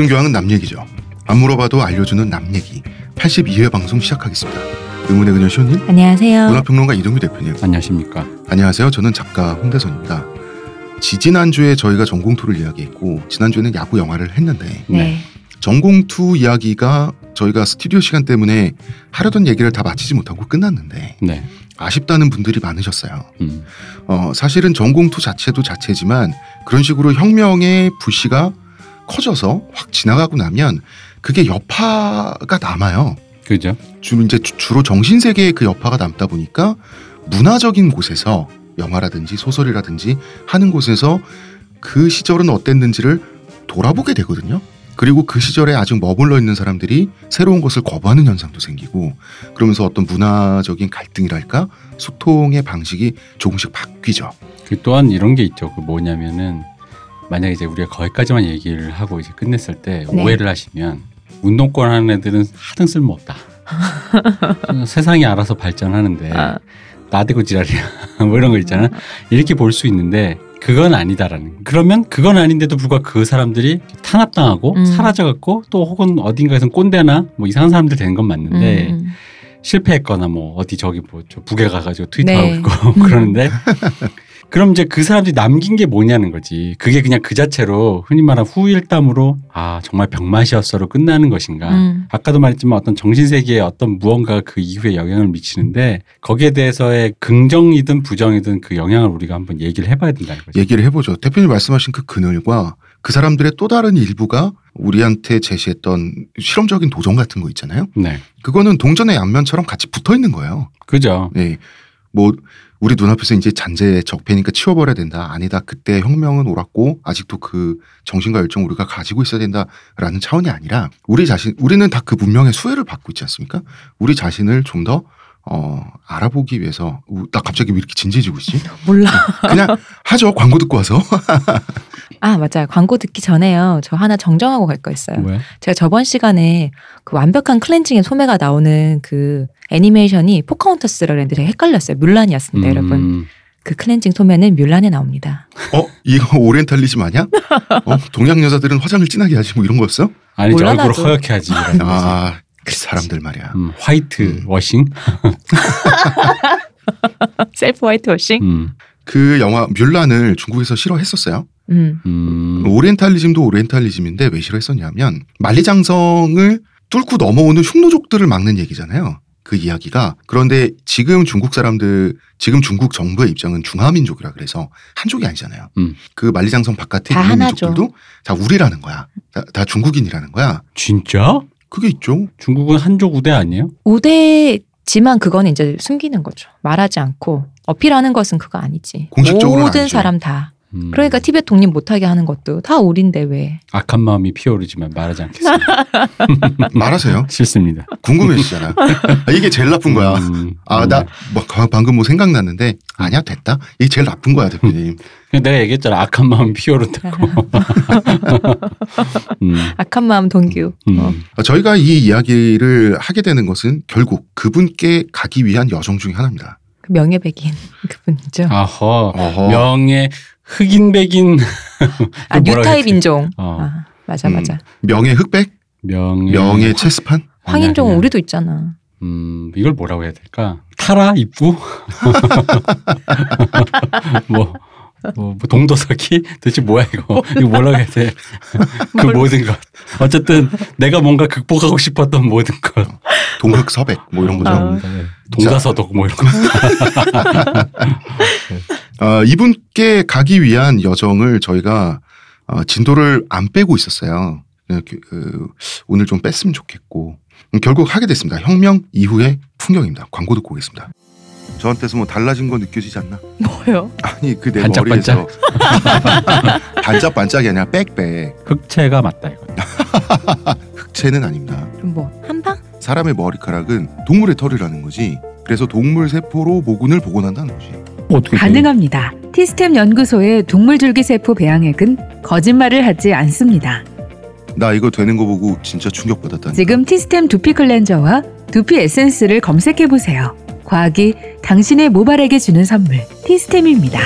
모든 교양은 남 얘기죠. 안 물어봐도 알려주는 남 얘기. 82회 방송 시작하겠습니다. 의문의 그녀 시호님, 안녕하세요. 문화평론가 이동규 대표님. 안녕하십니까. 안녕하세요. 저는 작가 홍대선입니다. 지지난주에 저희가 전공투를 이야기했고 지난주에는 야구 영화를 했는데 네. 전공투 이야기가 저희가 스튜디오 시간 때문에 하려던 얘기를 다 마치지 못하고 끝났는데 네. 아쉽다는 분들이 많으셨어요. 음. 어, 사실은 전공투 자체도 자체지만 그런 식으로 혁명의 불씨가 커져서 확 지나가고 나면 그게 여파가 남아요. 그죠? 주로 이제 주- 주로 정신 세계에 그 여파가 남다 보니까 문화적인 곳에서 영화라든지 소설이라든지 하는 곳에서 그 시절은 어땠는지를 돌아보게 되거든요. 그리고 그 시절에 아직 머물러 있는 사람들이 새로운 것을 거부하는 현상도 생기고 그러면서 어떤 문화적인 갈등이랄까 소통의 방식이 조금씩 바뀌죠. 그 또한 이런 게 있죠. 그 뭐냐면은 만약에 이제 우리가 거기까지만 얘기를 하고 이제 끝냈을 때 네. 오해를 하시면 운동권 하는 애들은 하등 쓸모 없다. 세상이 알아서 발전하는데 아. 나대고 지랄이야. 뭐 이런 거 있잖아. 이렇게 볼 수 있는데 그건 아니다라는. 그러면 그건 아닌데도 불구하고 그 사람들이 탄압당하고 음. 사라져갖고 또 혹은 어딘가에서 꼰대나 뭐 이상한 사람들 되는 건 맞는데 음, 실패했거나 뭐 어디 저기 뭐 저 북에 가가지고 네. 트위터하고 있고 그러는데 그럼 이제 그 사람들이 남긴 게 뭐냐는 거지. 그게 그냥 그 자체로 흔히 말하는 후일담으로 아 정말 병맛이었어로 끝나는 것인가. 음. 아까도 말했지만 어떤 정신 세계에 어떤 무언가 그 이후에 영향을 미치는데 거기에 대해서의 긍정이든 부정이든 그 영향을 우리가 한번 얘기를 해봐야 된다는 거죠. 얘기를 해보죠. 대표님 말씀하신 그 그늘과 그 사람들의 또 다른 일부가 우리한테 제시했던 실험적인 도전 같은 거 있잖아요. 네, 그거는 동전의 양면처럼 같이 붙어 있는 거예요. 그죠. 네. 뭐 우리 눈앞에서 이제 잔재 적폐니까 치워버려야 된다. 아니다. 그때 혁명은 옳았고 아직도 그 정신과 열정 우리가 가지고 있어야 된다라는 차원이 아니라 우리 자신 우리는 다 그 문명의 수혜를 받고 있지 않습니까? 우리 자신을 좀더 어, 알아보기 위해서 우- 나 갑자기 왜 이렇게 진지해지고 있지? 몰라. 그냥 하죠. 광고 듣고 와서. 아 맞아요. 광고 듣기 전에요. 저 하나 정정하고 갈 거 있어요. 뭐야? 제가 저번 시간에 그 완벽한 클렌징의 소매가 나오는 그 애니메이션이 포카혼터스라는 애들이 헷갈렸어요. 뮬란이었습니다, 음, 여러분. 그 클렌징 소매는 뮬란에 나옵니다. 어 이거 오리엔탈리즘 아니야? 어, 동양 여자들은 화장을 진하게 하지 뭐 이런 거였어? 아니죠. 몰라, 얼굴을. 허옇게 하지. 아, 그 사람들 말이야. 음, white 음. washing. Self white washing? 음, 그 영화 뮬란을 중국에서 싫어했었어요. 음. 음, 오리엔탈리즘도 오리엔탈리즘인데 왜 싫어했었냐면 만리장성을 뚫고 넘어오는 흉노족들을 막는 얘기잖아요. 그 이야기가 그런데 지금 중국 사람들 지금 중국 정부의 입장은 중화민족이라 그래서 한족이 아니잖아요. 음. 그 만리장성 바깥에 다 있는 하나죠. 민족들도 다 우리라는 거야. 다, 다 중국인이라는 거야. 진짜? 그게 있죠. 중국은 한족 우대 아니에요? 우대지만 그거는 이제 숨기는 거죠. 말하지 않고 어필하는 것은 그거 아니지. 공식적으로는 모든 아니죠. 사람 다. 음, 그러니까 티벳 독립 못하게 하는 것도 다 우린데 왜? 악한 마음이 피어오르지만 말하지 않겠습니다. 말하세요. 싫습니다. 궁금해지잖아. 아, 이게 제일 나쁜 거야. 음, 아, 음. 나 뭐, 방금 뭐 생각났는데 아니야 됐다. 이게 제일 나쁜 거야 대표님. 그냥 내가 얘기했잖아. 악한 마음 피어오른다고. 음, 악한 마음 동규. 음. 어. 어, 저희가 이 이야기를 하게 되는 것은 결국 그분께 가기 위한 여정 중에 하나입니다. 그 명예백인 그분이죠. 아허. 어허. 명예 흑인 백인 아, 뭐라고 뉴타입? 인종. 어. 아, 맞아, 음. 맞아. 명예 흑백, 명예 명예 체스판. 황인종은 아니야. 우리도 있잖아. 음 이걸 뭐라고 해야 될까? 타라 입구 뭐, 뭐, 뭐 동도서기 도대체 뭐야 이거 이거 뭐라고 해야 돼? 그 모든 것 어쨌든 내가 뭔가 극복하고 싶었던 모든 것 동흑서백 뭐 이런 거죠. 아. 네. 동가서독 뭐 이런 거 어, 이분께 가기 위한 여정을 저희가 어, 진도를 안 빼고 있었어요. 그, 그, 오늘 좀 뺐으면 좋겠고 음, 결국 하게 됐습니다. 혁명 이후의 풍경입니다. 광고 듣고 오겠습니다. 저한테서 뭐 달라진 거 느껴지지 않나? 뭐요? 아니 그내 반짝반짝? 머리에서 반짝반짝이 아니라 빽빽 흑채가 맞다 이거 흑채는 아닙니다. 그럼 뭐 한방? 사람의 머리카락은 동물의 털이라는 거지. 그래서 동물 세포로 모근을 복원한다는 거지. 어떻게 돼? 가능합니다. 티스템 연구소의 동물줄기세포 배양액은 거짓말을 하지 않습니다. 나 이거 되는 거 보고 진짜 충격받았다니. 지금 티스템 두피 클렌저와 두피 에센스를 검색해 보세요. 과학이 당신의 모발에게 주는 선물 티스템입니다.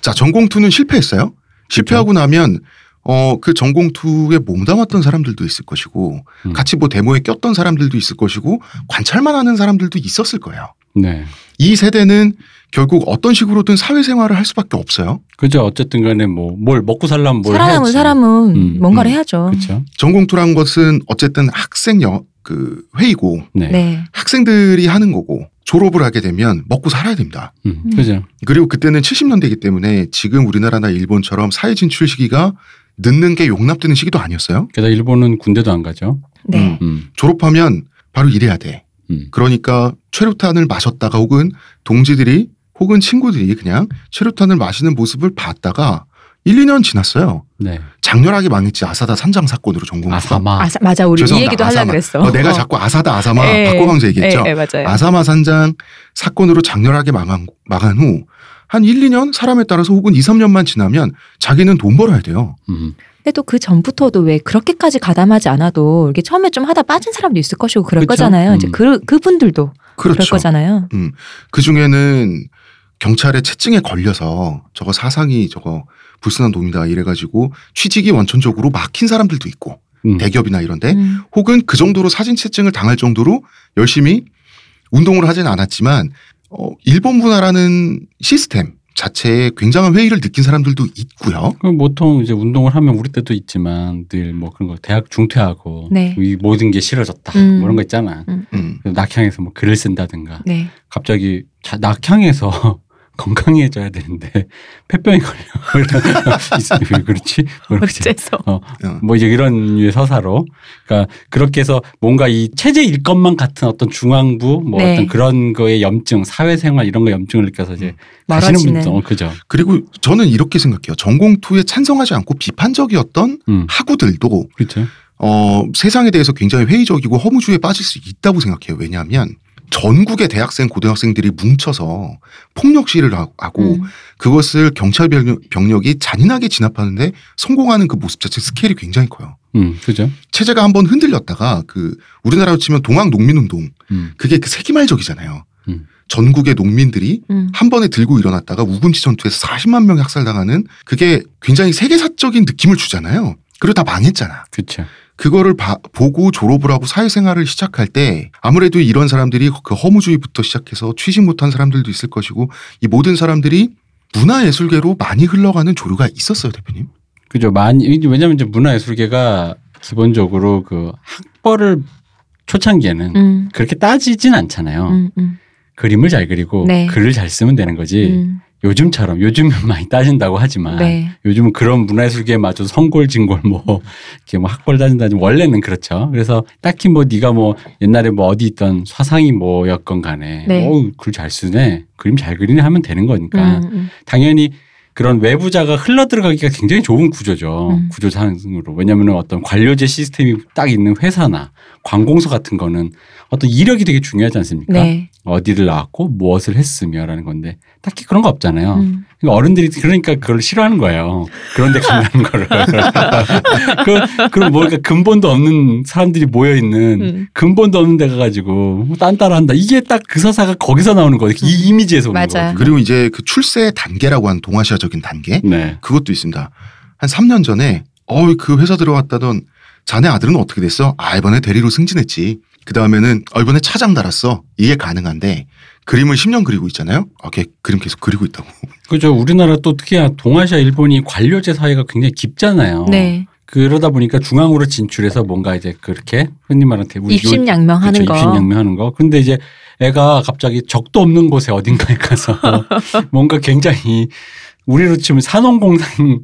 자 전공 투는 실패했어요. 실패하고 나면 어, 그 전공투에 몸담았던 사람들도 있을 것이고 음. 같이 뭐 데모에 꼈던 사람들도 있을 것이고 관찰만 하는 사람들도 있었을 거예요. 네. 이 세대는 결국 어떤 식으로든 사회생활을 할 수밖에 없어요. 그죠. 어쨌든 간에 뭐 뭘 먹고 살려면 뭘 살아남은 해야지. 사람은 음, 뭔가를 음. 해야죠. 그렇죠. 전공투란 것은 어쨌든 학생 여, 그 회의고 네. 네. 학생들이 하는 거고 졸업을 하게 되면 먹고 살아야 됩니다. 음, 음. 그죠. 그리고 그때는 70년대이기 때문에 지금 우리나라나 일본처럼 사회 진출 시기가 늦는 게 용납되는 시기도 아니었어요. 게다가 일본은 군대도 안 가죠. 네. 음. 졸업하면 바로 일해야 돼. 음. 그러니까 최루탄을 마셨다가 혹은 동지들이 혹은 친구들이 그냥 최루탄을 마시는 모습을 봤다가 1, 2년 지났어요. 네. 장렬하게 망했지 아사다 산장 사건으로 전공투가. 아사마. 아, 맞아. 우리 이 죄송합니다. 얘기도 하려고 아사마. 그랬어. 어, 내가 어. 자꾸 아사다 아사마 예, 바꿔가면서 얘기했죠. 예, 예, 맞아요. 아사마 산장 사건으로 장렬하게 망한, 망한 후 한 1, 2년 사람에 따라서 혹은 2, 3년만 지나면 자기는 돈 벌어야 돼요. 음. 근데 또 그 전부터도 왜 그렇게까지 가담하지 않아도 이렇게 처음에 좀 하다 빠진 사람도 있을 것이고 그럴 그쵸? 거잖아요. 이제 음. 그 그분들도 그럴 그렇죠. 거잖아요. 그 중에는 경찰의 채증에 걸려서 저거 사상이 저거 불순한 놈이다 이래가지고 취직이 원천적으로 막힌 사람들도 있고 음. 대기업이나 이런데 음. 혹은 그 정도로 사진 채증을 당할 정도로 열심히 운동을 하진 않았지만 어, 일본 문화라는 시스템 자체에 굉장한 회의를 느낀 사람들도 있고요. 그 보통 이제 운동을 하면 우리 때도 있지만 늘 뭐 그런 거 대학 중퇴하고 네. 이 모든 게 싫어졌다 음. 뭐 이런 거 있잖아. 음. 그래서 낙향에서 뭐 글을 쓴다든가 네. 갑자기 자, 낙향에서 건강해져야 되는데 폐병이 걸려. 왜 그렇지? 어째서? 어. 뭐 이제 이런 류의 서사로 그러니까 그렇게 해서 뭔가 이 체제일 것만 같은 어떤 중앙부 뭐 네. 어떤 그런 거에 염증 사회생활 이런 거 염증을 느껴서 이제 가시는 멀어지는. 분도 어, 그죠 그리고 저는 이렇게 생각해요. 전공투에 찬성하지 않고 비판적이었던 음 학우들도 그렇죠 어, 세상에 대해서 굉장히 회의적이고 허무주의에 빠질 수 있다고 생각해요. 왜냐하면 전국의 대학생, 고등학생들이 뭉쳐서 폭력 시위를 하- 하고 음. 그것을 경찰 병력- 병력이 잔인하게 진압하는데 성공하는 그 모습 자체 스케일이 굉장히 커요. 음 그죠 체제가 한번 흔들렸다가 그 우리나라로 치면 동학 농민 운동 음 그게 그 세기말적이잖아요. 음. 전국의 농민들이 음. 한 번에 들고 일어났다가 우금치 전투에서 40만 명이 학살당하는 그게 굉장히 세계사적인 느낌을 주잖아요. 그리고 다 망했잖아. 그렇죠 그거를 봐- 보고 졸업을 하고 사회생활을 시작할 때 아무래도 이런 사람들이 그 허무주의부터 시작해서 취직 못한 사람들도 있을 것이고 이 모든 사람들이 문화예술계로 많이 흘러가는 조류가 있었어요, 대표님. 그죠 많이 왜냐면 이제 문화예술계가 기본적으로 그 학벌을 초창기에는 음. 그렇게 따지진 않잖아요 음. 음. 그림을 잘 그리고 네. 글을 잘 쓰면 되는 거지 음. 요즘처럼 요즘은 많이 따진다고 하지만 네. 요즘은 그런 문화예술계마저 성골진골 뭐 이렇게 뭐 학벌 따진다지 원래는 그렇죠. 그래서 딱히 뭐 네가 뭐 옛날에 뭐 어디 있던 사상이 뭐였건 간에 네. 어우 글잘 쓰네 그림 잘 그리네 하면 되는 거니까 음. 음. 당연히 그런 외부자가 흘러 들어가기가 굉장히 좋은 구조죠. 음. 구조상으로 왜냐하면 어떤 관료제 시스템이 딱 있는 회사나 관공서 같은 거는 어떤 이력이 되게 중요하지 않습니까? 네. 어디를 나왔고 무엇을 했으며라는 건데 딱히 그런 거 없잖아요. 음. 그러니까 어른들이 그러니까 그걸 싫어하는 거예요. 그런데 간다는 거를. 그, 그럼 뭐, 그러니까 근본도 없는 사람들이 모여 있는 음. 근본도 없는 데 가 가지고 뭐 딴따라한다. 이게 딱 그 서사가 거기서 나오는 거예요. 이 이미지에서 오는. 거거든요. 그리고 이제 그 출세 단계라고 하는 동아시아적인 단계 네. 그것도 있습니다. 한 3년 전에 어이 그 회사 들어갔다던 자네 아들은 어떻게 됐어? 아 이번에 대리로 승진했지. 그 다음에는 어, 이번에 차장 달았어. 이게 가능한데 그림을 10년 그리고 있잖아요. 아, 걔 그림 계속 그리고 있다고. 그죠. 우리나라 또 특히나 동아시아 일본이 관료제 사회가 굉장히 깊잖아요. 네. 그러다 보니까 중앙으로 진출해서 뭔가 이제 그렇게 흔히 말하는 그쵸, 거. 입신양명하는 거. 근데 이제 애가 갑자기 적도 없는 곳에 어딘가에 가서 뭔가 굉장히 우리로 치면 산업공상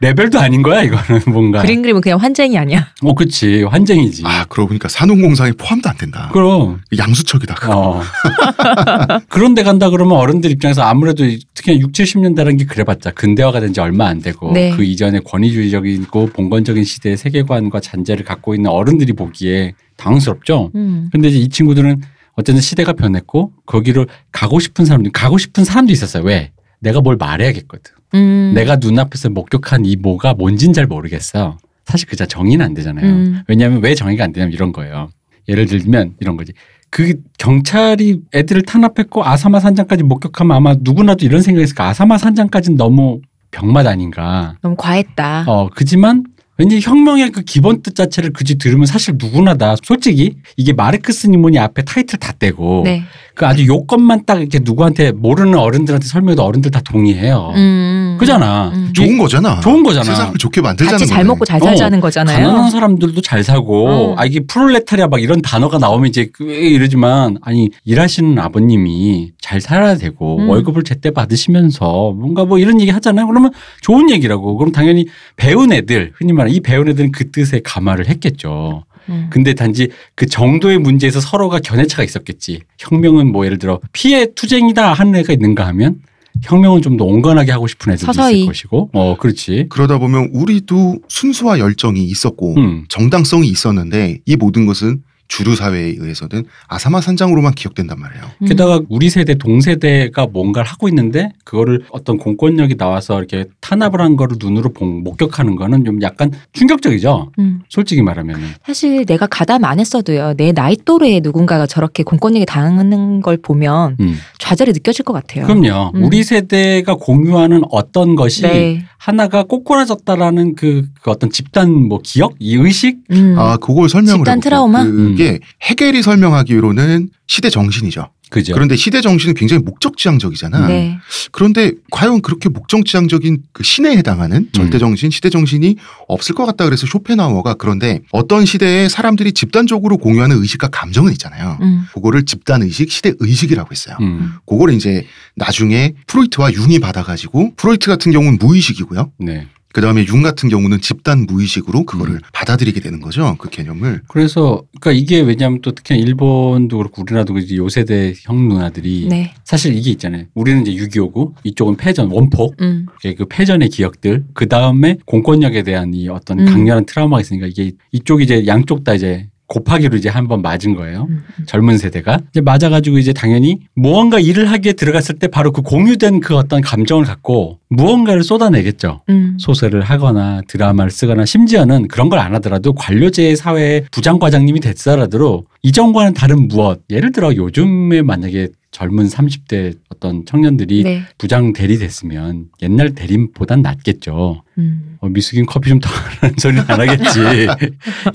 레벨도 아닌 거야 이거는 뭔가. 그림 그림은 그냥 환쟁이 아니야. 어, 그치 환쟁이지. 아 그러고 보니까 산업공상에 포함도 안 된다. 그럼. 양수척이다. 어. 그런 데 간다 그러면 어른들 입장에서 아무래도 특히 6, 70년대라는 게 그래봤자 근대화가 된 지 얼마 안 되고 네. 그 이전에 권위주의적이고 봉건적인 시대의 세계관과 잔재를 갖고 있는 어른들이 보기에 당황스럽죠. 음. 근데 이제 이 친구들은 어쨌든 시대가 변했고 거기를 가고 싶은 사람들 가고 싶은 사람도 있었어요. 왜? 내가 뭘 말해야겠거든. 음. 내가 눈앞에서 목격한 이 뭐가 뭔진 잘 모르겠어. 사실 그자 정의는 안 되잖아요. 음. 왜냐하면 왜 정의가 안 되냐면 이런 거예요. 예를 들면 이런 거지. 그 경찰이 애들을 탄압했고 아사마 산장까지 목격하면 아마 누구나도 이런 생각이 있을까. 아사마 산장까지는 너무 병맛 아닌가. 너무 과했다. 어, 그지만 왠지 혁명의 그 기본 뜻 자체를 그지 들으면 사실 누구나 다 솔직히 이게 마르크스 니모니 앞에 타이틀 다 떼고 네. 그 아주 요건만 딱 이렇게 누구한테 모르는 어른들한테 설명해도 어른들 다 동의해요. 음. 그잖아. 음. 이- 좋은 거잖아. 좋은 거잖아. 세상을 좋게 만들자는 같이 잘 거네. 먹고 잘 어, 살자는 거잖아요. 가난한 사람들도 잘 사고 어. 아 이게 프롤레타리아 막 이런 단어가 나오면 이제 그 이러지만 아니 일하시는 아버님이 잘 살아야 되고 음. 월급을 제때 받으시면서 뭔가 뭐 이런 얘기 하잖아요. 그러면 좋은 얘기라고. 그럼 당연히 배운 애들 흔히 말하는 이 배운 애들은 그 뜻에 감화를 했겠죠. 음. 근데 단지 그 정도의 문제에서 서로가 견해차가 있었겠지. 혁명은 뭐 예를 들어 피해 투쟁이다 하는 애가 있는가 하면 혁명은 좀 더 온건하게 하고 싶은 애들도 서서히. 있을 것이고. 어, 그렇지. 그러다 보면 우리도 순수와 열정이 있었고 음. 정당성이 있었는데 이 모든 것은 주류 사회에 의해서는 아사마 산장으로만 기억된단 말이에요. 음. 게다가 우리 세대 동세대가 뭔가를 하고 있는데 그거를 어떤 공권력이 나와서 이렇게 탄압을 한 거를 눈으로 본- 목격하는 거는 좀 약간 충격적이죠. 음. 솔직히 말하면. 사실 내가 가담 안 했어도요. 내 나이 또래의 누군가가 저렇게 공권력이 당하는 걸 보면 음. 좌절이 느껴질 것 같아요. 그럼요. 음. 우리 세대가 공유하는 어떤 것이 네. 하나가 꼬꾸라졌다라는 그, 그 어떤 집단 뭐 기억, 이 의식, 음. 아 그걸 설명을 집단 해볼게요. 트라우마? 그게 해겔이 설명하기로는 시대 정신이죠. 그죠? 그런데 시대 정신은 굉장히 목적지향적이잖아. 네. 그런데 과연 그렇게 목적지향적인 그 신에 해당하는 절대 정신, 시대 정신이 없을 것 같다 그래서 쇼펜하우어가 그런데 어떤 시대에 사람들이 집단적으로 공유하는 의식과 감정은 있잖아요. 음. 그거를 집단 의식, 시대 의식이라고 했어요. 음. 그거를 이제 나중에 프로이트와 융이 받아가지고 프로이트 같은 경우는 무의식이고요. 네. 그 다음에 융 같은 경우는 집단 무의식으로 그거를 음. 받아들이게 되는 거죠. 그 개념을. 그래서 그러니까 이게 왜냐하면 또 특히 일본도 그렇고 우리나라도 그렇지 요 세대 형 누나들이 네. 사실 이게 있잖아요. 우리는 이제 6.25고 이쪽은 패전, 원폭. 음. 이게 그 패전의 기억들 그 다음에 공권력에 대한 이 어떤 음. 강렬한 트라우마가 있으니까 이게 이쪽이 이제 양쪽 다 이제 곱하기로 이제 한번 맞은 거예요. 음. 젊은 세대가 이제 맞아가지고 이제 당연히 무언가 일을 하기에 들어갔을 때 바로 그 공유된 그 어떤 감정을 갖고 무언가를 쏟아내겠죠. 음. 소설을 하거나 드라마를 쓰거나 심지어는 그런 걸 안 하더라도 관료제 사회의 부장 과장님이 됐더라도 이전과는 다른 무엇 예를 들어 요즘에 만약에 젊은 30대 어떤 청년들이 네. 부장 대리 됐으면 옛날 대리보단 낫겠죠. 음. 어, 미숙인 커피 좀 더 하는 소리는 안 하겠지.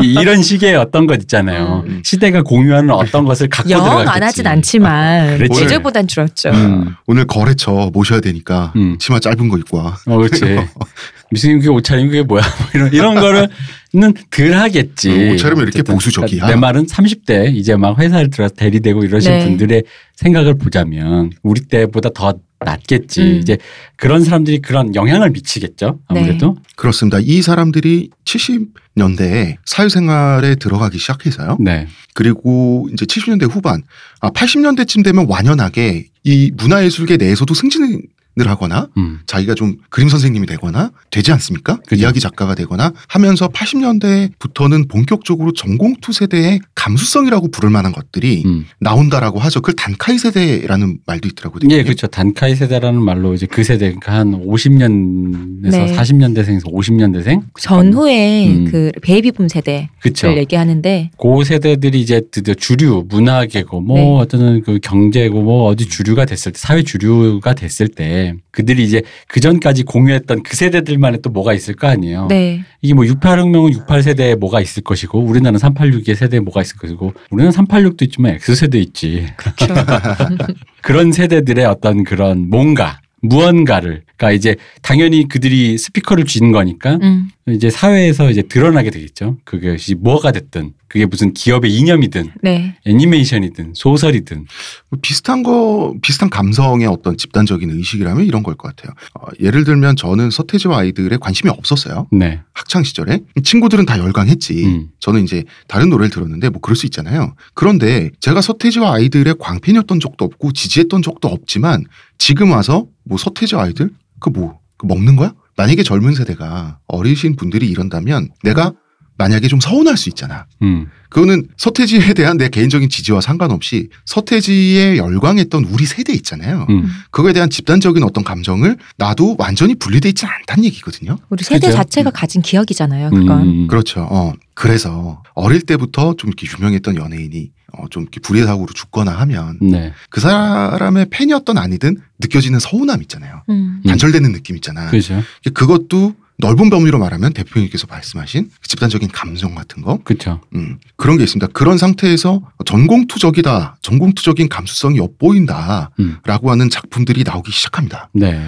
이- 이런 식의 어떤 것 있잖아요. 음. 시대가 공유하는 어떤 것을 갖고 영 들어가겠지. 안 하진 않지만 그렇지. 예전보단 줄었죠. 음. 오늘 거래처 모셔야 되니까 음. 치마 짧은 거 입고 와. 어, 그렇지. 미숙인 그게 옷차림 그게 뭐야? 뭐 이런 이런 거를는 덜 하겠지. 음, 옷차림은 이렇게 어쨌든 보수적이야. 내 말은 30대 이제 막 회사를 들어서 대리되고 이러신 네. 분들의 생각을 보자면 우리 때보다 더 낫겠지. 음. 이제 그런 사람들이 그런 영향을 미치겠죠. 아무래도. 그렇습니다. 이 사람들이 70년대에 사회생활에 들어가기 시작해서요. 네. 그리고 이제 70년대 후반, 아 80년대쯤 되면 완연하게 이 문화예술계 내에서도 승진 을 하거나 음. 자기가 좀 그림 선생님이 되거나 되지 않습니까? 그 그죠. 이야기 작가가 되거나 하면서 80년대부터는 본격적으로 전공투 세대의 감수성이라고 부를 만한 것들이 음. 나온다라고 하죠. 그걸 단카이 세대라는 말도 있더라고요. 예, 그렇죠. 단카이 세대라는 말로 이제 그 세대 그러니까 한 50년에서 네. 40년대생에서 50년대생 전후에 음. 그 베이비붐 세대를 그렇죠. 얘기하는데 그 세대들이 이제 드디어 주류 문화계고 뭐 네. 어떤 그 경제고 뭐 어디 주류가 됐을 때 사회 주류가 됐을 때 그들이 이제 그 전까지 공유했던 그 세대들만의 또 뭐가 있을 거 아니에요. 네. 이게 뭐 68혁명은 68세대에 뭐가 있을 것이고 우리나라는 386의 세대에 뭐가 있을 것이고 우리는 386도 있지만 X세대 있지. 그렇죠. 그런 세대들의 어떤 그런 뭔가 무언가를 그러니까 이제 당연히 그들이 스피커를 쥐는 거니까 음. 이제 사회에서 이제 드러나게 되겠죠. 그것이 뭐가 됐든 그게 무슨 기업의 이념이든 네. 애니메이션이든 소설이든 뭐 비슷한 거 비슷한 감성의 어떤 집단적인 의식이라면 이런 걸 것 같아요. 어, 예를 들면 저는 서태지와 아이들에 관심이 없었어요. 네. 학창 시절에 친구들은 다 열광했지. 음. 저는 이제 다른 노래를 들었는데 뭐 그럴 수 있잖아요. 그런데 제가 서태지와 아이들의 광팬이었던 적도 없고 지지했던 적도 없지만 지금 와서 뭐 서태지와 아이들 그뭐 먹는 거야? 만약에 젊은 세대가 어리신 분들이 이런다면 내가 만약에 좀 서운할 수 있잖아. 음. 그거는 서태지에 대한 내 개인적인 지지와 상관없이 서태지에 열광했던 우리 세대 있잖아요. 음. 그거에 대한 집단적인 어떤 감정을 나도 완전히 분리돼 있지 않다는 얘기거든요. 우리 세대 그죠? 자체가 음. 가진 기억이잖아요. 그건. 음. 그렇죠. 어, 그래서 어릴 때부터 좀 이렇게 유명했던 연예인이 어, 좀 이렇게 불의의 사고로 죽거나 하면 네. 그 사람의 팬이었던 아니든 느껴지는 서운함 있잖아요. 음. 음. 단절되는 느낌 있잖아. 그죠. 그것도 넓은 범위로 말하면 대표님께서 말씀하신 그 집단적인 감정 같은 거 그렇죠. 음, 그런 게 있습니다. 그런 상태에서 전공투적이다, 전공투적인 감수성이 엿보인다, 음. 라고 하는 작품들이 나오기 시작합니다. 네.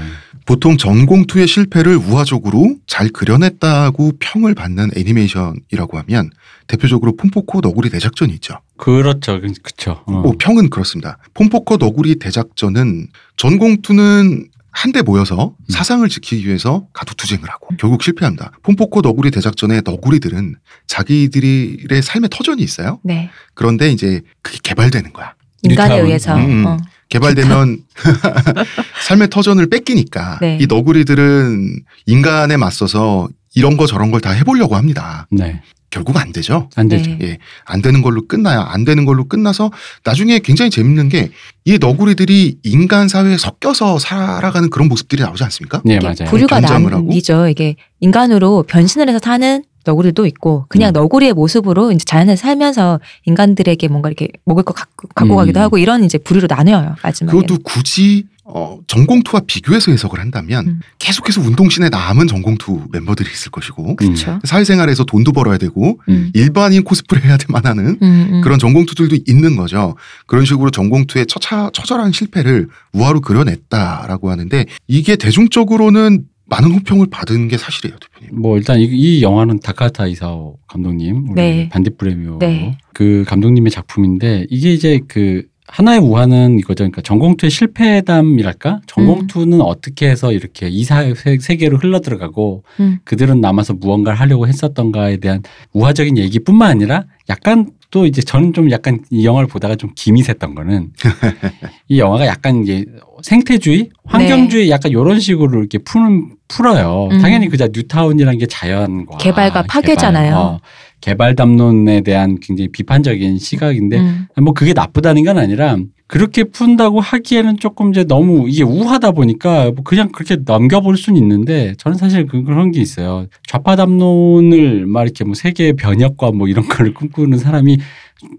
보통 전공투의 실패를 우화적으로 잘 그려냈다고 평을 받는 애니메이션이라고 하면 대표적으로 폼포코 너구리 대작전이 있죠. 그렇죠. 그렇죠. 어. 뭐 평은 그렇습니다. 폼포코 너구리 대작전은 전공투는 한데 모여서 음. 사상을 지키기 위해서 가두투쟁을 하고 결국 실패합니다. 폼포코 너구리 대작전의 너구리들은 자기들의 삶의 터전이 있어요. 네. 그런데 이제 그게 개발되는 거야. 인간에. 의해서. 음. 어. 개발되면 삶의 터전을 뺏기니까 네. 이 너구리들은 인간에 맞서서 이런 거 저런 걸 다 해보려고 합니다. 네. 결국 안 되죠. 안 되죠. 네. 예, 안 되는 걸로 끝나요. 안 되는 걸로 끝나서 나중에 굉장히 재밌는 게 이 너구리들이 인간 사회에 섞여서 살아가는 그런 모습들이 나오지 않습니까? 네, 맞아요. 부류가. 나뉘죠. 이게 인간으로 변신을 해서 사는 너구리도 있고 그냥 음. 너구리의 모습으로 이제 자연에 살면서 인간들에게 뭔가 이렇게 먹을 거 갖고, 갖고 음. 가기도 하고 이런 이제 부류로 나뉘어요. 마지막에. 그것도 굳이 어, 전공투와 비교해서 해석을 한다면 음. 계속해서 운동신에 남은 전공투 멤버들이 있을 것이고 그렇죠. 사회생활에서 돈도 벌어야 되고 음. 일반인 코스프레 해야 될 만하는 음, 음. 그런 전공투들도 있는 거죠. 그런 식으로 전공투의 처차, 처절한 실패를 우화로 그려냈다라고 하는데 이게 대중적으로는 많은 호평을 받은 게 사실이에요, 대표님. 뭐 일단 이, 이 영화는 다카타 이사오 감독님, 우리 네. 반딧불의 묘 네. 그 감독님의 작품인데 이게 이제 그 하나의 우화는 이거죠. 그러니까 전공투의 실패담이랄까? 전공투는 어떻게 해서 이렇게 이 사회 세- 세계로 흘러 들어가고 음. 그들은 남아서 무언가를 하려고 했었던가에 대한 우화적인 얘기뿐만 아니라 약간 또 이제 저는 좀 약간 이 영화를 보다가 좀 김이 샜던 거는 이 영화가 약간 이제 생태주의, 환경주의 약간 이런 식으로 이렇게 푸는 풀어요. 음. 당연히 그자 뉴타운이라는 게 자연과 개발과 파괴잖아요. 개발, 어, 개발 담론에 대한 굉장히 비판적인 시각인데 음. 뭐 그게 나쁘다는 건 아니라 그렇게 푼다고 하기에는 조금 이제 너무 이게 우하다 보니까 뭐 그냥 그렇게 넘겨볼 수는 있는데 저는 사실 그- 그런 게 있어요. 좌파 담론을 막 이렇게 뭐 세계의 변혁과 뭐 이런 거를 꿈꾸는 사람이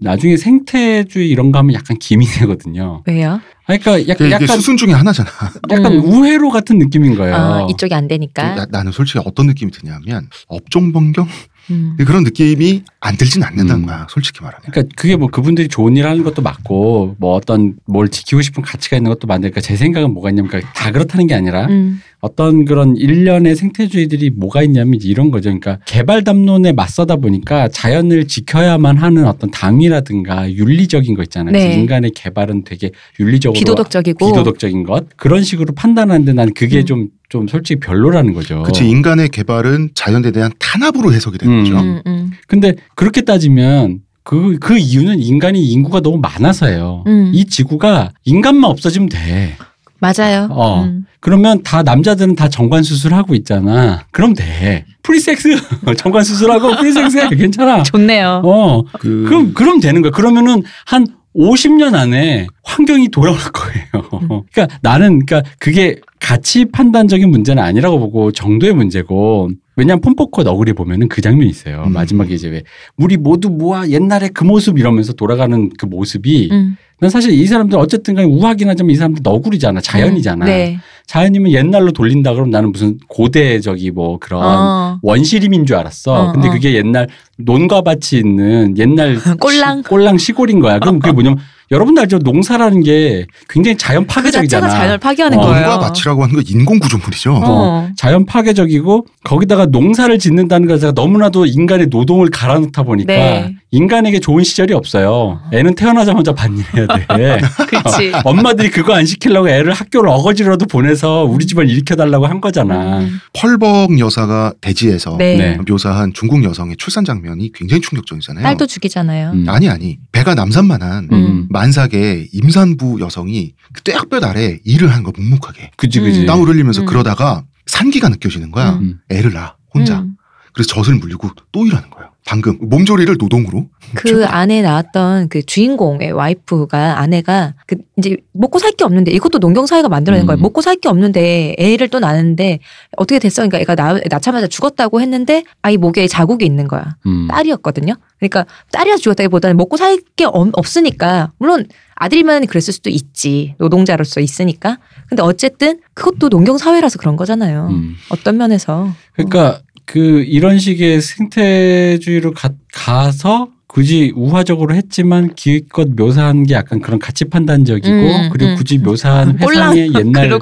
나중에 생태주의 이런 거 하면 약간 기미 되거든요. 왜요? 아니, 그러니까 약간 약간 수순 중에 하나잖아. 약간 음. 우회로 같은 느낌인 거예요. 아, 이쪽이 안 되니까. 야, 나는 솔직히 어떤 느낌이 드냐면 업종 변경 음. 그런 느낌이 안 들진 않는다는 음. 거야. 솔직히 말하면. 그러니까 그게 뭐 그분들이 좋은 일 하는 것도 맞고 뭐 어떤 뭘 지키고 싶은 가치가 있는 것도 맞는데 그러니까 제 생각은 뭐가 있냐면 그러니까 다 그렇다는 게 아니라 음. 어떤 그런 일련의 생태주의들이 뭐가 있냐면 이런 거죠. 그러니까 개발 담론에 맞서다 보니까 자연을 지켜야만 하는 어떤 당위라든가 윤리적인 거 있잖아요. 네. 그래서 인간의 개발은 되게 윤리적으로 비도덕적이고. 비도덕적인 것 그런 식으로 판단하는데 나는 그게 음. 좀좀 솔직히 별로라는 거죠. 그치 인간의 개발은 자연에 대한 탄압으로 해석이 되는 음. 거죠. 음, 음. 근데 그렇게 따지면 그, 그 이유는 인간이 인구가 너무 많아서예요. 음. 이 지구가 인간만 없어지면 돼. 맞아요. 어. 음. 그러면 다 남자들은 다 정관 수술하고 있잖아. 그럼 돼. 프리섹스 정관 수술하고 프리섹스 해. 괜찮아. 좋네요. 어. 그 그럼 그럼 되는 거야. 그러면은 한 50년 안에 환경이 돌아올 거예요. 그러니까 나는 그러니까 그게 가치 판단적인 문제는 아니라고 보고 정도의 문제고 왜냐하면 폼포코 너구리 보면은 그 장면이 있어요. 음. 마지막에 이제 왜 우리 모두 모아 옛날에 그 모습 이러면서 돌아가는 그 모습이 음. 난 사실 이 사람들 어쨌든 간에 우하긴 하지만 이 사람들 너구리잖아. 자연이잖아. 음. 네. 자연이면 옛날로 돌린다 그러면 나는 무슨 고대적이 뭐 그런 어. 원시림인 줄 알았어. 어, 근데 어. 그게 옛날 논과 밭이 있는 옛날 꼴랑. 시, 꼴랑 시골인 거야. 그럼 그게 뭐냐면 여러분들 알죠? 농사라는 게 굉장히 자연 그 파괴적이잖아. 자연을 파괴하는 어. 거예요. 논과 밭이라고 하는 건 인공 구조물이죠. 어. 자연 파괴적이고 거기다가 농사를 짓는다는 것자가 너무나도 인간의 노동을 갈아넣다 보니까 네. 인간에게 좋은 시절이 없어요. 애는 태어나자마자 반일해야 돼. 그렇지. 엄마들이 그거 안 시키려고 애를 학교를 어거지로라도 보내서 우리 집을 일으켜달라고 한 거잖아. 음. 펄벅 여사가 대지에서 네. 네. 묘사한 중국 여성의 출산 장면이 굉장히 충격적이잖아요. 딸도 죽이잖아요. 음. 아니 아니 배가 남산만한 음. 만삭의 임산부 여성이 그 떼약볕 아래 일을 하는 거 묵묵하게 그지 그지. 음. 땀을 흘리면서 음. 그러다가 산기가 느껴지는 거야. 음. 애를 낳아 혼자. 음. 그래서 젖을 물리고 또 일하는 거예요. 방금 몸조리를 노동으로 그 안에 나왔던 그 주인공의 와이프가 아내가 그 이제 먹고 살 게 없는데 이것도 농경 사회가 만들어낸 음. 거예요. 먹고 살 게 없는데 애를 또 낳는데 어떻게 됐어? 그러니까 애가 낳, 낳자마자 죽었다고 했는데 아이 목에 자국이 있는 거야. 음. 딸이었거든요. 그러니까 딸이라 죽었다기보다는 먹고 살 게 없으니까 물론 아들이면 그랬을 수도 있지 노동자로서 있으니까. 근데 어쨌든 그것도 농경 사회라서 그런 거잖아요. 음. 어떤 면에서. 그러니까 그 이런 식의 생태주의로 가, 가서 굳이 우화적으로 했지만 기껏 묘사한 게 약간 그런 가치 판단적이고 음, 그리고 음. 굳이 묘사한 꼴랑 회상의 옛날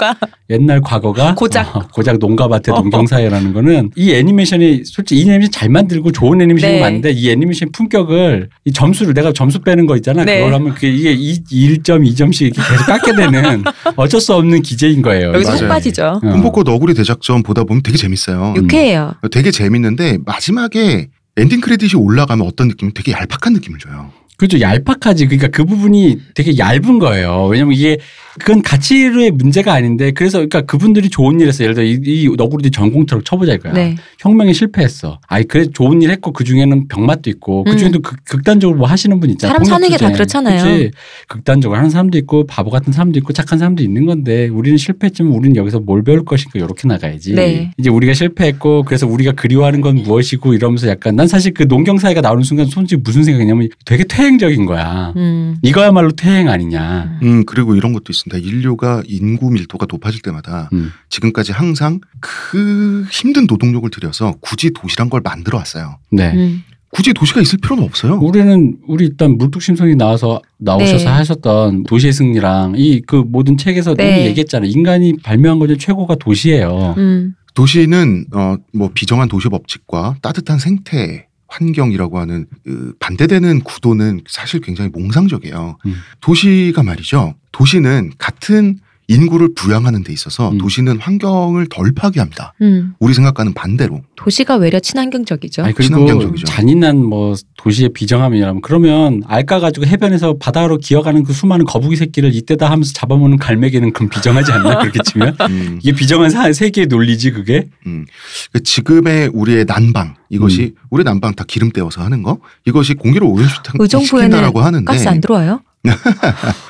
옛날 과거가 고작. 어, 고작 농가밭의 어. 농경사회라는 거는 이 애니메이션이 솔직히 이 애니메이션 잘 만들고 좋은 애니메이션이 네. 맞는데 이 애니메이션 품격을 이 점수를 내가 점수 빼는 거 있잖아 네. 그걸 하면 그게 이게 1점 2점씩 이렇게 계속 깎게 되는 어쩔 수 없는 기제인 거예요. 여기서. 속 빠지죠. 어. 폼포코 너구리 대작전 보다 보면 되게 재밌어요. 유쾌해요. 되게 재밌는데 마지막에 엔딩 크레딧이 올라가면 어떤 느낌? 되게 얄팍한 느낌을 줘요. 그죠 얄팍하지 그러니까 그 부분이 되게 얇은 거예요 왜냐면 이게 그건 가치의 문제가 아닌데 그래서 그러니까 그분들이 좋은 일 했어 예를 들어 이, 이 너구리들이 전공투로 쳐보자 이거야 네. 혁명에 실패했어 아이 그래 좋은 일 했고 그 중에는 병맛도 있고 그 음. 중에도 극, 극단적으로 뭐 하시는 분 있잖아 사람 사는 게 다. 그렇잖아요. 그치? 극단적으로 하는 사람도 있고 바보 같은 사람도 있고 착한 사람도 있는 건데 우리는 실패했지만 우리는 여기서 뭘 배울 것인가 이렇게 나가야지 네. 이제 우리가 실패했고 그래서 우리가 그리워하는 건 무엇이고 이러면서 약간 난 사실 그 농경 사회가 나오는 순간 솔직히 무슨 생각이냐면 되게 퇴행적인 거야 음. 이거야말로 퇴행 아니냐. 음 그리고 이런 것도 있 습니다. 인류가 인구 밀도가 높아질 때마다 음. 지금까지 항상 그 힘든 노동력을 들여서 굳이 도시란 걸 만들어 왔어요. 네. 음. 굳이 도시가 있을 필요는 없어요. 우리는 우리 일단 물뚝심송이 나와서 나오셔서 네. 하셨던 도시의 승리랑 이 그 모든 책에서 네. 이미 얘기했잖아요. 인간이 발명한 것 중에 최고가 도시예요. 음. 도시는 어 뭐 비정한 도시 법칙과 따뜻한 생태 환경이라고 하는 그 반대되는 구도는 사실 굉장히 몽상적이에요. 음. 도시가 말이죠. 도시는 같은 인구를 부양하는 데 있어서 음. 도시는 환경을 덜 파괴합니다. 음. 우리 생각과는 반대로. 도시가 외려 친환경적이죠. 아니 그리고 친환경적이죠. 잔인한 뭐 도시의 비정함이라면 그러면 알까 가지고 해변에서 바다로 기어가는 그 수많은 거북이 새끼를 이때다 하면서 잡아먹는 갈매기는 그럼 비정하지 않나 그렇게 치면 음, 이게 비정한 사- 세계의 논리지 그게 음. 그 지금의 우리의 난방 이것이 우리 난방 다 기름 떼어서 하는 거 이것이 공기를 오염시킨다라고 하는데 가스 안 들어와요?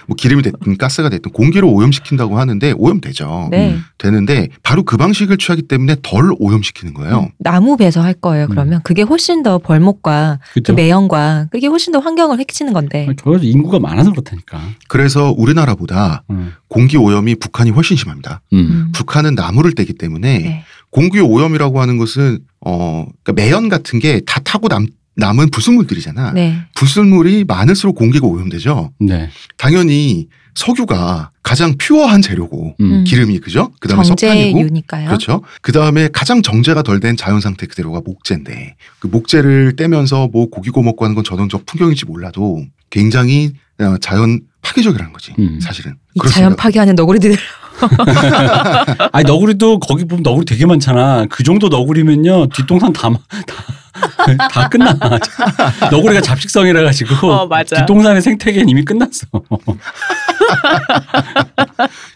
뭐 기름이 됐든 가스가 됐든 공기를 오염시킨다고 하는데 오염되죠. 네. 되는데 바로 그 방식을 취하기 때문에 덜 오염시키는 거예요. 나무 배서 할 거예요. 그러면 그게 훨씬 더 벌목과 그 그죠? 매연과 그게 훨씬 더 환경을 해치는 건데. 저 인구가 많아서 그렇다니까. 그래서 우리나라보다 음. 공기 오염이 북한이 훨씬 심합니다. 음. 음. 북한은 나무를 때기 때문에 네. 공기 오염이라고 하는 것은 어 그러니까 매연 같은 게 다 타고 남 남은 불순물들이잖아. 네. 불순물이 많을수록 공기가 오염되죠. 네. 당연히 석유가 가장 pure한 재료고 음. 음. 기름이 그죠? 그다음에 석탄이고 정제유니까요. 그렇죠. 그 다음에 가장 정제가 덜 된 자연 상태 그대로가 목재인데 그 목재를 때면서 뭐 고기 구워 먹고 하는 건 전형적 풍경일지 몰라도 굉장히 어, 자연 파괴적이라는 거지 음. 사실은. 자연 파괴하는 너구리들. 아니 너구리도 거기 보면 너구리 되게 많잖아. 그 정도 너구리면요 뒷동산 다 다, 다 끝나. 너구리가 잡식성이라 가지고 어. 뒷동산의 생태계는 이미 끝났어.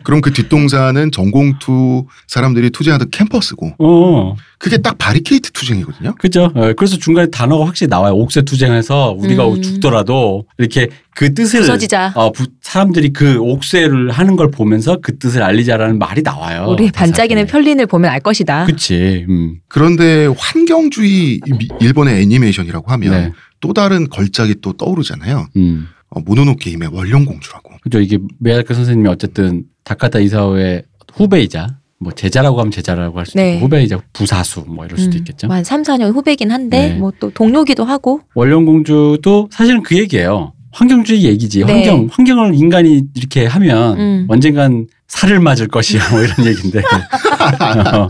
그럼 그 뒷동산은 전공투 사람들이 투쟁하던 캠퍼스고 어, 그게 딱 바리케이트 투쟁이거든요. 그죠. 어, 그래서 중간에 단어가 확실히 나와요. 옥새 투쟁해서 우리가 음. 죽더라도 이렇게 그 뜻을 부서지자. 어, 부- 사람들이 그 옥새를 하는 걸 보면서 그 뜻을 알리자라는 말이 나와요. 우리 반짝이는 대사에. 편린을 보면 알 것이다. 그치. 음. 그런데 환경주의 미- 일본의 애니메이션이라고 하면 네. 또 다른 걸작이 또 떠오르잖아요. 음. 어, 모노노게임의 원령공주라고. 그죠. 이게 메아크 선생님이 어쨌든 다카타 이사오의 후배이자 뭐 제자라고 하면 제자라고 할 수도 네. 있고 후배이자 부사수 뭐 이럴 수도 음, 있겠죠. 한 3, 4년 후배긴 한데 네. 뭐또 동료기도 하고 원령공주도 사실은 그 얘기예요. 환경주의 얘기지. 네. 환경 환경을 인간이 이렇게 하면 음. 언젠간 살을 맞을 것이야. 뭐 이런 얘기인데 어,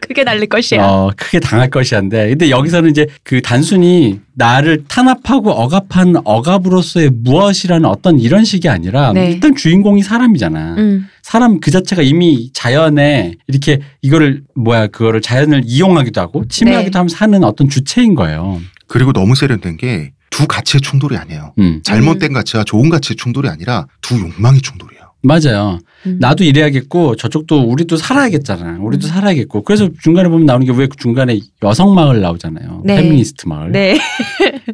크게 날릴 것이야. 어, 크게 당할 것이한데. 근데 여기서는 이제 그 단순히 나를 탄압하고 억압한 억압으로서의 무엇이라는 어떤 이런 식이 아니라 네. 일단 주인공이 사람이잖아. 음. 사람 그 자체가 이미 자연에 이렇게 이거를 뭐야 그거를 자연을 이용하기도 하고 침해하기도 네. 하면서 사는 어떤 주체인 거예요. 그리고 너무 세련된 게 두 가치의 충돌이 아니에요. 음. 잘못된 가치와 좋은 가치의 충돌이 아니라 두 욕망의 충돌이에요. 맞아요. 음. 나도 일해야겠고 저쪽도 우리도 살아야겠잖아. 우리도 음. 살아야겠고. 그래서 중간에 보면 나오는 게 왜 중간에 여성 마을 나오잖아요. 네. 페미니스트 마을. 네.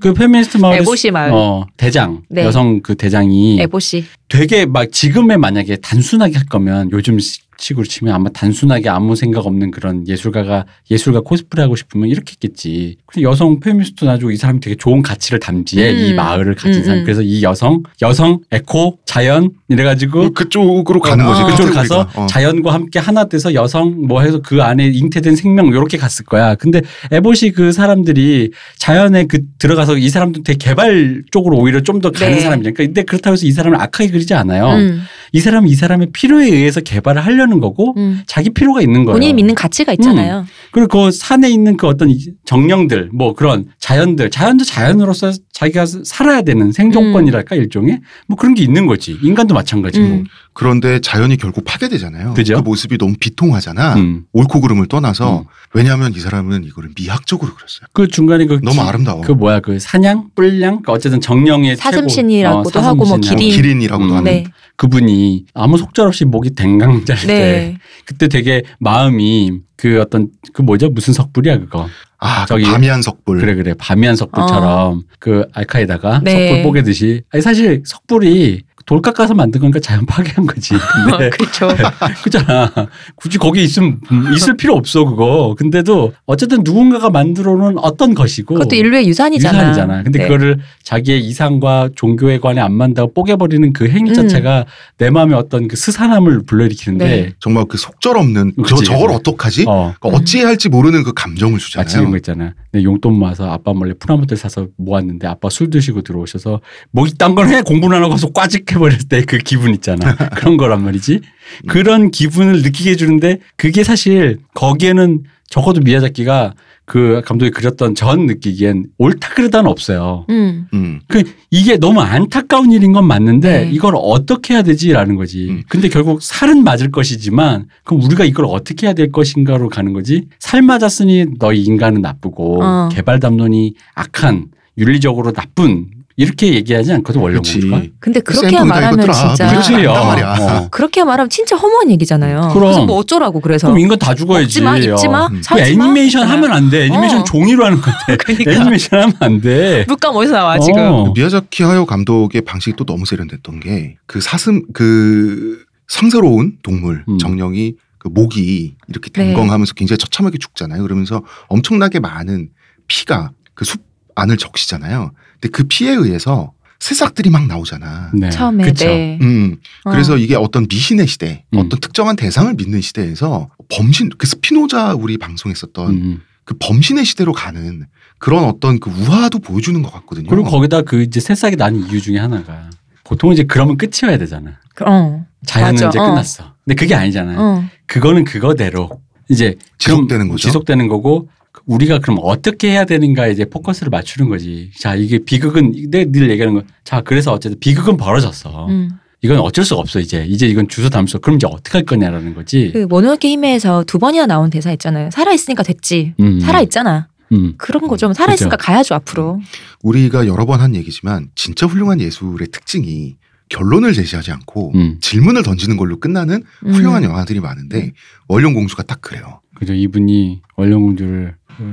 그 페미니스트 마을 에보시 마을. 어, 대장 네. 여성 그 대장이 에보시. 되게 막 지금의 만약에 단순하게 할 거면 요즘 시- 식으로 치면 아마 단순하게 아무 생각 없는 그런 예술가가 예술가 코스프레 하고 싶으면 이렇게 했겠지. 근데 여성 페미니스트 놔주고 이 사람이 되게 좋은 가치를 담지해 음. 이 마을을 가진 음, 사람. 음. 그래서 이 여성, 여성, 에코, 자연 이래가지고 그쪽으로 가는 어. 거지. 그쪽으로. 가서 어. 자연과 함께 하나 돼서 여성 뭐 해서 그 안에 잉태된 생명 이렇게 갔을 거야. 근데 에봇이 그 사람들이 자연에 그 들어가서 이 사람도 되게 개발 쪽으로 오히려 좀 더 가는 네. 사람이니까. 근데 그렇다고 해서 이 사람을 악하게 그리지 않아요. 음. 이 사람은 이 사람의 필요에 의해서 개발을 하려는 거고 음. 자기 필요가 있는 거예요. 본인이 믿는 가치가 있잖아요. 그리고 그 산에 있는 그 어떤 이 정령들 뭐 그런 자연들 자연도 자연으로서 자기가 살아야 되는 생존권이랄까 일종의 뭐 그런 게 있는 거지. 인간도 마찬가지고. 음. 그런데 자연이 결국 파괴되잖아요. 그죠? 그 모습이 너무 비통하잖아. 음. 옳고 그름을 떠나서 음. 왜냐하면 이 사람은 이거를 미학적으로 그렸어요. 그 중간에 그 너무 기- 아름다워. 그 뭐야 그 사냥 뿔량 그 어쨌든 정령의 사슴신이라고도 최고, 어, 하고 뭐. 기린. 기린 이라고도 음. 하는. 네. 그분이 아무 속절 없이 목이 댕강 잘 때 네. 그때 되게 마음이 그 어떤 그 뭐죠 무슨 석불이야 그거 아, 저기- 그 밤이한 석불. 그래 그래 밤이한 석불처럼 그 알카에다가 어. 네. 석불 뽀개듯이 아니 사실 석불이 돌 깎아서 만든 거니까 자연 파괴한 거지 근데 그렇죠. 그잖아 굳이 거기 있으면 음, 있을 필요 없어 그거 근데도 어쨌든 누군가가 만들어 놓은 어떤 것이고 그것도 인류의 유산이잖아. 유산이잖아. 근데 네. 그거를 자기의 이상과 종교에 관해 안 만다고 뽀개버리는 그 행위 음. 자체가 내 마음에 어떤 그 스산함을 불러일으키는데 네. 정말 그 속절없는 저 그치, 저걸. 어떡하지? 어. 그러니까 어찌해야 할지 모르는 그 감정을 주잖아요. 마치 이런 거 있잖아. 내 용돈 모아서 아빠 몰래 프라모델 사서 모았는데 아빠 술 드시고 들어오셔서 뭐 이딴 걸 해 공부는 안 하고 가서 꽈직 해버릴 때그 기분 있잖아. 그런 거란 말이지. 그런 기분을 느끼게 해주는데 그게 사실 거기에는 적어도 미야자키가 그 감독이 그렸던 전 느끼기엔 옳다 그르다는 없어요. 음. 음. 그 이게 너무 안타까운 일인 건 맞는데 네. 이걸 어떻게 해야 되지라는 거지. 음. 근데 결국 살은 맞을 것이지만 그럼 우리가 이걸 어떻게 해야 될 것인가로 가는 거지. 살 맞았으니 너희 인간은 나쁘고 어. 개발 담론이 악한 윤리적으로 나쁜 이렇게 얘기하지 않거든 그렇지. 원령공주가. 근데 그렇게 센통이다 말하면. 진짜. 않단 말이야. 어. 그렇게 말하면 진짜 허무한 얘기잖아요. 그럼. 그래서 뭐 어쩌라고 그래서 그럼 인간 다 죽어야지. 먹지 마, 입지 마, 어. 음. 그 살지 마. 애니메이션. 하면 안 돼. 애니메이션 어. 종이로 하는 건데. 그러니까 애니메이션 하면 안 돼. 물감 어디서 나와 어. 지금? 미야자키 하요 감독의 방식이 또 너무 세련됐던 게 그 사슴 그 상스러운 동물 음. 정령이 그 목이 이렇게 네. 댕검하면서 굉장히 처참하게 죽잖아요. 그러면서 엄청나게 많은 피가 그 숲 안을 적시잖아요. 근데 그 피에 의해서 새싹들이 막 나오잖아. 네. 처음에 그쵸. 네. 음, 어. 그래서 이게 어떤 미신의 시대, 음. 어떤 특정한 대상을 믿는 시대에서 범신, 그 스피노자 우리 방송했었던 음. 그 범신의 시대로 가는 그런 어떤 그 우화도 보여주는 것 같거든요. 그리고 거기다 그 이제 새싹이 난 이유 중에 하나가 보통 이제 그러면 끝이어야 되잖아. 그- 어. 자연은 맞아. 이제 어. 끝났어. 근데 그게 아니잖아요. 어. 그건 그거대로 이제 지속되는 거죠. 지속되는 거고 우리가 그럼 어떻게 해야 되는가 이제 포커스를 맞추는 거지. 자 이게 비극은 내가 늘 얘기하는 거. 자 그래서 어쨌든 비극은 벌어졌어. 음. 이건 어쩔 수가 없어 이제 이제 이건 주소 담소. 그럼 이제 어떻게 할 거냐라는 거지. 그 모노노케 히메에서 두 번이나 나온 대사 있잖아요. 살아 있으니까 됐지. 음. 살아 있잖아. 음. 그런 거 좀 살아 있으니까 가야죠 앞으로. 우리가 여러 번 한 얘기지만 진짜 훌륭한 예술의 특징이 결론을 제시하지 않고 음. 질문을 던지는 걸로 끝나는 음. 훌륭한 영화들이 많은데 원룡공주가 딱 그래요. 그죠. 이분이 원령공주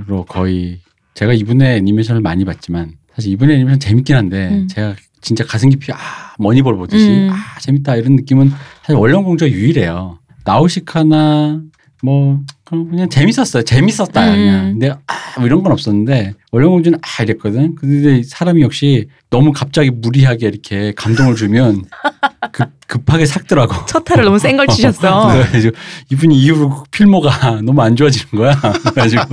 로 거의 제가 이분의 애니메이션을 많이 봤지만 사실 이분의 애니메이션 재밌긴 한데 음. 제가 진짜 가슴 깊이 아 머니볼 보듯이 음. 아 재밌다 이런 느낌은 사실 원령 공주가 유일해요. 나우시카나 뭐 그냥 그냥 재밌었어요. 재밌었다 음. 그냥. 근데 아 뭐 이런 건 없었는데 원령공주는 아 이랬거든. 근데 사람이 역시 너무 갑자기 무리하게 이렇게 감동을 주면 급, 급하게 삭더라고. 첫 타를 너무 센 걸 치셨어. 그래가지고 이분이 이후로 필모가 너무 안 좋아지는 거야. 그래가지고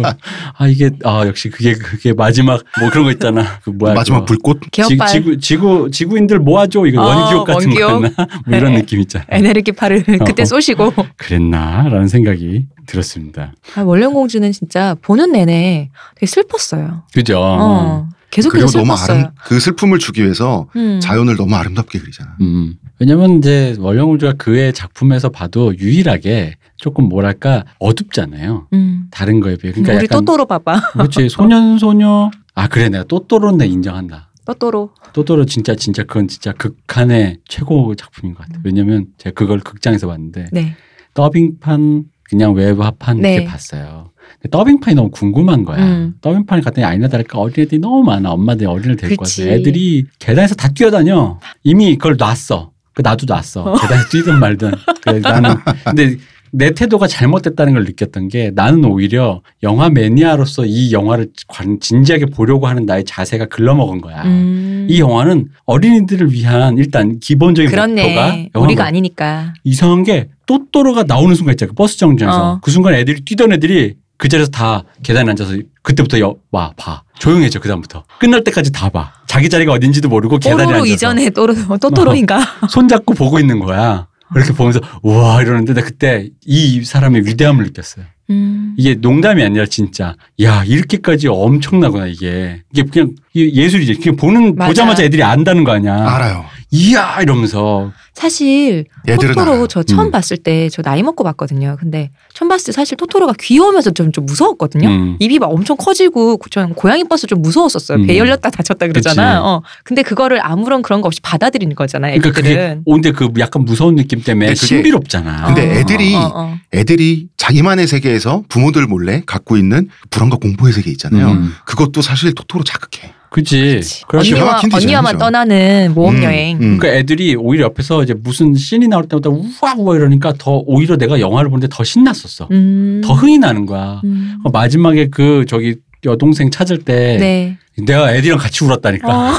아 이게 아 역시 그게 그게 마지막 뭐 그런 거 있잖아. 그 뭐야 마지막 그거. 불꽃 개혁발 지 구, 지구 지구인들 모아줘 이거 어, 원기옥 같은 원기옥. 거였나 뭐 이런 네. 느낌 있잖아. 에네르기 팔을 그때 어. 쏘시고 그랬나라는 생각이 들었습니다. 아, 원령공주는 진짜 보는 내내 되게 슬펐어요. 그죠. 어. 계속해서 그리고 너무 슬펐어요. 아름 그 슬픔을 주기 위해서 음. 자연을 너무 아름답게 그리잖아. 음. 왜냐면 이제 원령공주가 그의 작품에서 봐도 유일하게 조금 뭐랄까 어둡잖아요. 음. 다른 거에 비해. 그러니까 우리 약간 또또로 봐봐. 그렇지 소년 소녀 아 그래 내가 또또로는 내가 인정한다. 또또로. 또또로 진짜 진짜 그건 진짜 극한의 최고 작품인 것 같아요. 왜냐면 제가 그걸 극장에서 봤는데 네. 더빙판 그냥 외화판 네. 이렇게 봤어요. 근데 더빙판이 너무 궁금한 거야. 음. 더빙판에 갔더니 아니나 다를까 어린애들이 너무 많아. 엄마들이 어린애를 데리고 와서. 애들이 계단에서 다 뛰어다녀. 이미 그걸 놨어. 그 나도 놨어. 계단에서 뛰든 말든. 그래 나는 근데 내 태도가 잘못됐다는 걸 느꼈던 게 나는 오히려 영화 매니아로서 이 영화를 관- 진지하게 보려고 하는 나의 자세가 글러먹은 거야. 음. 이 영화는 어린이들을 위한 일단 기본적인 목표가 그렇네. 영화 우리가 뭐- 아니니까. 이상한 게 또또로가 나오는 순간 있잖아. 그 버스 정류장에서 어. 그 순간 애들이 뛰던 애들이 그 자리에서 다 계단에 앉아서 그때부터 여, 와 봐. 조용해져 그 다음부터 끝날 때까지 다 봐. 자기 자리가 어딘지도 모르고 계단에 앉아서 이전에 또로 또또로인가. 손잡고 보고 있는 거야. 이렇게 보면서 우와 이러는데 나 그때 이 사람의 위대함을 느꼈어요. 음. 이게 농담이 아니라 진짜 야 이렇게까지 엄청나구나 이게 이게 그냥 예술이지. 그냥 보는 맞아. 보자마자 애들이 안다는 거 아니야. 알아요. 이야 이러면서 사실 토토로. 저 처음 음. 봤을 때 저 나이 먹고 봤거든요. 근데 처음 봤을 때 사실 토토로가 귀여우면서 좀, 좀 무서웠거든요. 음. 입이 막 엄청 커지고 전 고양이 버스 좀 무서웠었어요. 배 음. 열렸다 닫혔다 그러잖아. 어. 근데 그거를 아무런 그런 거 없이 받아들이는 거잖아요. 그러니까 그게 애들은. 온데 그 약간 무서운 느낌 때문에 근데 그게- 신비롭잖아. 근데 어, 애들이 어, 어. 애들이 자기만의 세계에서 부모들 몰래 갖고 있는 불안과 공포의 세계 있잖아요. 음. 그것도 사실 토토로 자극해. 기가 언니와 언니와만. 떠나는 모험 음, 여행. 음. 그러니까 애들이 오히려 옆에서 이제 무슨 씬이 나올 때마다 우와 우와 이러니까 더 오히려 내가 영화를 보는데 더 신났었어. 음. 더 흥이 나는 거야. 음. 어, 마지막에 그 저기 여동생 찾을 때 네. 내가 애들이랑 같이 울었다니까. 어,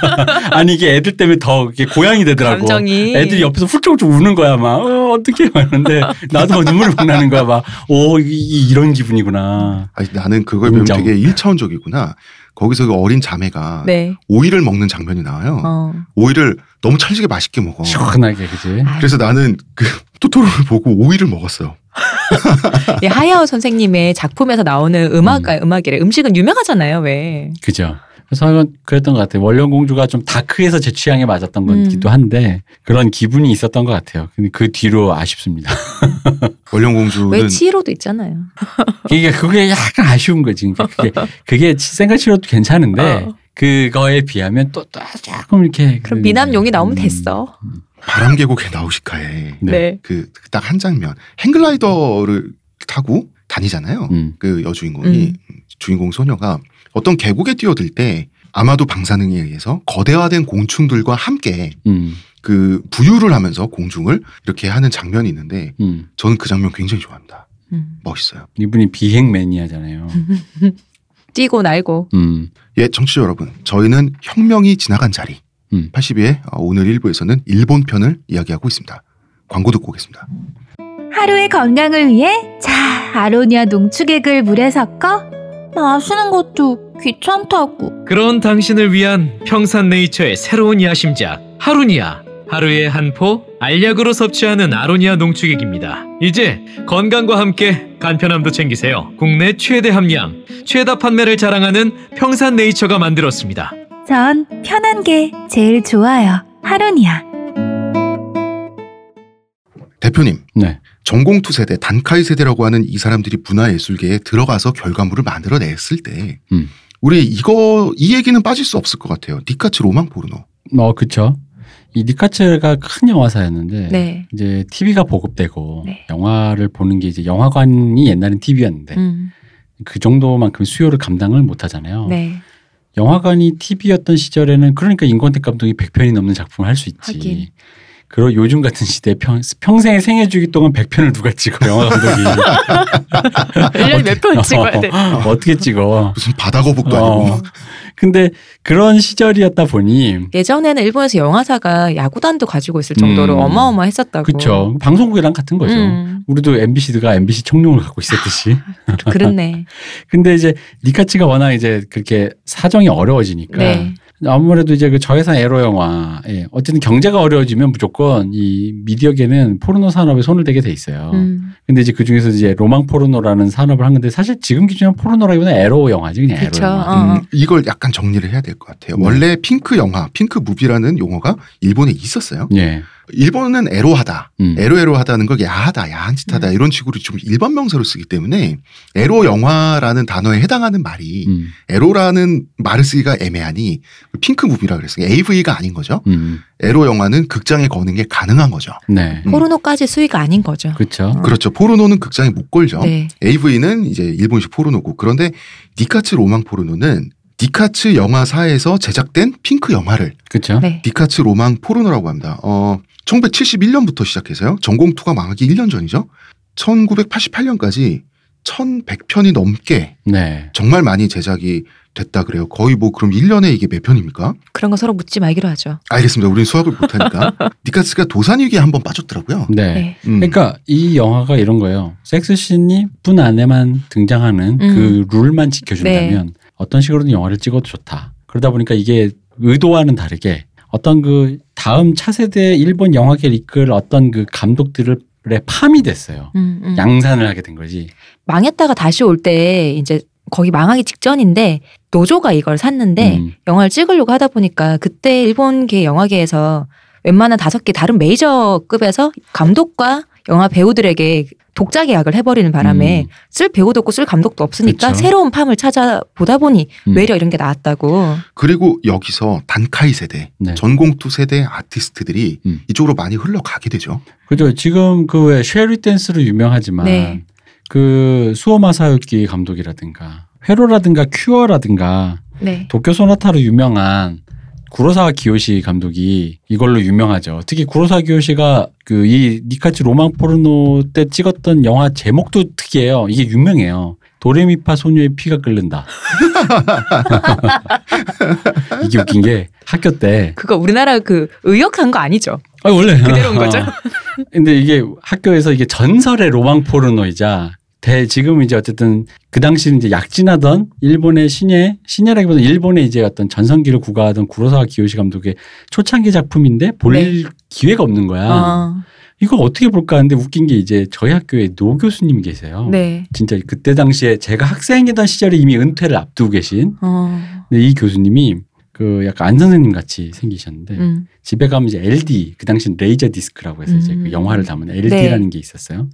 아니 이게 애들 때문에 더 이게 고양이 되더라고. 감정이. 애들이 옆에서 훌쩍훌쩍 우는 거야 막 어, 어떻게 하는데 나도 막 눈물이 막 나는 거야 막오 이런 기분이구나. 아니, 나는 그걸 보면 인정. 되게 일차원적이구나. 거기서 그 어린 자매가 네. 오이를 먹는 장면이 나와요. 어. 오이를 너무 찰지게 맛있게 먹어. 시원하게 그지. 그래서 나는 그 토토로를 보고 오이를 먹었어요. 이 하야오 선생님의 작품에서 나오는 음악, 아, 음악이래. 음식은 유명하잖아요, 왜. 그죠. 그래서 그랬던 것 같아요. 원령공주가 좀 다크해서 제 취향에 맞았던 음. 거기도 한데 그런 기분이 있었던 것 같아요. 근데 그 뒤로 아쉽습니다. 원령공주는 왜 치로도 있잖아요. 이게 그게 약간 아쉬운 거지. 그게 그게 생각 치료도 괜찮은데 어. 그거에 비하면 또, 또 조금 이렇게 그럼 그- 미남용이 나오면 음. 됐어. 바람 계곡의 나우시카에 네. 네. 그 딱 한 장면 행글라이더를 타고 다니잖아요. 음. 그 여주인공이 음. 주인공 소녀가 어떤 계곡에 뛰어들 때 아마도 방사능에 의해서 거대화된 공충들과 함께 음. 그 부유를 하면서 공중을 이렇게 하는 장면이 있는데 음. 저는 그 장면 굉장히 좋아합니다. 음. 멋있어요. 이분이 비행 매니아잖아요. 뛰고 날고. 음. 예, 청취자 여러분, 저희는 혁명이 지나간 자리 음. 82회 오늘 1부에서는 일본 편을 이야기하고 있습니다. 광고 듣고 오겠습니다. 하루의 건강을 위해 자 아로니아 농축액을 물에 섞어 마시는 것도 귀찮다고 그런 당신을 위한 평산네이처의 새로운 야심작 하루니아 하루에 한 포 알약으로 섭취하는 아로니아 농축액입니다. 이제 건강과 함께 간편함도 챙기세요. 국내 최대 함량, 최다 판매를 자랑하는 평산네이처가 만들었습니다. 전 편한 게 제일 좋아요 하루니아 대표님, 네. 전공투 세대, 단카이 세대라고 하는 이 사람들이 문화예술계에 들어가서 결과물을 만들어냈을 때 음. 우리 이거 이 얘기는 빠질 수 없을 것 같아요. 니카츠 로망 포르노. 어, 그쵸. 이 니카츠가 큰 영화사였는데 네. 이제 TV가 보급되고 네. 영화를 보는 게 이제 영화관이 옛날엔 TV였는데 음. 그 정도만큼 수요를 감당을 못 하잖아요. 네. 영화관이 TV였던 시절에는 그러니까 임권택 감독이 100편이 넘는 작품을 할 수 있지. 하긴. 그리고 요즘 같은 시대에 평, 평생의 생애 주기 동안 100편을 누가 찍어 영화 감독이 1년에 몇 편 찍어야 돼. 어, 어떻게 찍어? 무슨 바다거북도 어. 아니고. 근데 그런 시절이었다 보니 예전에는 일본에서 영화사가 야구단도 가지고 있을 정도로 음. 어마어마했었다고. 그쵸 방송국이랑 같은 거죠. 음, 우리도 MBC가 MBC 청룡을 갖고 있었듯이. 그- 그렇네. 근데 이제 니카츠가 워낙 이제 그렇게 사정이 어려워지니까 네. 아무래도 이제 그 저예산 에로 영화, 예. 어쨌든 경제가 어려워지면 무조건 이 미디어계는 포르노 산업에 손을 대게 돼 있어요. 음. 근데 이제 그 중에서 이제 로망 포르노라는 산업을 한 건데 사실 지금 기준으로 포르노라기보다 에로 영화지 그냥 에로. 영화. 어. 음, 이걸 약간 정리를 해야 될 것 같아요. 네. 원래 핑크 영화, 핑크 무비라는 용어가 일본에 있었어요. 예. 일본은 에로하다. 음. 에로에로하다는 걸 야하다, 야한 짓 하다 이런 식으로 좀 일반 명사로 쓰기 때문에 에로 영화라는 단어에 해당하는 말이 음. 에로라는 말을 쓰기가 애매하니 핑크 무비라 그랬어요. AV가 아닌 거죠. 음. 에로 영화는 극장에 거는 게 가능한 거죠. 네. 음. 포르노까지 수위가 아닌 거죠. 그렇죠. 그렇죠. 포르노는 극장에 못 걸죠. 네. AV는 이제 일본식 포르노고 그런데 니카츠 로망 포르노는 니카츠 영화사에서 제작된 핑크 영화를 그렇죠. 네. 니카츠 로망 포르노라고 합니다. 어, 1971년부터 시작해서요. 전공투가 망하기 1년 전이죠. 1988년까지 1100편이 넘게 네. 정말 많이 제작이 됐다 그래요. 거의 뭐 그럼 1년에 이게 몇 편입니까? 그런 거 서로 묻지 말기로 하죠. 알겠습니다. 우리는 수학을 못하니까. 니카츠가 도산위기에 한번 빠졌더라고요. 네. 네. 음. 그러니까 이 영화가 이런 거예요. 섹스씬이 분 안에만 등장하는 그 룰만 지켜준다면 어떤 식으로든 영화를 찍어도 좋다. 그러다 보니까 이게 의도와는 다르게 어떤 그 다음 차세대 일본 영화계를 이끌 어떤 그 감독들의 팜이 됐어요. 음, 음. 양산을 하게 된 거지. 망했다가 다시 올 때 이제 거의 망하기 직전인데 노조가 이걸 샀는데 음. 영화를 찍으려고 하다 보니까 그때 일본계 영화계에서 웬만한 다섯 개 다른 메이저급에서 감독과 영화 배우들에게 독자 계약을 해버리는 바람에 음. 쓸 배우도 없고 쓸 감독도 없으니까 그쵸. 새로운 팜을 찾아보다 보니 음. 외려 이런 게 나왔다고. 그리고 여기서 단카이 세대, 네. 전공투 세대 아티스트들이 음. 이쪽으로 많이 흘러가게 되죠. 그죠. 지금 그 왜 쉐리 댄스로 유명하지만 네. 그 수호 마사유키 감독이라든가 회로라든가 큐어라든가 네. 도쿄 소나타로 유명한 구로사와 기요시 감독이 이걸로 유명하죠. 특히 구로사와 기요시가 그 이 니카츠 로망 포르노 때 찍었던 영화 제목도 특이해요. 이게 유명해요. 도레미파 소녀의 피가 끓는다. 이게 웃긴 게 학교 때 그거 우리나라 그 의역한 거 아니죠? 아, 원래 그대로인 거죠? 근데 이게 학교에서 이게 전설의 로망 포르노이자 대 지금 이제 어쨌든 그 당시는 이제 약진하던 일본의 신예 신예라기보다 일본의 이제 어떤 전성기를 구가하던 구로사와 기요시 감독의 초창기 작품인데 볼 네. 기회가 없는 거야. 어, 이거 어떻게 볼까 하는데 웃긴 게 이제 저희 학교에 노 교수님 계세요. 네. 진짜 그때 당시에 제가 학생이던 시절에 이미 은퇴를 앞두고 계신 어, 이 교수님이 그 약간 안 선생님 같이 생기셨는데 음. 집에 가면 이제 LD 그 당시 레이저 디스크라고 해서 이제 음. 그 영화를 담은 LD라는 게 있었어요.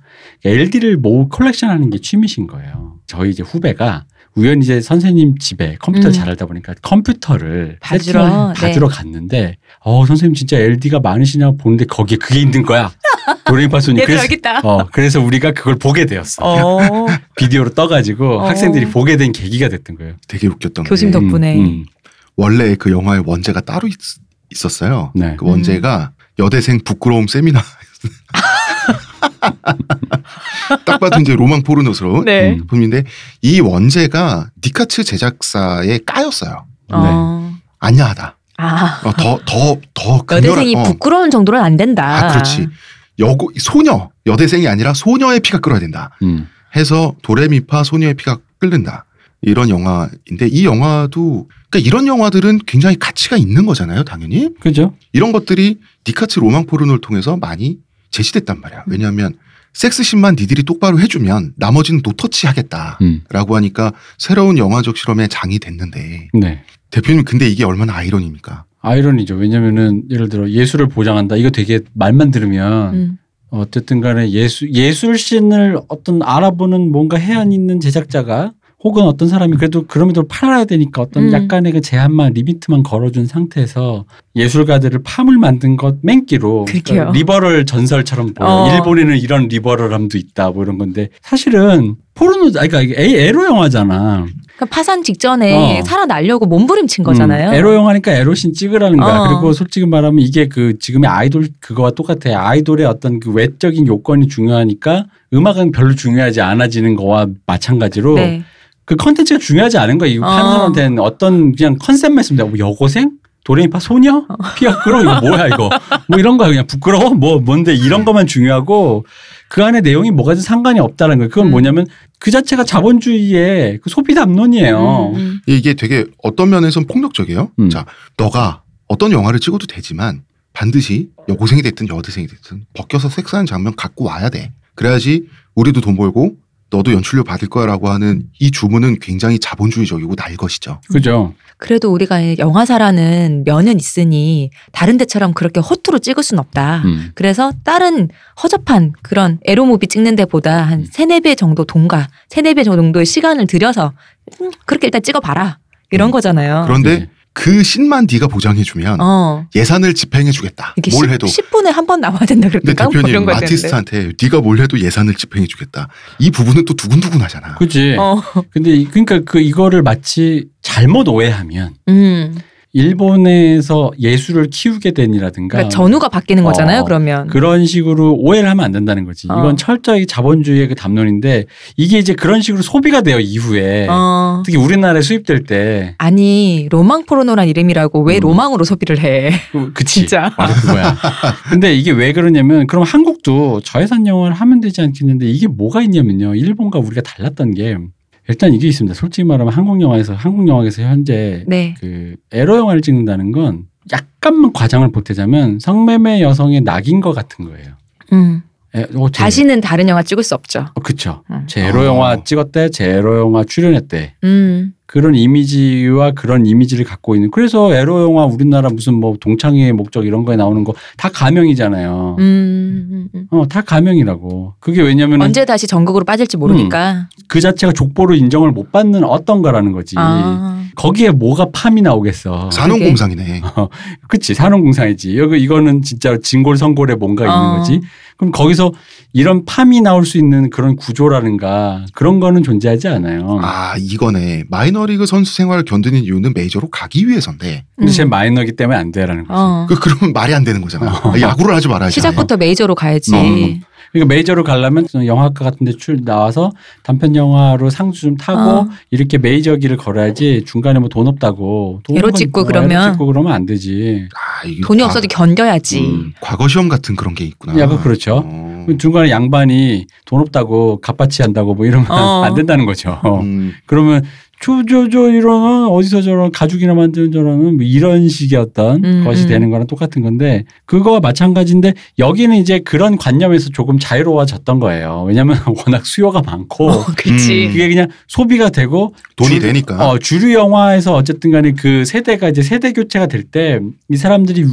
LD를 모 컬렉션하는 게 취미신 거예요. 저희 이제 후배가 우연히 이제 선생님 집에 컴퓨터 음. 잘 알다 보니까 컴퓨터를 받으러, 세팅을 네. 받으러 갔는데 어 선생님 진짜 LD가 많으시냐고 보는데 거기에 그게 있는 거야. 도레미파 소녀 여기 있다. 어 그래서 우리가 그걸 보게 되었어. 어, 비디오로 떠가지고 어. 학생들이 보게 된 계기가 됐던 거예요. 되게 웃겼던 교수님 게 덕- 덕분에. 음, 원래 그 영화의 원제가 따로 있, 었어요 네. 그 원제가 여대생 부끄러움 세미나. 딱 봐도 이제 로망 포르노스러운 네. 음. 작품인데 이 원제가 니카츠 제작사의 까였어요. 어. 아냐하다. 아, 어, 더, 더, 더 여대생이 어. 부끄러운 정도는 안 된다. 아, 그렇지. 여고, 소녀, 여대생이 아니라 소녀의 피가 끓어야 된다. 음. 해서 도레미파 소녀의 피가 끓는다. 이런 영화인데 이 영화도 그러니까 이런 영화들은 굉장히 가치가 있는 거잖아요, 당연히. 그죠? 이런 것들이 니카츠 로망 포르노를 통해서 많이 제시됐단 말이야. 왜냐하면 섹스씬만 니들이 똑바로 해주면 나머지는 no touch 하겠다. 음. 라고 하니까 새로운 영화적 실험의 장이 됐는데 네. 대표님 근데 이게 얼마나 아이러니입니까? 아이러니죠. 왜냐면은 예를 들어 예술을 보장한다. 이거 되게 말만 들으면 음. 어쨌든 간에 예술 예술씬을 어떤 알아보는 뭔가 혜안 있는 제작자가 혹은 어떤 사람이 그래도 그럼에도 팔아야 되니까 어떤 음. 약간의 그 제한만 limit만 걸어준 상태에서 예술가들을 farm을 만든 것 맹기로 그러게요. 리버럴 전설처럼 보여. 어. 일본에는 이런 리버럴함도 있다 뭐 이런 건데 사실은 포르노 아니 그러니까 이게 에- 에로 영화잖아. 그러니까 파산 직전에 어. 살아나려고 몸부림친 거잖아요. 음, 에로 영화니까 에로신 찍으라는 거야. 어. 그리고 솔직히 말하면 이게 그 지금의 아이돌 그거와 똑같아. 아이돌의 어떤 그 외적인 요건이 중요하니까 음악은 별로 중요하지 않아지는 거와 마찬가지로 네. 그 컨텐츠가 중요하지 않은 거야. 이거 어. 파는 사람한테는 어떤 그냥 컨셉만 있으면 돼. 뭐 여고생? 도레미파 소녀? 피가 끓어? 이거 뭐야 이거? 뭐 이런 거야. 그냥 부끄러워? 뭐 뭔데 이런 것만 중요하고 그 안에 내용이 뭐가든 상관이 없다는 거예요. 그건 음. 뭐냐면 그 자체가 자본주의의 그 소비 담론이에요. 음, 음. 이게 되게 어떤 면에서는 폭력적이에요. 음. 자, 너가 어떤 영화를 찍어도 되지만 반드시 여고생이 됐든 여대생이 됐든 벗겨서 섹스하는 장면 갖고 와야 돼. 그래야지 우리도 돈 벌고 너도 연출료 받을 거야라고 하는 이 주문은 굉장히 자본주의적이고 날 것이죠. 그죠. 그래도 우리가 영화사라는 면은 있으니 다른 데처럼 그렇게 허투루 찍을 순 없다. 음. 그래서 다른 허접한 그런 에로무비 찍는 데보다 한 음. 세네 배 정도 돈과 세네 배 정도의 시간을 들여서 음, 그렇게 일단 찍어봐라. 이런 음. 거잖아요. 그런데 네. 그 신만 네가 보장해주면 어. 예산을 집행해주겠다. 뭘 10, 해도. 10분에 한 번 나와야 된다? 뭐 이런 대표님 거 되는데. 아티스트한테 네가 뭘 해도 예산을 집행해주겠다. 이 부분은 또 두근두근하잖아. 그지. 어. 근데 이- 그러니까 그 이거를 마치 잘못 오해하면 음. 일본에서 예술을 키우게 된이라든가 그러니까 전후가 바뀌는 거잖아요. 어, 그러면. 그런 식으로 오해를 하면 안 된다는 거지. 어. 이건 철저히 자본주의의 그 담론인데 이게 이제 그런 식으로 소비가 돼요 이후에 어. 특히 우리나라에 수입될 때 아니 로망 포르노란 이름이라고 왜 음. 로망으로 소비를 해? 그- 그치 진짜. 바로 그거야. 근데 이게 왜 그러냐면 그럼 한국도 저예산 영화를 하면 되지 않겠는데 이게 뭐가 있냐면요. 일본과 우리가 달랐던 게 일단 이게 있습니다. 솔직히 말하면 한국 영화에서 한국 영화에서 현재 네. 그 에로 영화를 찍는다는 건 약간만 과장을 보태자면 성매매 여성의 낙인 것 같은 거예요. 음. 에, 어, 제- 다시는 다른 영화 찍을 수 없죠. 어, 그쵸. 음. 제 에로 어. 영화 찍었대, 제 에로 영화 출연했대. 음. 그런 이미지와 그런 이미지를 갖고 있는. 그래서 에로 영화 우리나라 무슨 뭐 동창회의 목적 이런 거에 나오는 거 다 가명이잖아요. 음. 음, 음. 어, 다 가명이라고. 그게 왜냐면 언제 다시 전국으로 빠질지 모르니까. 그 자체가 족보로 인정을 못 받는 어떤 거라는 거지. 아. 거기에 뭐가 팜이 나오겠어. 산업공상이네. 그치 산업공상이지. 여기 이거는 진짜 진골성골에 뭔가 있는 어. 거지. 그럼 거기서 이런 팜이 나올 수 있는 그런 구조라든가 그런 거는 존재하지 않아요. 아 이거네. 마이너리그 선수 생활을 견디는 이유는 메이저로 가기 위해서인데. 근데 제 음. 마이너기 때문에 안 돼라는 거지. 어. 그 그러면 말이 안 되는 거잖아. 야구를 하지 말아야지. 시작부터 메이저로 가야지. 어. 그러니까 메이저로 가려면 영화학과 같은 데 출 나와서 단편 영화로 상주 좀 타고 어. 이렇게 메이저 길을 걸어야지 중간에 뭐 돈 없다고 돈 에로 찍고 어, 그러면. 에로 찍고 그러면 안 되지. 아, 이게 돈이 과- 없어도 견뎌야지. 음, 과거 시험 같은 그런 게 있구나. 약간 그렇죠. 어. 중간에 양반이 돈 없다고 값받치 한다고 뭐 이러면 어. 안 된다는 거죠. 음, 그러면 저저저 이러는 어디서 저런 가죽이나 만드는 저러는 뭐 이런 식의 어떤 음, 것이 음. 되는 거랑 똑같은 건데 그거와 마찬가지인데 여기는 이제 그런 관념에서 조금 자유로워졌던 거예요. 왜냐하면 워낙 수요가 많고 어, 그렇지. 음. 그게 그냥 소비가 되고 돈이 주- 되니까. 어, 주류 영화에서 어쨌든 간에 그 세대가 이제 세대 교체가 될 때 이 사람들이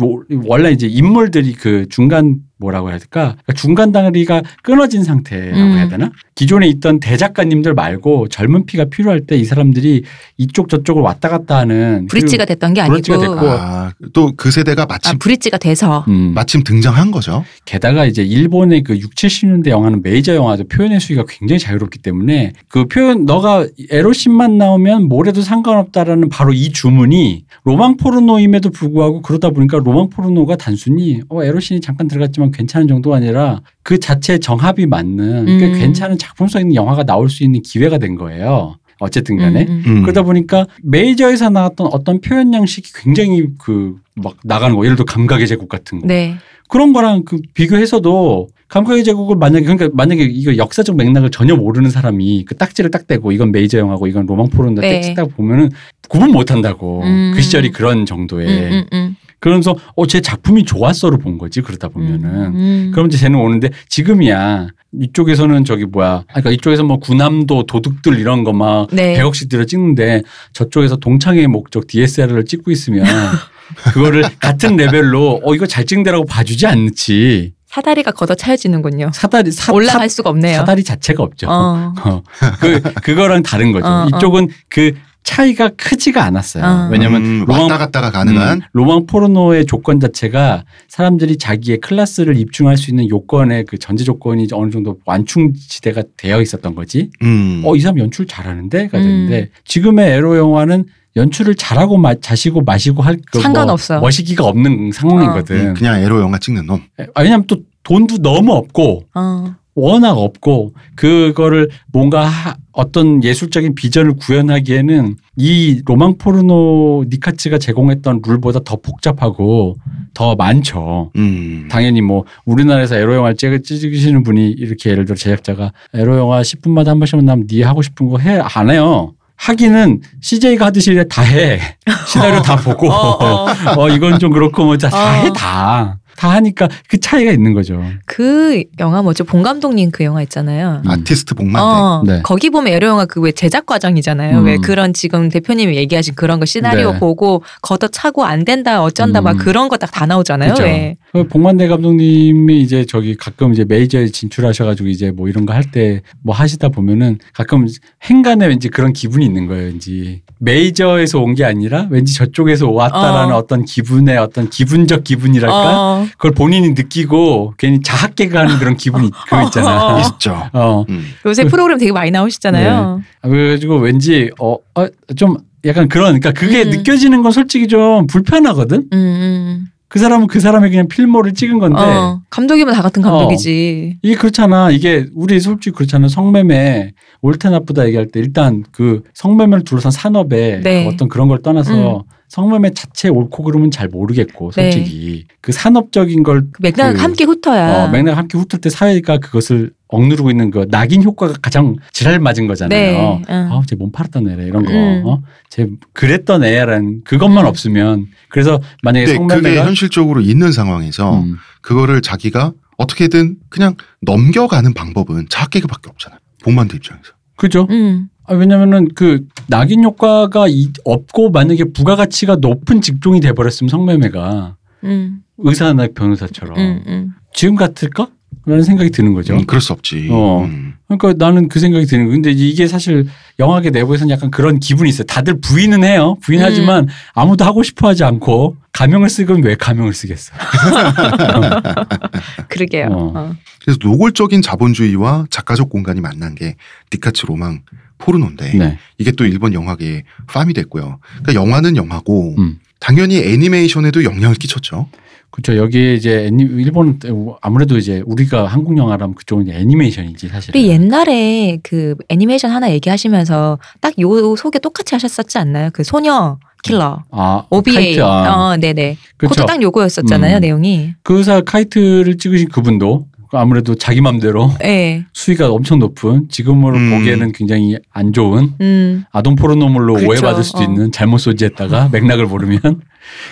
원래 이제 인물들이 그 중간 뭐라고 해야 될까? 그러니까 중간 다리가 끊어진 상태라고 음. 해야 되나? 기존에 있던 대작가님들 말고 젊은 피가 필요할 때 이 사람들이 이쪽 저쪽을 왔다 갔다 하는 브릿지가 됐던 게 아니고. 브릿지가 됐고. 아, 또그 세대가 아, 마침 브릿지가 돼서. 음. 마침 등장한 거죠. 게다가 이제 일본의 그 6, 70년대 영화는 메이저 영화도 표현의 수위가 굉장히 자유롭기 때문에 그 표현 너가 에로신만 나오면 뭐래도 상관없다라는 바로 이 주문이 로망 포르노임에도 불구하고 그러다 보니까 로망 포르노가 단순히 어 에로신이 잠깐 들어갔지만 괜찮은 정도가 아니라 그 자체 정합이 맞는 꽤 음. 괜찮은 작품성 있는 영화가 나올 수 있는 기회가 된 거예요. 어쨌든 간에 음, 음. 음. 그러다 보니까 메이저에서 나왔던 어떤 표현 양식이 굉장히 그 막 나가는 거 예를 들어 감각의 제국 같은 거 네. 그런 거랑 그 비교해서도 감각의 제국을 만약에 그러니까 만약에 이거 역사적 맥락을 전혀 모르는 사람이 그 딱지를 딱 대고 이건 메이저 영화고 이건 로망 포르노 네. 딱지 딱 보면은 구분 못 한다고 음. 그 시절이 그런 정도에 음, 음, 음. 그러면서 어 제 작품이 좋았어를 본 거지 그러다 보면은 음. 그럼 이제 쟤는 오는데 지금이야 이쪽에서는 저기 뭐야 아, 그러니까 이쪽에서 뭐 구남도 도둑들 이런 거막 네. 100억씩 들여 찍는데 저쪽에서 동창회의 목적 DSLR을 찍고 있으면 그거를 같은 레벨로 어 이거 잘 찍는데라고 봐주지 않지 사다리가 걷어 차여지는군요. 사다리 사, 올라갈 수가 없네요. 사다리 자체가 없죠. 어. 어. 그 그거랑 다른 거죠. 어, 어. 이쪽은 그 차이가 크지가 않았어요. 어. 왜냐하면 음, 로망 왔다 갔다가 가능한 음, 로망 포르노의 조건 자체가 사람들이 자기의 클래스를 입증할 수 있는 요건의 그 전제 조건이 어느 정도 완충지대가 되어 있었던 거지. 음. 어, 이 사람 연출 잘하는데가 음. 되는데 지금의 에로 영화는 연출을 잘하고 마, 자시고 마시고 할그 상관없어. 뭐 머시기가 없는 상황이거든. 음, 그냥 에로 영화 찍는 놈. 아, 왜냐하면 또 돈도 너무 없고 어. 워낙 없고 그거를 뭔가 하- 어떤 예술적인 비전을 구현하기에는 이 로망 포르노 니카츠가 제공했던 룰보다 더 복잡하고 더 많죠. 음. 당연히 뭐 우리나라에서 에로 영화를 찍- 찍으시는 분이 이렇게 예를 들어 제작자가 에로 영화 10분마다 한 번씩만 나면 네 하고 싶은 거 해 안 해요. 하기는 CJ가 하듯이 다 해. 시나리오 다 보고 어, 어. 어 이건 좀 그렇고 뭐다 어. 해 다. 다 하니까 그 차이가 있는 거죠. 그 영화 뭐죠? 봉 감독님 그 영화 있잖아요. 음. 아티스트 복만대. 어, 네. 거기 보면 에로 영화 그 왜 제작 과정이잖아요. 음. 왜 그런 지금 대표님이 얘기하신 그런 거 시나리오 네. 보고 걷어차고 안 된다 어쩐다 막 음. 그런 거 딱 다 나오잖아요. 그죠. 왜? 그 복만대 감독님이 이제 저기 가끔 이제 메이저에 진출하셔가지고 이제 뭐 이런 거 할 때 뭐 하시다 보면은 가끔 행간에 왠지 그런 기분이 있는 거예요. 왠지 메이저에서 온 게 아니라 왠지 저쪽에서 왔다라는 어. 어. 떤 기분의 어떤 기분적 기분이랄까 어, 그걸 본인이 느끼고 괜히 자학개가 하는 그런 기분이 그거 있잖아. 어. 있죠. 어. 음. 요새 프로그램 되게 많이 나오시잖아요. 아, 그래가지고 왠지 어좀 약간 그런 그러니까 그게 음. 느껴지는 건 솔직히 좀 불편하거든. 음, 음. 그 사람은 그 사람의 그냥 필모를 찍은 건데 어, 감독이면 다 같은 감독이지. 이게 그렇잖아. 이게 우리 솔직히 그렇잖아. 성매매 옳다 나쁘다 얘기할 때 일단 그 성매매를 둘러싼 산업에 네. 그 어떤 그런 걸 떠나서 성매매 자체 옳고 그름은 잘 모르겠고 네. 솔직히 그 산업적인 걸 그 맥락 그- 함께 훑어야. 어, 맥락 함께 훑을 때 사회가 그것을 억누르고 있는 그 낙인 효과가 가장 지랄 맞은 거잖아요. 네. 응. 아, 쟤몸 팔았던 애래 이런 거. 음. 어? 쟤 그랬던 애라는 그것만 음. 없으면 그래서 만약에 근데 그게 성매매가 현실적으로 있는 상황에서 음. 그거를 자기가 어떻게든 그냥 넘겨가는 방법은 자학개그밖에 없잖아요. 복만대 입장에서. 그죠? 음. 아, 왜냐면은 그 낙인 효과가 이- 없고 만약에 부가가치가 높은 직종이 돼버렸으면 성매매가 음. 의사나 변호사처럼 음. 음. 지금 같을까? 라는 생각이 드는 거죠. 음, 그럴 수 없지. 어. 음. 그러니까 나는 그 생각이 드는 거예요. 근데 이게 사실 영화계 내부에서는 약간 그런 기분이 있어요. 다들 부인은 해요. 부인하지만 음. 아무도 하고 싶어 하지 않고 가명을 쓰면 왜 가명을 쓰겠어. 그러게요. 어. 어. 그래서 노골적인 자본주의와 작가적 공간이 만난 게 디카츠 로망 포르노인데 네. 이게 또 일본 영화계의 farm이 됐고요. 그러니까 영화는 영화고 음. 당연히 애니메이션에도 영향을 끼쳤죠. 그렇죠. 여기 이제 애니, 일본 아무래도 이제 우리가 한국 영화라면 그쪽은 이제 애니메이션이지 사실. 우리 옛날에 그 애니메이션 하나 얘기하시면서 딱요 속에 똑같이 하셨었지 않나요? 그 소녀 킬러. 아. 카이트, 아. 어, 네네. 그렇죠. 그것도 딱 요거였었잖아요, 음. 내용이. 그사 카이트를 찍으신 그분도 아무래도 자기 맘대로 예. 수위가 엄청 높은 지금으로 음. 보기에는 굉장히 안 좋은 음. 아동 포르노물로 그렇죠. 오해받을 수도 어. 있는 잘못 소지했다가 맥락을 모르면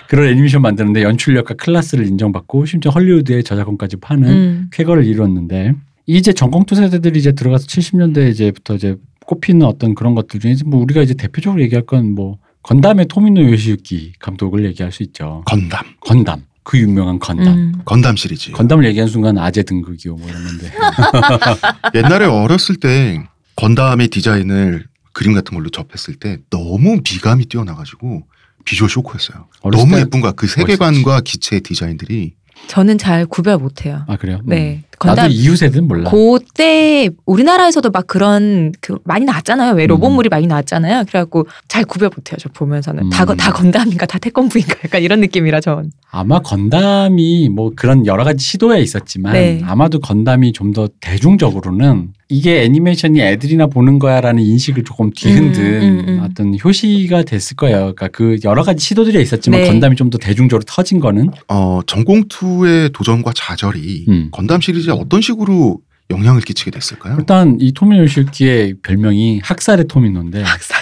그런 애니메이션 만드는데 연출력과 클래스를 인정받고 심지어 헐리우드의 저작권까지 파는 음. 쾌거를 이뤘는데 이제 전공투 세대들이 이제 들어가서 70년대 이제부터 이제 꼽히는 어떤 그런 것들 중에 뭐 우리가 이제 대표적으로 얘기할 건 뭐 건담의 토미노 요시유키 감독을 얘기할 수 있죠. 건담. 건담 그 유명한 건담. 음. 건담 시리즈. 건담을 얘기한 순간 아재 등극이요 뭐 이런 건데. 옛날에 어렸을 때 건담의 디자인을 그림 같은 걸로 접했을 때 너무 미감이 뛰어나가지고 비주얼 쇼크였어요. 너무 때- 예쁜 거야. 그 세계관과 기체의 디자인들이 저는 잘 구별 못해요. 아 그래요? 음. 네. 나도 건담 이후 세대는 몰라. 그때 우리나라에서도 막 그런 그 많이 나왔잖아요. 왜 음. 로봇물이 많이 나왔잖아요. 그래갖고 잘 구별 못해요. 저 보면서는 다, 음. 다 건담인가 다 태권부인가 약간 이런 느낌이라 전. 아마 건담이 뭐 그런 여러 가지 시도에 있었지만 네. 아마도 건담이 좀 더 대중적으로는 이게 애니메이션이 애들이나 보는 거야라는 인식을 조금 뒤흔든 음, 음, 음. 어떤 효시가 됐을 거예요. 그러니까 그 여러 가지 시도들이 있었지만 네. 건담이 좀 더 대중적으로 터진 거는 어, 전공투의 도전과 좌절이 음. 건담 시리즈 에 어떤 식으로 영향을 끼치게 됐을까요? 일단 이 토미노 요시유키의 별명이 학살의 토미노인데 학살.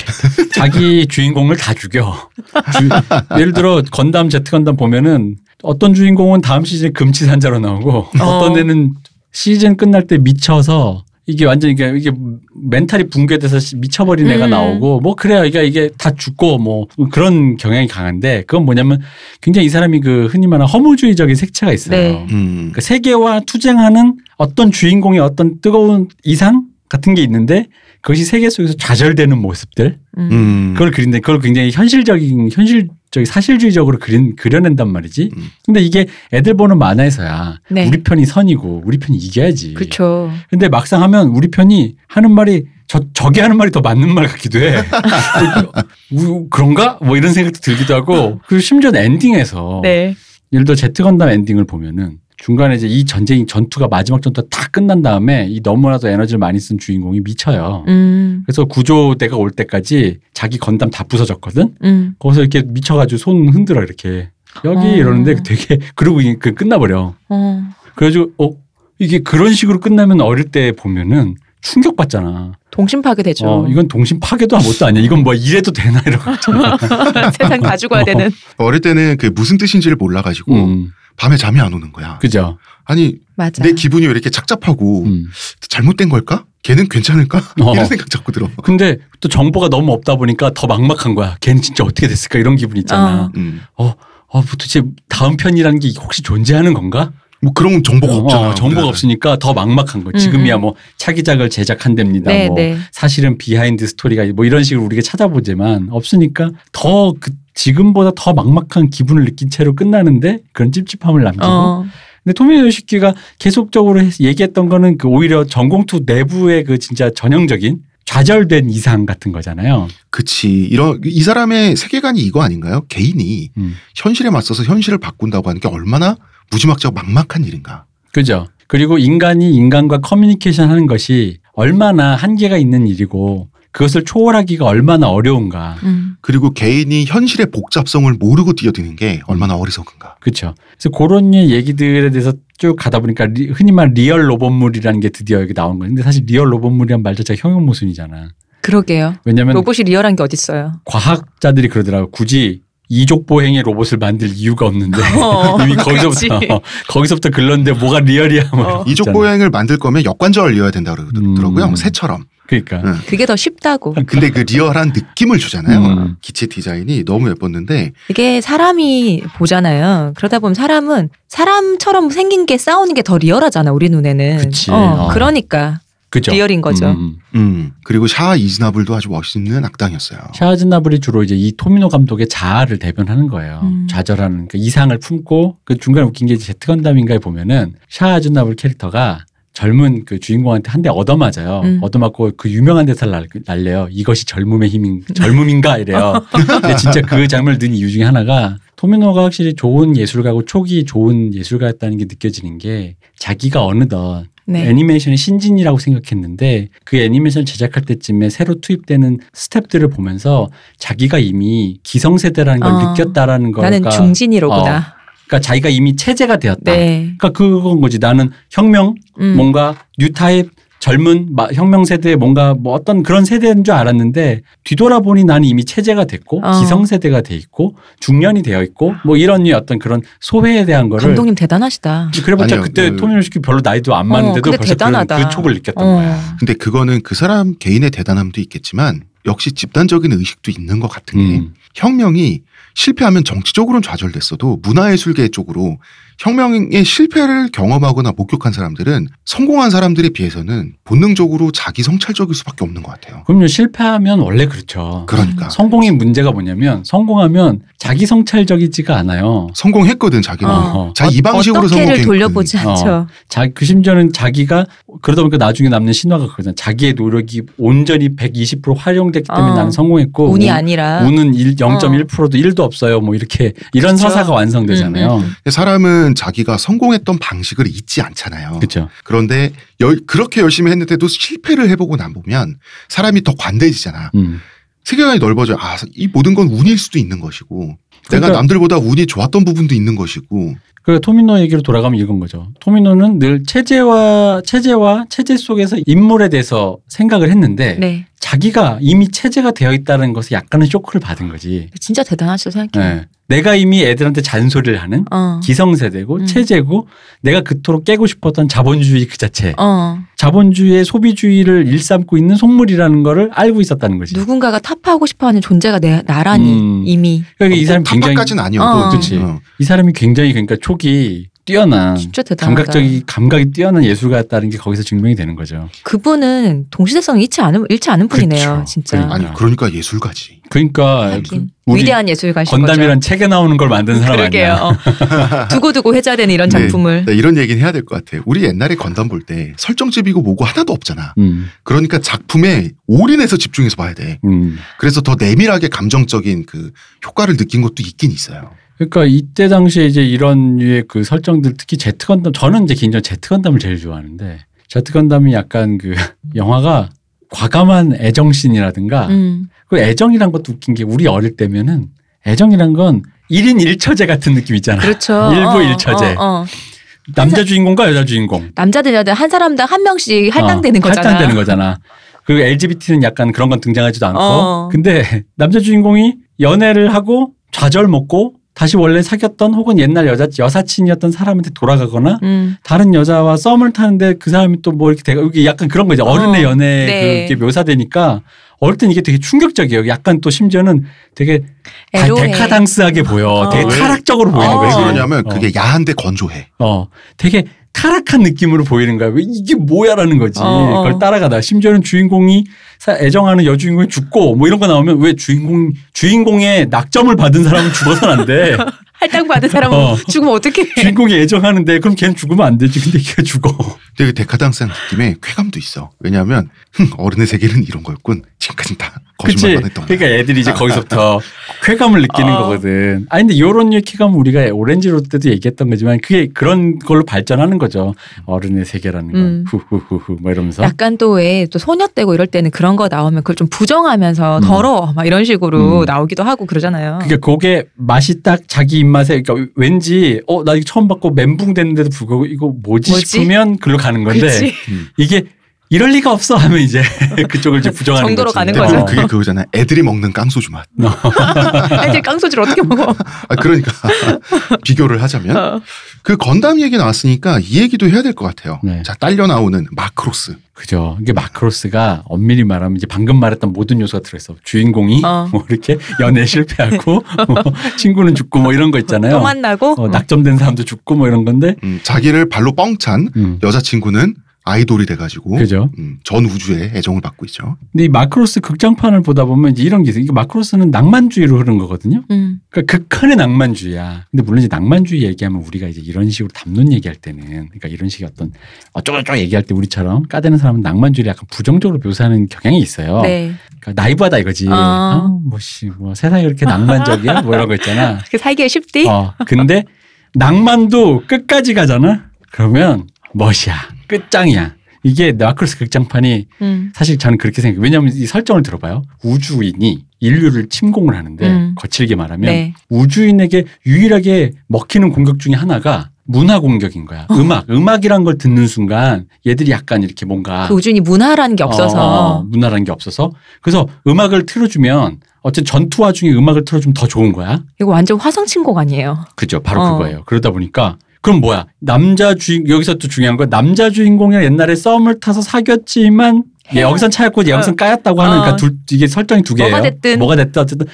자기 주인공을 다 죽여. 주- 예를 들어 건담 제트 건담 보면은 어떤 주인공은 다음 시즌에 금치산자로 나오고 어. 떤 애는 시즌 끝날 때 미쳐서 이게 완전 이게 이게 멘탈이 붕괴돼서 시- 미쳐버린 애가 음. 나오고 뭐 그래요. 이게 이게 다 죽고 뭐 그런 경향이 강한데 그건 뭐냐면 굉장히 이 사람이 그 흔히 말하는 허무주의적인 색채가 있어요. 네. 음. 그 세계와 투쟁하는 어떤 주인공의 어떤 뜨거운 이상 같은 게 있는데 그것이 세계 속에서 좌절되는 모습들 음. 음. 그걸 그린데 그걸 굉장히 현실적인 현실적인 사실주의적으로 그린 그려낸단 말이지. 음. 근데 이게 애들 보는 만화에서야 네. 우리 편이 선이고 우리 편이 이겨야지. 그렇죠. 근데 막상 하면 우리 편이 하는 말이 저 저게 하는 말이 더 맞는 말 같기도 해. 우- 그런가? 뭐 이런 생각도 들기도 하고 그리고 심지어 엔딩에서 네. 예를 들어 제트 건담 엔딩을 보면은 중간에 이제 이 전쟁이 전투가 마지막 전투가 다 끝난 다음에 이 너무나도 에너지를 많이 쓴 주인공이 미쳐요. 음. 그래서 구조대가 올 때까지 자기 건담 다 부서졌거든. 음. 거기서 이렇게 미쳐가지고 손 흔들어 이렇게 여기 어. 이러는데 되게 그러고 그 끝나버려. 어. 그래가지고 어 이게 그런 식으로 끝나면 어릴 때 보면은 충격받잖아. 동심 파괴되죠. 어 이건 동심 파괴도 아무것도 아니야. 이건 뭐 이래도 되나 이러고. 세상 다 죽어야 되는. 어릴 때는 그 무슨 뜻인지를 몰라가지고 음. 밤에 잠이 안 오는 거야. 그죠? 아니 맞아. 내 기분이 왜 이렇게 착잡하고 음. 잘못된 걸까? 걔는 괜찮을까? 어. 이런 생각 자꾸 들어. 근데 또 정보가 너무 없다 보니까 더 막막한 거야. 걔는 진짜 어떻게 됐을까 이런 기분 있잖아. 어. 음. 어, 도대체 다음 편이라는 게 혹시 존재하는 건가? 뭐 그런 정보가 어, 없잖아. 어, 정보가. 없으니까 더 막막한. 음, 지금이야 음. 뭐 차기작을 제작한답니다. 네, 뭐 네. 사실은 behind story가 뭐 이런 식으로 우리가 찾아보지만 없으니까 더 그 지금보다 더 막막한 기분을 느낀 채로 끝나는데 그런 찝찝함을 남기고 어. 근데 토미노 요시유키가 계속적으로 해- 얘기했던 거는 그 오히려 전공투 내부의 그 진짜 전형적인 좌절된 이상 같은 거잖아요. 그치. 이런 이 사람의 세계관이 이거 아닌가요? 개인이 음. 현실에 맞서서 현실을 바꾼다고 하는 게 얼마나 무지막지하고 막막한 일인가. 그죠. 그리고 인간이 인간과 커뮤니케이션 하는 것이 얼마나 한계가 있는 일이고 그것을 초월하기가 얼마나 어려운가. 음. 그리고 개인이 현실의 복잡성을 모르고 뛰어드는 게 얼마나 어리석은가. 그렇죠. 그래서 그런 얘기들에 대해서 쭉 가다 보니까 리- 흔히 말 real 로봇물이라는 게 드디어 여기 나온 거예요. 근데 사실 real 로봇물이란 말 자체가 형용모순이잖아. 그러게요. 왜냐하면 로봇이 리얼한 게 어딨어요. 과학자들이 그러더라고. 굳이 이족 보행의 로봇을 만들 이유가 없는데 어, 이미 거기서부터 그치. 거기서부터 글렀는데 뭐가 리얼이야. 뭐 어. 이족. 보행을 만들 거면 역관절이어야 된다 그러더라고요. 음. 새처럼. 그러니까 응. 그게 더 쉽다고. 근데 그 리얼한 느낌을 주잖아요. 음. 기체 디자인이 너무 예뻤는데 이게 사람이 보잖아요. 그러다 보면 사람은 사람처럼 생긴 게 싸우는 게 더 리얼하잖아. 우리 눈에는. 그치. 어, 어. 그러니까 그죠. 리얼인 거죠. 음, 음. 음 그리고 샤아 아즈나블도 아주 멋있는 악당이었어요. 샤아 아즈나블이 주로 이제 이 토미노 감독의 자아를 대변하는 거예요. 음. 좌절하는 그 이상을 품고 그 중간에 웃긴 게 제트 건담인가에 보면은 샤아 아즈나블 캐릭터가 젊은 그 주인공한테 한 대 얻어맞아요. 음. 얻어맞고 얻어맞고 그 유명한 대사를 날- 날려요. 이것이 젊음의 힘인 젊음인가 이래요. 근데 진짜 그 장면을 넣은 이유 중에 하나가 토미노가 확실히 좋은 예술가고 초기 좋은 예술가였다는 게 느껴지는 게 자기가 어느덧 네. 애니메이션의 신진이라고 생각했는데 그 애니메이션 제작할 때쯤에 새로 투입되는 스텝들을 보면서 자기가 이미 기성세대라는 걸 어. 느꼈다라는 거가 나는 중진이로구나. 그러니까 자기가 이미 체제가 되었다. 네. 그러니까 그건 거지. 나는 혁명, 음. 뭔가 뉴타입 젊은 마- 혁명 세대 뭔가 뭐 어떤 그런 세대인 줄 알았는데 뒤돌아보니 나는 이미 체제가 됐고 어. 기성 세대가 돼 있고 중년이 되어 있고 뭐 이런 어떤 그런 소회에 대한 거를 감독님 대단하시다. 그래봤자 그때 그- 토미노시키 별로 나이도 안 많은데도 근데 벌써 그런 대단하다. 그 촉을 느꼈던 어. 거야. 근데 그거는 그 사람 개인의 대단함도 있겠지만 역시 집단적인 의식도 있는 것 같은 게 음. 혁명이 실패하면 정치적으로는 좌절됐어도 문화예술계 쪽으로 혁명의 실패를 경험하거나 목격한 사람들은 성공한 사람들에 비해서는 본능적으로 자기 성찰적일 수밖에 없는 것 같아요. 그럼요 실패하면 원래 그렇죠. 그러니까 성공의 문제가 뭐냐면 성공하면 자기 성찰적이지가 않아요. 성공했거든 자기는. 어. 자이 방식으로 성공했거든. 돌려보지 어. 않죠. 자, 그 심지어는 자기가 그러다 보니까 나중에 남는 신화가 그거잖아. 자기의 노력이 온전히 120% 활용됐기 때문에 어. 나는 성공했고 운이 운- 아니라. 운은 1, 0.1%도 1도 없어요. 뭐 이렇게 이런 그쵸. 서사가 완성되잖아요. 음, 음, 근데 사람은 자기가 성공했던 방식을 잊지 않잖아요. 그렇죠. 그런데 열- 그렇게 열심히 했는데도 실패를 해보고 나보면 사람이 더 관대해지잖아. 음. 세계관이 넓어져. 아, 이 모든 건 운일 수도 있는 것이고, 내가 그러니까- 남들보다 운이 좋았던 부분도 있는 것이고, 그 토미노 얘기로 돌아가면 이건 거죠. 토미노는 늘 체제와 체제와 체제 속에서 인물에 대해서 생각을 했는데 네. 자기가 이미 체제가 되어 있다는 것에 약간은 쇼크를 받은 거지. 진짜 대단하시다 생각해. 네. 내가 이미 애들한테 잔소리를 하는 어. 기성세대고 음. 체제고 내가 그토록 깨고 싶었던 자본주의 그 자체. 어. 자본주의의 소비주의를 일삼고 있는 속물이라는 거를 알고 있었다는 거지. 누군가가 타파하고 싶어하는 존재가 내 나라니 음. 이미 그러니까 이 사람이 굉장히 탑까지는 아니어도, 어. 어. 이 사람이 굉장히 그러니까 촉이 뛰어난 진짜 대단하다. 감각적이 감각이 뛰어난 예술가였다는 게 거기서 증명이 되는 거죠. 그분은 동시대성 잃지 않은 잃지 않은 분이네요. 그렇죠. 진짜. 그러니까. 아니, 그러니까 예술가지. 그러니까. 그 위대한 예술가신 건담이란 책에 나오는 걸 만든 거죠. 사람 그러게요. 아니야. 어. 두고두고 회자되는 이런 네. 작품을. 네, 이런 얘기는 해야 될 것 같아. 우리 옛날에 건담 볼 때 설정집이고 뭐고 하나도 없잖아. 음, 그러니까 작품에 올인해서 집중해서 봐야 돼. 음. 그래서 더 내밀하게 감정적인 그 효과를 느낀 것도 있긴 있어요. 그러니까 이때 당시에 이제 이런 류의 그 설정들 특히 제트 건담 저는 이제 개인적으로 제트 건담을 제일 좋아하는데 제트 건담이 약간 그 영화가 과감한 애정씬이라든가 음. 그 애정이란 것도 웃긴 게 우리 어릴 때면은 애정이란 건 1인 1처제 같은 느낌 있잖아. 그렇죠. 일부 어, 일처제. 어, 어. 남자 주인공과 여자 주인공. 남자들 여자들 한 사람당 한 명씩 할당되는 어, 거잖아. 할당되는 거잖아. 그리고 LGBT는 약간 그런 건 등장하지도 않고. 어. 근데 남자 주인공이 연애를 하고 좌절 먹고 다시 원래 사귀었던 혹은 옛날 여자 여사친이었던 사람한테 돌아가거나 음. 다른 여자와 썸을 타는데 그 사람이 또 뭐 이렇게 되고 이게 약간 그런 거죠. 어른의 어, 연애 네. 그게 묘사되니까 어릴 땐 이게 되게 충격적이에요. 약간 또 심지어는 되게 다- 애로해. 데카당스하게 보여. 어. 되게 왜? 타락적으로 보이는 어. 거예요. 왜 이게. 그러냐면 어. 그게 야한데 건조해. 어, 되게 타락한 느낌으로 보이는 거야. 왜 이게 뭐야라는 거지. 어, 어. 그걸 따라가다. 심지어는 주인공이 사- 애정하는 여주인공이 죽고 뭐 이런 거 나오면 왜 주인공 주인공의 낙점을 받은 사람은 죽어서는 안 돼. 할당 받은 사람은 어. 죽으면 어떡해. 주인공이 애정하는데 그럼 걔는 죽으면 안 되지. 근데 걔가 죽어. 되게 데카당스한 느낌의 쾌감도 있어. 왜냐하면 흥, 어른의 세계는 이런 거였군. 지금까지 다? 거짓말만 했던 거야. 그러니까 애들이 이제 거기서부터 쾌감을 느끼는 어. 거거든. 아니 근데 류의 쾌감은 우리가 오렌지 로드 때도 얘기했던 거지만 그게 그런 걸로 발전하는 거죠. 어른의 세계라는 건. 음. 후후후후 뭐 이러면서. 약간 또 왜 또 소녀 때고 이럴 때는 그런 거 나오면 그걸 좀 부정하면서 음. 더러워 막 이런 식으로 음. 나오기도 하고 그러잖아요. 그러니까 그게 맛이 딱 자기 입맛에 그러니까 왠지 어 나 이거 처음 받고 멘붕 됐는데도 불구하고 이거 뭐지, 뭐지? 싶으면 글로 가는 건데. 이게 이럴 리가 없어 하면 이제 그쪽을 이제 부정하는 정도로 거지. 가는 거죠. 그게 그거잖아. 애들이 먹는 깡소주 맛. 애들 깡소주를 어떻게 먹어? 아, 그러니까 비교를 하자면 어. 그 건담 얘기 나왔으니까 이 얘기도 해야 될 것 같아요. 네. 자 딸려 나오는 마크로스. 그죠. 이게 마크로스가 엄밀히 말하면 이제 방금 말했던 모든 요소가 들어있어. 주인공이 어. 뭐 이렇게 연애 실패하고 뭐 친구는 죽고 뭐 이런 거 있잖아요. 또 만나고 어, 낙점된 사람도 죽고 뭐 이런 건데. 음, 자기를 발로 뻥찬 음. 여자친구는 아이돌이 돼가지고 그죠. 음, 전 우주에 애정을 받고 있죠. 근데 이 마크로스 극장판을 보다 보면 이제 이런 게 있어요. 마크로스는 낭만주의로 흐른 거거든요. 음. 그러니까 극한의 낭만주의야. 근데 물론 이제 낭만주의 얘기하면 우리가 이제 이런 식으로 담론 얘기할 때는 그러니까 이런 식의 어떤 어쩌고저쩌고 얘기할 때 우리처럼 까대는 사람은 낭만주의를 약간 부정적으로 묘사하는 경향이 있어요. 네. 그러니까 나이브하다 이거지. 어. 어, 뭐씨 뭐 세상이 그렇게 낭만적이야? 뭐 이런 거 있잖아. 그 살기가 쉽디? 어, 근데 낭만도 끝까지 가잖아. 그러면 멋이야. 끝장이야. 이게 마크로스 극장판이 음. 사실 저는 그렇게 생각해요. 왜냐하면 이 설정을 들어봐요. 우주인이 인류를 침공을 하는데 음. 거칠게 말하면 네. 우주인에게 유일하게 먹히는 공격 중에 하나가 문화 공격인 거야. 어. 음악. 음악이란 걸 듣는 순간 얘들이 약간 이렇게 뭔가 그 우준이 문화라는 게 어, 없어서 어, 문화라는 게 없어서 그래서 음악을 틀어주면 어쨌든 전투 와중에 음악을 틀어주면 더 좋은 거야. 이거 완전 화성 침공 아니에요? 그죠. 바로 어. 그거예요. 그러다 보니까 그럼 뭐야? 남자 주인 여기서 또 중요한 건 남자 주인공이랑 옛날에 썸을 타서 사귀었지만 얘 여기선 차였고 얘 여기선 까였다고 하는 어. 그러니까 둘 이게 설정이 두 개예요. 뭐가 됐든. 뭐가 됐든 어쨌든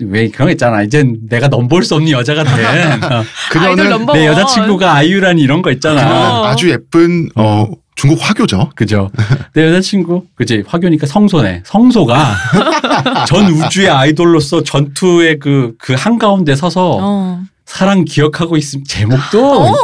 왜 그런 거 있잖아. 이젠 내가 넘볼 수 없는 여자가 된 어, 그녀는 내 원. 여자친구가 아이유라니 이런 거 있잖아. 어. 아주 예쁜 어, 중국 화교죠. 그죠. 내 여자친구, 그지. 화교니까 성소네. 성소가 전 우주의 아이돌로서 전투의 그, 그 한가운데 서서 어. 사랑 기억하고 있음, 제목도 어.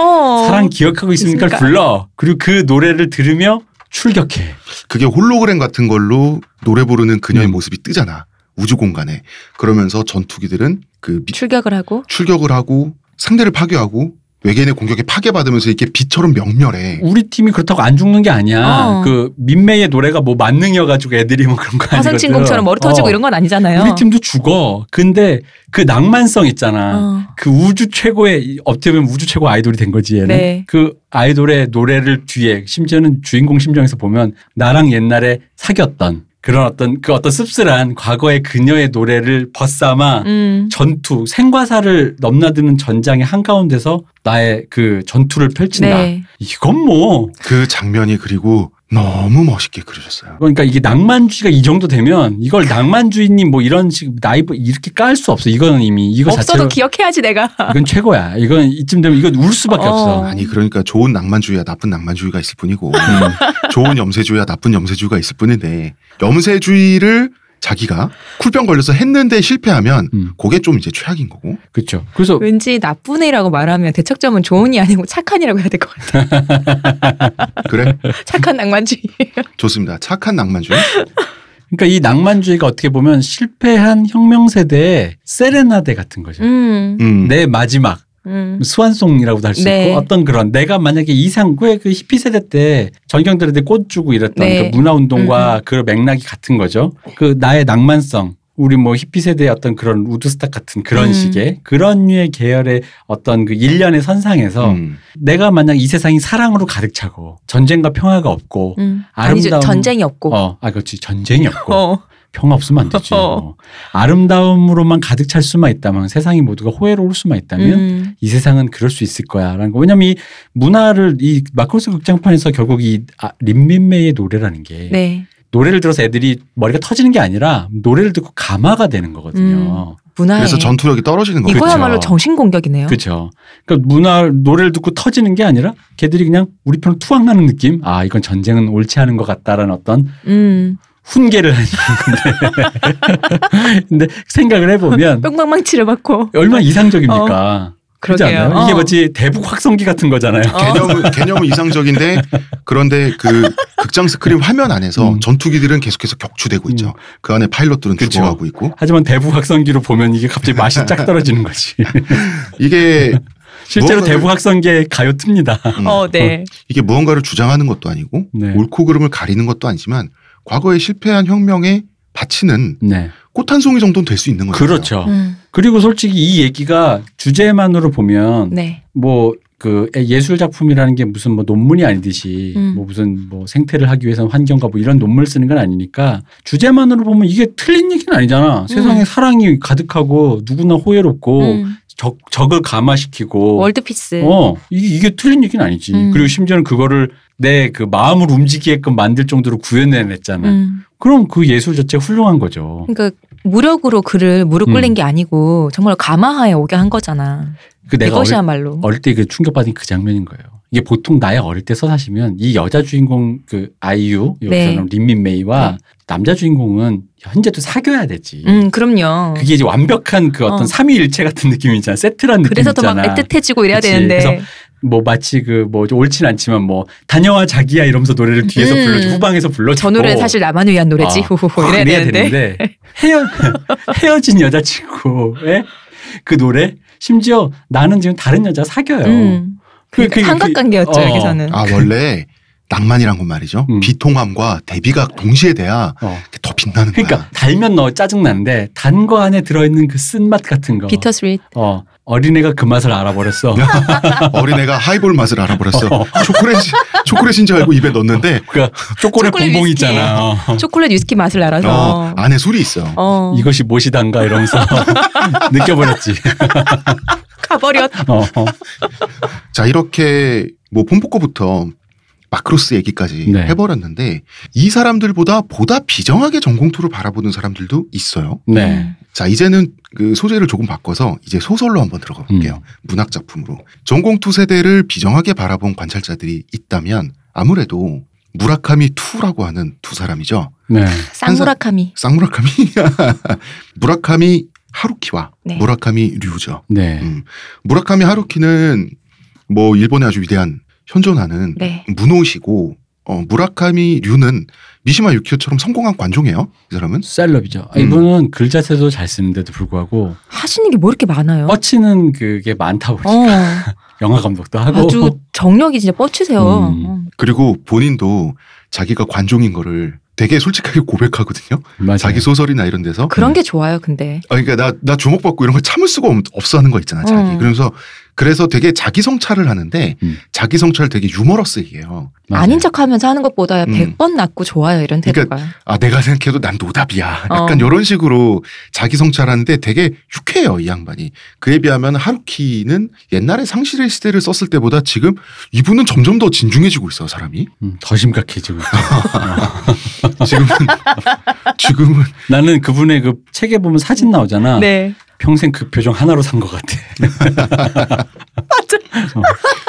어. 사랑 기억하고 있으니까 있으니까. 불러. 그리고 그 노래를 들으며 출격해. 그게 홀로그램 같은 걸로 노래 부르는 그녀의 음. 모습이 뜨잖아. 우주 공간에. 그러면서 전투기들은 그 미- 출격을 하고 출격을 하고 상대를 파괴하고 외계인의 공격에 파괴받으면서 이게 빛처럼 명멸해. 우리 팀이 그렇다고 안 죽는 게 아니야. 어. 그 민매의 노래가 뭐 만능이어가지고 애들이 뭐 그런 거 아니거든. 화성 침공처럼 머리 터지고 어. 이런 건 아니잖아요. 우리 팀도 죽어. 근데 그 낭만성 있잖아. 어. 그 우주 최고의 이- 어떻게 보면 우주 최고 아이돌이 된 거지 얘는. 네. 그 아이돌의 노래를 뒤에 심지어는 주인공 심정에서 보면 나랑 옛날에 사귀었던 그런 어떤 그 어떤 씁쓸한 과거의 그녀의 노래를 벗삼아 음. 전투 생과사를 넘나드는 전장의 한가운데서 나의 그 전투를 펼친다. 네. 이건 뭐 그 장면이 그리고 너무 멋있게 그려졌어요. 그러니까 이게 낭만주의가 이 정도 되면 이걸 낭만주의님 뭐 이런 식 나이브 이렇게 깔 수 없어. 이거는 이미 이거 없어도 자체로 기억해야지 내가. 이건 최고야. 이건 이쯤 되면 이건 울 수밖에 어. 없어. 아니 그러니까 좋은 낭만주의와 나쁜 낭만주의가 있을 뿐이고 음. 좋은 염세주의와 나쁜 염세주의가 있을 뿐인데 염세주의를 자기가 쿨병 걸려서 했는데 실패하면 음, 그게 좀 이제 최악인 거고 그렇죠. 그래서 왠지 나쁜 애라고 말하면 대척점은 좋은이 아니고 착한이라고 해야 될 것 같아. 그래 착한 낭만주의. 좋습니다 착한 낭만주의 그러니까 이 낭만주의가 어떻게 보면 실패한 혁명 세대의 세레나데 같은 거죠. 음. 음. 내 마지막 음. swan song이라고도 할수 네. 있고 어떤 그런 내가 만약에 이상 왜그 히피 세대 때 전경들한테 꽃 주고 이랬던 네. 그 문화 운동과 그 맥락이 같은 거죠. 그 나의 낭만성 우리 뭐 히피 세대의 어떤 그런 우드스탁 같은 그런 음. 식의 그런 류의 계열의 어떤 그 일련의 선상에서 음. 내가 만약 이 세상이 사랑으로 가득 차고 전쟁과 평화가 없고 음. 아니죠. 아름다운- 전쟁이 없고. 어, 아 그렇지 전쟁이 없고 어. 평화 없으면 안 되지. 어. 아름다움으로만 가득 찰 수만 있다면 세상이 모두가 호혜로울 수만 있다면 음. 이 세상은 그럴 수 있을 거야라는 거. 왜냐면 이 문화를 이 마크로스 극장판에서 결국 이 아, 린민메이의 노래라는 게 네. 노래를 들어서 애들이 머리가 터지는 게 아니라 노래를 듣고 감화가 되는 거거든요. 문화에 그래서 전투력이 떨어지는 거죠. 이거야말로 그렇죠. 정신 공격이네요. 그렇죠. 그러니까 문화 노래를 듣고 터지는 게 아니라 걔들이 그냥 우리 편을 투항하는 느낌. 아 이건 전쟁은 옳지 않은 것 같다라는 어떤 음. 훈계를 하는 건데. 근데 생각을 해보면 뿅망망 치를 맞고. 얼마나 이상적입니까? 그렇지 그러게요. 않아요? 이게 어. 마치 대북 확성기 같은 거잖아요. 개념은 개념은 이상적인데 그런데 그 극장 스크린 화면 안에서 음. 전투기들은 계속해서 격추되고 있죠. 그 안에 파일럿들은 그쵸. 죽어가고 있고 하지만 대북 확성기로 보면 이게 갑자기 맛이 쫙 떨어지는 거지. 이게 실제로 무언가를- 대북 확성기에 가요 틉니다. 음, 어, 네. 이게 무언가를 주장하는 것도 아니고 네. 옳고 그름을 가리는 것도 아니지만 과거에 실패한 혁명에 바치는 네. 꽃한 송이 정도는 될 수 있는 거죠. 그렇죠. 음. 그리고 솔직히 이 얘기가 주제만으로 보면 네. 뭐그 예술 작품이라는 게 무슨 뭐 논문이 아니듯이 음. 뭐 무슨 뭐 생태를 하기 위해서 환경과 뭐 이런 논문을 쓰는 건 아니니까 주제만으로 보면 이게 틀린 얘기는 아니잖아. 세상에 사랑이 가득하고 누구나 호혜롭고 음. 적, 적을 감화시키고 월드피스. 어 이게, 이게 틀린 얘기는 아니지. 음. 그리고 심지어는 그거를 내 그 마음을 움직이게끔 만들 정도로 구현해냈잖아. 음. 그럼 그 예술 자체가 훌륭한 거죠. 그러니까 무력으로 그를 무릎 꿇린 음. 게 아니고 정말 감화하에 오게 한 거잖아. 그 내가 어릴, 이것이야말로. 어릴 때 그 충격받은 그 장면인 거예요. 이게 보통 나의 어릴 때 서사시면 이 여자 주인공 그 아이유 여기서는 린민 메이와 네. 남자 주인공은 현재도 사귀어야 되지. 음, 그럼요. 그게 이제 완벽한 그 어떤 어. 삼위일체 같은 느낌이잖아. 세트란 느낌 그래서 더. 막 애틋해지고 이래야 그치. 되는데. 그래서 뭐 마치 그 뭐 옳진 않지만 뭐 다녀와 자기야 이러면서 노래를 뒤에서 음. 불러주 후방에서 불러주고 저 노래는 사실 나만을 위한 노래지. 어, 후후후 이래야 그래야 되는데. 되는데 헤어 헤어진 여자친구의 그 노래 심지어 나는 지금 다른 여자 사귀어요. 음. 그- 그러니까 그- 삼각 관계였죠 그- 어. 여기서는. 아 원래 낭만이란 건 말이죠. 음. 비통함과 대비가 동시에 돼야 어. 더 빛나는 거야. 그러니까 달면 너 짜증 나는데 단 거 안에 들어있는 그 쓴맛 같은 거. 비터 스윗. 어 어린애가 그 맛을 알아버렸어. 어린애가 하이볼 맛을 알아버렸어. 초콜릿 초콜릿인 줄 알고 입에 넣었는데 그 초콜릿 초콜릿 봉봉 위스키. 있잖아. 어. 초콜릿 위스키 맛을 알아서. 어, 안에 술이 있어. 어. 이것이 무엇이단가 이러면서 느껴버렸지. 가버렸. 어. 자 이렇게 뭐 폼포코부터 마크로스 얘기까지 네. 해버렸는데 이 사람들보다 보다 비정하게 전공투를 바라보는 사람들도 있어요. 네. 음. 자 이제는 그 소재를 조금 바꿔서 이제 소설로 한번 들어가 볼게요. 음. 문학 작품으로 전공투 세대를 비정하게 바라본 관찰자들이 있다면 아무래도 무라카미 투라고 하는 두 사람이죠. 네. 쌍무라카미. 쌍무라카미 무라카미 하루키와 네. 무라카미 류죠. 네. 음. 무라카미 하루키는 뭐 일본의 아주 위대한 현존하는 네. 문호시고 어, 무라카미 류는 미시마 유키오처럼 성공한 관종이에요. 이 사람은 셀럽이죠. 아, 음. 이분은 글 자체도 잘 쓰는데도 불구하고 하시는 게 뭐 이렇게 많아요? 뻗치는 그게 많다고 어. 영화 감독도 하고 아주 정력이 진짜 뻗치세요. 음. 어. 그리고 본인도 자기가 관종인 거를 되게 솔직하게 고백하거든요. 맞아요. 자기 소설이나 이런 데서. 그런 게 좋아요, 근데. 아, 그러니까 나, 나 주목받고 이런 걸 참을 수가 없, 없어 하는 거 있잖아, 자기. 음. 그러면서 그래서 되게 자기 성찰을 하는데 음. 자기 성찰 되게 유머러스해요. 아닌 척 하면서 하는 것보다 음. 100번 낫고 좋아요, 이런 그러니까 태도가. 아, 내가 생각해도 난 노답이야. 약간 어. 이런 식으로 자기 성찰하는데 되게 유쾌해요, 이 양반이. 그에 비하면 하루키는 옛날에 상실의 시대를 썼을 때보다 지금 이분은 점점 더 진중해지고 있어, 사람이. 음, 더 심각해지고. 지금은, 지금은 나는 그분의 그 책에 보면 사진 나오잖아. 네. 평생 그 표정 하나로 산 것 같아. 어,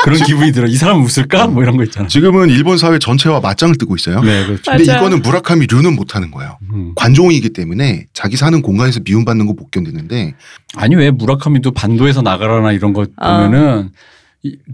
그런 기분이 들어. 이 사람 웃을까? 뭐 이런 거 있잖아. 지금은 일본 사회 전체와 맞짱을 뜨고 있어요. 네, 그렇죠. 근데 맞아요. 이거는 무라카미 류는 못하는 거예요. 음. 관종이기 때문에 자기 사는 공간에서 미움받는 거 못 견디는데 아니 왜 무라카미도 반도에서 나가라나 이런 거 아. 보면은 이,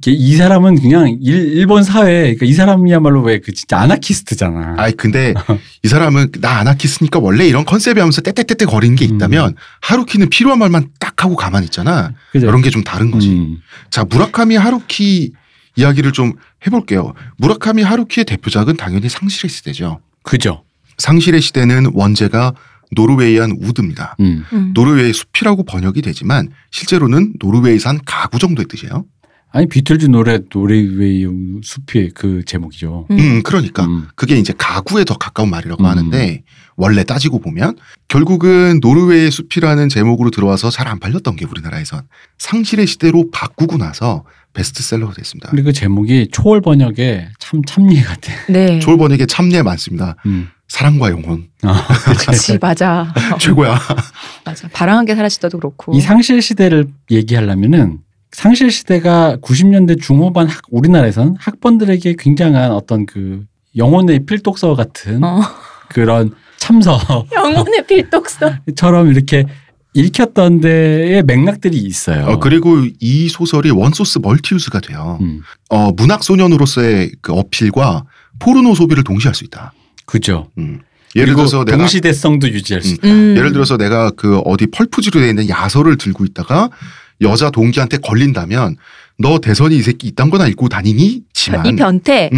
이 사람은 그냥 일, 일본 사회 그러니까 이 사람이야말로 왜 그 진짜 아나키스트잖아. 아이 근데 이 사람은 나 아나키스니까 원래 이런 컨셉이 하면서 떼떼떼떼 거리는 게 있다면 하루키는 필요한 말만 딱 하고 가만히 있잖아. 그죠? 이런 게 좀 다른 거지. 음. 자 무라카미 하루키 이야기를 좀 해볼게요. 무라카미 하루키의 대표작은 당연히 상실의 시대죠. 그죠. 상실의 시대는 원제가 Norwegian Wood입니다. 음. 음. 노르웨이 숲이라고 번역이 되지만 실제로는 노르웨이산 가구 정도의 뜻이에요. 아니 비틀즈 노래 노르웨이 숲이 그 제목이죠. 음. 음, 그러니까 음. 그게 이제 가구에 더 가까운 말이라고 음. 하는데 원래 따지고 보면 결국은 노르웨이의 숲이라는 제목으로 들어와서 잘 안 팔렸던 게 우리나라에선 상실의 시대로 바꾸고 나서 베스트셀러가 됐습니다. 그리고 그 제목이 초월 번역에 참 참리 같아. 네. 졸번에게 참내 많습니다. 음. 사랑과 영혼 아, 그치 맞아. 최고야. 맞아. 바람하게 사라지다도 그렇고. 이 상실 시대를 얘기하려면은 상실 시대가 90년대 중후반 학, 우리나라에선 학번들에게 굉장한 어떤 그 영혼의 필독서 같은 어. 그런 참서처럼 영혼의 필독서. 이렇게 읽혔던 데의 맥락들이 있어요. 어, 그리고 이 소설이 원소스 멀티유스가 돼요. 음, 어, 문학 소년으로서의 그 어필과 포르노 소비를 동시에 할 수 있다. 그죠. 음. 예를 들어서 내가 동시대성도 유지할 수 음. 있다. 음. 예를 들어서 내가 그 어디 펄프지로 되어 있는 야서를 들고 있다가 여자 동기한테 걸린다면 너 대선이 이 새끼 이딴 거나 읽고 다니니? 지만 이 변태.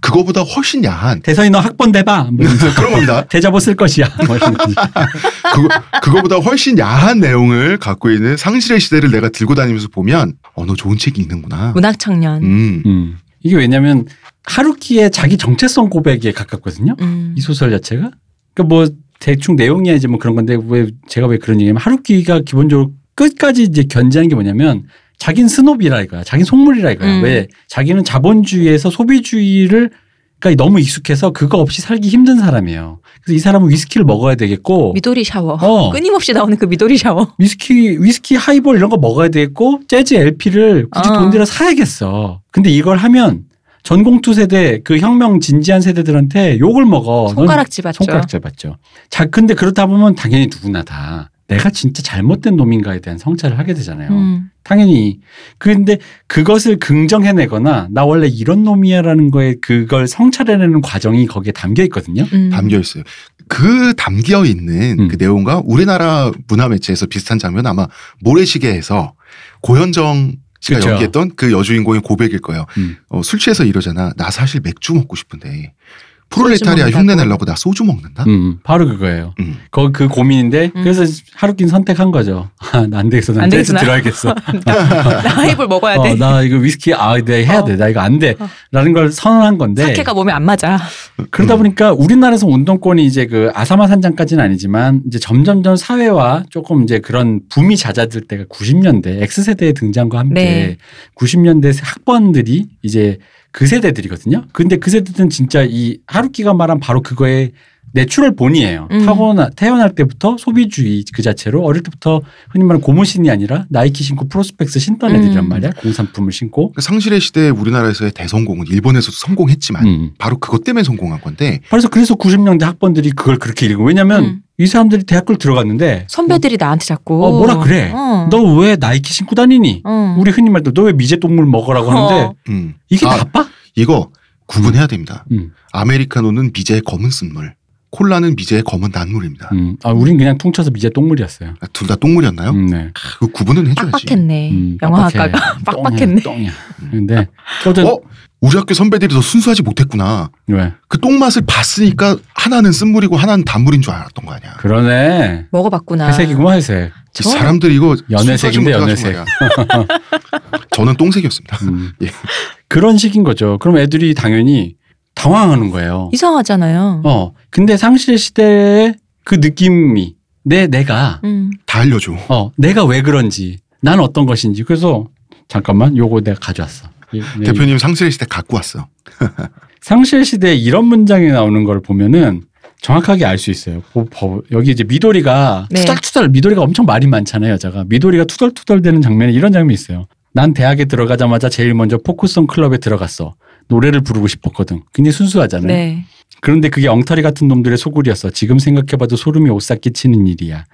그거보다 훨씬 야한 대선이 너 학번 대봐. 뭐 이러면서 그런 겁니다. 대자보 쓸 것이야. 뭐. 그거, 그거보다 훨씬 야한 내용을 갖고 있는 상실의 시대를 내가 들고 다니면서 보면 어, 너 좋은 책이 있는구나. 문학 청년. 음. 음. 이게 왜냐면 하루키의 자기 정체성 고백에 가깝거든요. 음. 이 소설 자체가. 그러니까 뭐 대충 내용이야 이제 뭐 그런 건데 왜 제가 왜 그런 얘기냐면 하루키가 기본적으로 끝까지 이제 견지한 게 뭐냐면 자긴 snob이라 이거야. 자긴 속물이라 이거야. 음. 왜 자기는 자본주의에서 소비주의를 그러니까 너무 익숙해서 그거 없이 살기 힘든 사람이에요. 그래서 이 사람은 위스키를 먹어야 되겠고 미도리 샤워. 어. 끊임없이 나오는 그 미도리 샤워. 위스키 위스키 하이볼 이런 거 먹어야 되겠고 재즈 LP를 굳이 어. 돈 들여 사야겠어. 근데 이걸 하면 전공투 세대 그 혁명 진지한 세대들한테 욕을 먹어. 넌 손가락질 받죠. 손가락질 받죠. 자, 근데 그렇다 보면 당연히 누구나 다 내가 진짜 잘못된 놈인가에 대한 성찰을 하게 되잖아요. 음. 당연히. 근데 그것을 긍정해내거나 나 원래 이런 놈이야라는 거에 그걸 성찰해내는 과정이 거기에 담겨 있거든요. 음. 담겨 있어요. 그 담겨 있는 음. 그 내용과 우리나라 문화 매체에서 비슷한 장면 아마 모래시계에서 고현정 씨가 그쵸. 연기했던 그 여주인공의 고백일 거예요. 음. 어, 술 취해서 이러잖아. 나 사실 맥주 먹고 싶은데 프롤레타리아. 흉내 내려고 나 소주 먹는다. 음, 바로 그거예요. 음. 거, 그 고민인데 음. 그래서 하루킨 선택한 거죠. 아, 나안 되겠어. 난 안. 들어야겠어. 나 하이볼 먹어야 돼. 어, 나 이거 위스키 아, 내 해야 어. 돼. 나 이거 안 돼. 라는 걸 선언한 건데. 사케가 몸에 안 맞아. 그러다 음. 보니까 우리나라에서 운동권이 이제 그 아사마 산장까지는 아니지만 이제 점점점 사회와 조금 이제 그런 붐이 잦아들 때가 90년대 X세대의 등장과 함께 네. 90년대 학번들이 이제 그 세대들이거든요. 근데 그 세대들은 진짜 이 하루키가 말한 바로 그거에 natural born이에요. 음. 타고나 태어날 때부터 소비주의 그 자체로 어릴 때부터 흔히 말하는 고무신이 아니라 나이키 신고 프로스펙스 신던 애들이란 음. 말이야. 공산품을 신고. 그 상실의 시대 우리나라에서의 대성공은 일본에서도 성공했지만 음. 바로 그것 때문에 성공한 건데 그래서 그래서 90년대 학번들이 그걸 그렇게 읽고 왜냐면 음. 이 사람들이 대학교를 들어갔는데 선배들이 나한테 자꾸. 어, 뭐라 그래? 어. 너왜 나이키 신고 다니니? 어. 우리 흔히 말도 너 왜 미제 동물 먹으라고 하는데 어. 음. 이게 아. 나빠? 이거 구분해야 됩니다. 음. 아메리카노는 미제의 검은 쓴물, 콜라는 미제의 검은 난물입니다. 음. 아, 우린 그냥 퉁쳐서 미제 똥물이었어요. 둘다 똥물이었나요? 음, 네. 그 구분은 해줘야지. 빡빡했네. 음, 영화학과가. 빡빡했네. 똥이야. 근데 어쨌든 어? 우리 학교 선배들이 더 순수하지 못했구나. 왜? 그 똥맛을 봤으니까 하나는 쓴물이고 하나는 단물인 줄 알았던 거 아니야. 그러네. 먹어봤구나. 회색이구만 회색. 이 저- 사람들이 이거 못해가지고 말이야. 저는 똥색이었습니다. 음. 예. 그런 식인 거죠. 그럼 애들이 당연히 당황하는 거예요. 이상하잖아요. 어. 근데 상실 시대의 그 느낌이 내 내가 음. 다 알려줘. 어, 내가 왜 그런지, 난 어떤 것인지. 그래서 잠깐만, 요거 내가 가져왔어. 이- 이- 대표님 상실의 시대 갖고 왔어. 상실 시대에 이런 문장이 나오는 걸 보면은 정확하게 알 수 있어요. 보- 보- 여기 이제 미도리가 네. 투덜투덜 미도리가 엄청 말이 많잖아요, 여자가. 미도리가 투덜투덜 되는 장면에 이런 장면이 있어요. 난 대학에 들어가자마자 제일 먼저 포크송 클럽에 들어갔어. 노래를 부르고 싶었거든. 굉장히 순수하잖아요. 네. 그런데 그게 엉터리 같은 놈들의 소굴이었어. 지금 생각해봐도 소름이 오싹 끼치는 일이야.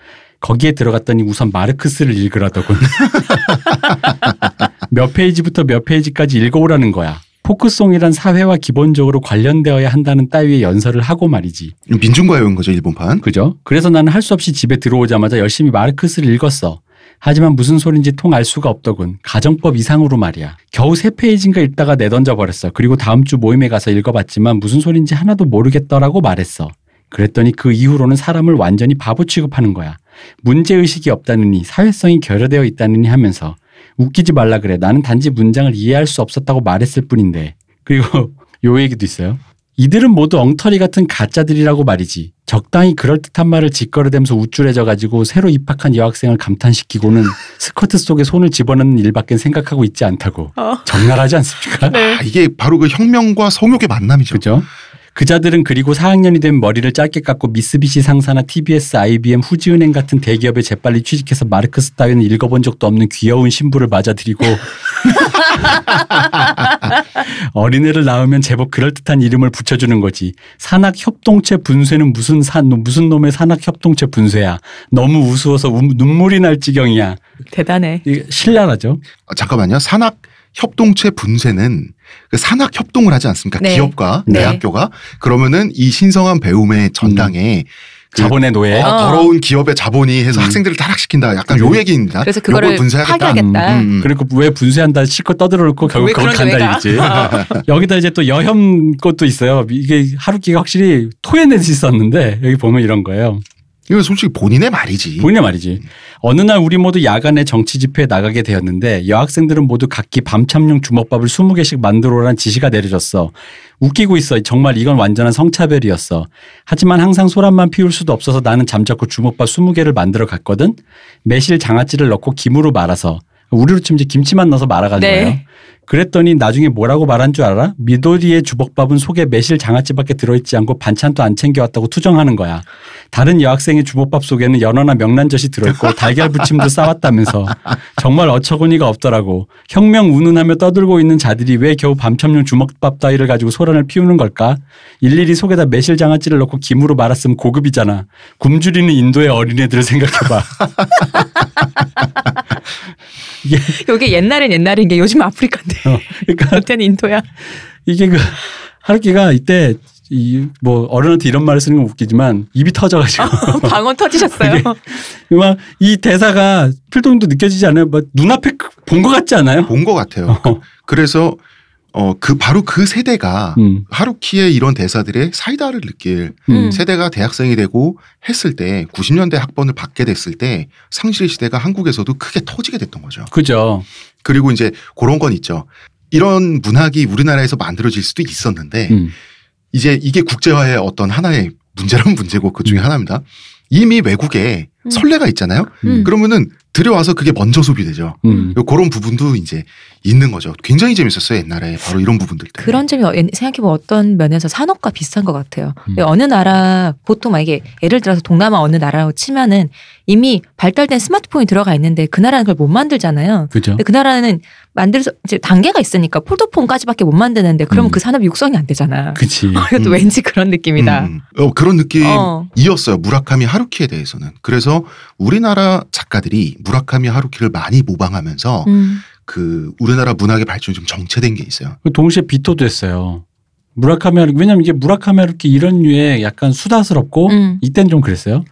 거기에 들어갔더니 우선 마르크스를 읽으라더군. 몇 페이지부터 몇 페이지까지 읽어오라는 거야. 포크송이란 사회와 기본적으로 관련되어야 한다는 따위의 연설을 하고 말이지. 민중가요인 거죠 일본판. 그죠? 그래서 나는 할 수 없이 집에 들어오자마자 열심히 마르크스를 읽었어. 하지만 무슨 소린지 통 알 수가 없더군. 가정법 이상으로 말이야. 겨우 세 페이지인가 읽다가 내던져 버렸어. 그리고 다음 주 모임에 가서 읽어봤지만 무슨 소린지 하나도 모르겠더라고 말했어. 그랬더니 그 이후로는 사람을 완전히 바보 취급하는 거야. 문제의식이 없다느니 사회성이 결여되어 있다느니 하면서 웃기지 말라 그래. 나는 단지 문장을 이해할 수 없었다고 말했을 뿐인데. 그리고 요 얘기도 있어요. 이들은 모두 엉터리 같은 가짜들이라고 말이지. 적당히 그럴듯한 말을 짓거려대면서 우쭐해져 가지고 새로 입학한 여학생을 감탄시키고는 스커트 속에 손을 집어넣는 일밖엔 생각하고 있지 않다고. 어. 적나라하지 않습니까? 네. 아, 이게 바로 그 혁명과 성욕의 만남이죠. 그죠? 그자들은 그리고 4학년이 되면 머리를 짧게 깎고 미쓰비시 상사나 TBS, IBM, 후지은행 같은 대기업에 재빨리 취직해서 마르크스 따위는 읽어본 적도 없는 귀여운 신부를 맞아들이고 어린애를 낳으면 제법 그럴듯한 이름을 붙여주는 거지. 산학협동체 분쇄는 무슨 산 무슨 놈의 산학협동체 분쇄야. 너무 우스워서 우- 눈물이 날 지경이야. 대단해. 이게 신랄하죠. 아, 잠깐만요. 산학 협동체 분쇄는 그 산학 협동을 하지 않습니까? 네. 기업과 네. 대학교가 그러면은 이 신성한 배움의 전당에 그 자본의 노예. 어, 어. 더러운 기업의 자본이 해서 음. 학생들을 타락시킨다. 약간. 요 얘기입니다. 그래서 그거를 분쇄하겠다. 파괴하겠다. 음, 음. 그리고 왜 분쇄한다 실컷 떠들어 놓고 결국 왜 거기 간다? 이거지. 어. 여기다 이제 또 여혐 것도 있어요. 이게 하루키가 확실히 토해내지 있었는데 여기 보면 이런 거예요. 이거 솔직히 본인의 말이지. 본인의 말이지. 어느 날 우리 모두 야간에 정치 집회에 나가게 되었는데 여학생들은 모두 각기 밤참용 주먹밥을 20개씩 만들어 오라는 지시가 내려졌어. 웃기고 있어. 정말 이건 완전한 성차별이었어. 하지만 항상 소란만 피울 수도 없어서 나는 잠자코 주먹밥 20개를 만들어 갔거든. 매실 장아찌를 넣고 김으로 말아서 우리로 치면 이제 김치만 넣어서 말아가는 네. 거예요. 그랬더니 나중에 뭐라고 말한 줄 알아? 미도리의 주먹밥은 속에 매실 장아찌밖에 들어있지 않고 반찬도 안 챙겨왔다고 투정하는 거야. 다른 여학생의 주먹밥 속에는 연어나 명란젓이 들어있고 달걀 부침도 싸왔다면서 정말 어처구니가 없더라고. 혁명 운운하며 떠들고 있는 자들이 왜 겨우 밤참용 주먹밥 따위를 가지고 소란을 피우는 걸까? 일일이 속에다 매실 장아찌를 넣고 김으로 말았으면 고급이잖아. 굶주리는 인도의 어린애들을 생각해봐. 이게 옛날엔 옛날인 게 요즘 아프리카인데. 어, 그러니까 그때는 인도야. 이게 그 하루키가 이때 이 뭐 어른한테 이런 말을 쓰는 건 웃기지만 입이 터져가지고 방언 터지셨어요. 막 이 대사가 필동도 느껴지지 않아요? 막 눈앞에 본 것 같지 않아요? 본 것 같아요. 어. 그래서 어 그 바로 그 세대가 음, 하루키의 이런 대사들의 사이다를 느낄 음. 세대가 대학생이 되고 했을 때 90년대 학번을 받게 됐을 때 상실 시대가 한국에서도 크게 터지게 됐던 거죠. 그죠. 그리고 이제 그런 건 있죠. 이런 문학이 우리나라에서 만들어질 수도 있었는데 음, 이제 이게 국제화의 어떤 하나의 문제란 문제고 그 중에 하나입니다. 이미 외국에 음. 선례가 있잖아요. 음. 그러면은 들여와서 그게 먼저 소비되죠. 음. 그런 부분도 이제 있는 거죠. 굉장히 재밌었어요 옛날에 바로 이런 부분들 때문에. 그런 점이 생각해보면 어떤 면에서 산업과 비슷한 것 같아요. 음. 어느 나라 보통 만약에 예를 들어서 동남아 어느 나라라고 치면은 이미 발달된 스마트폰이 들어가 있는데 그 나라는 그걸 못 만들잖아요. 그죠. 근데 그 나라는 만들서 이제 단계가 있으니까 폴더폰까지밖에 못 만드는데 그러면 음. 그 산업이 육성이 안 되잖아. 그치. 이것도 음. 왠지 그런 느낌이다. 음, 어, 그런 어. 느낌이었어요. 무라카미 하루키에 대해서는. 그래서 우리나라 작가들이 무라카미 하루키를 많이 모방하면서 음. 그 우리나라 문학의 발전이 좀 정체된 게 있어요. 동시에 비토도 했어요. 무라카미 하루키 왜냐면 이게 무라카미 하루키 이런 류의 약간 수다스럽고 음. 이땐 좀 그랬어요.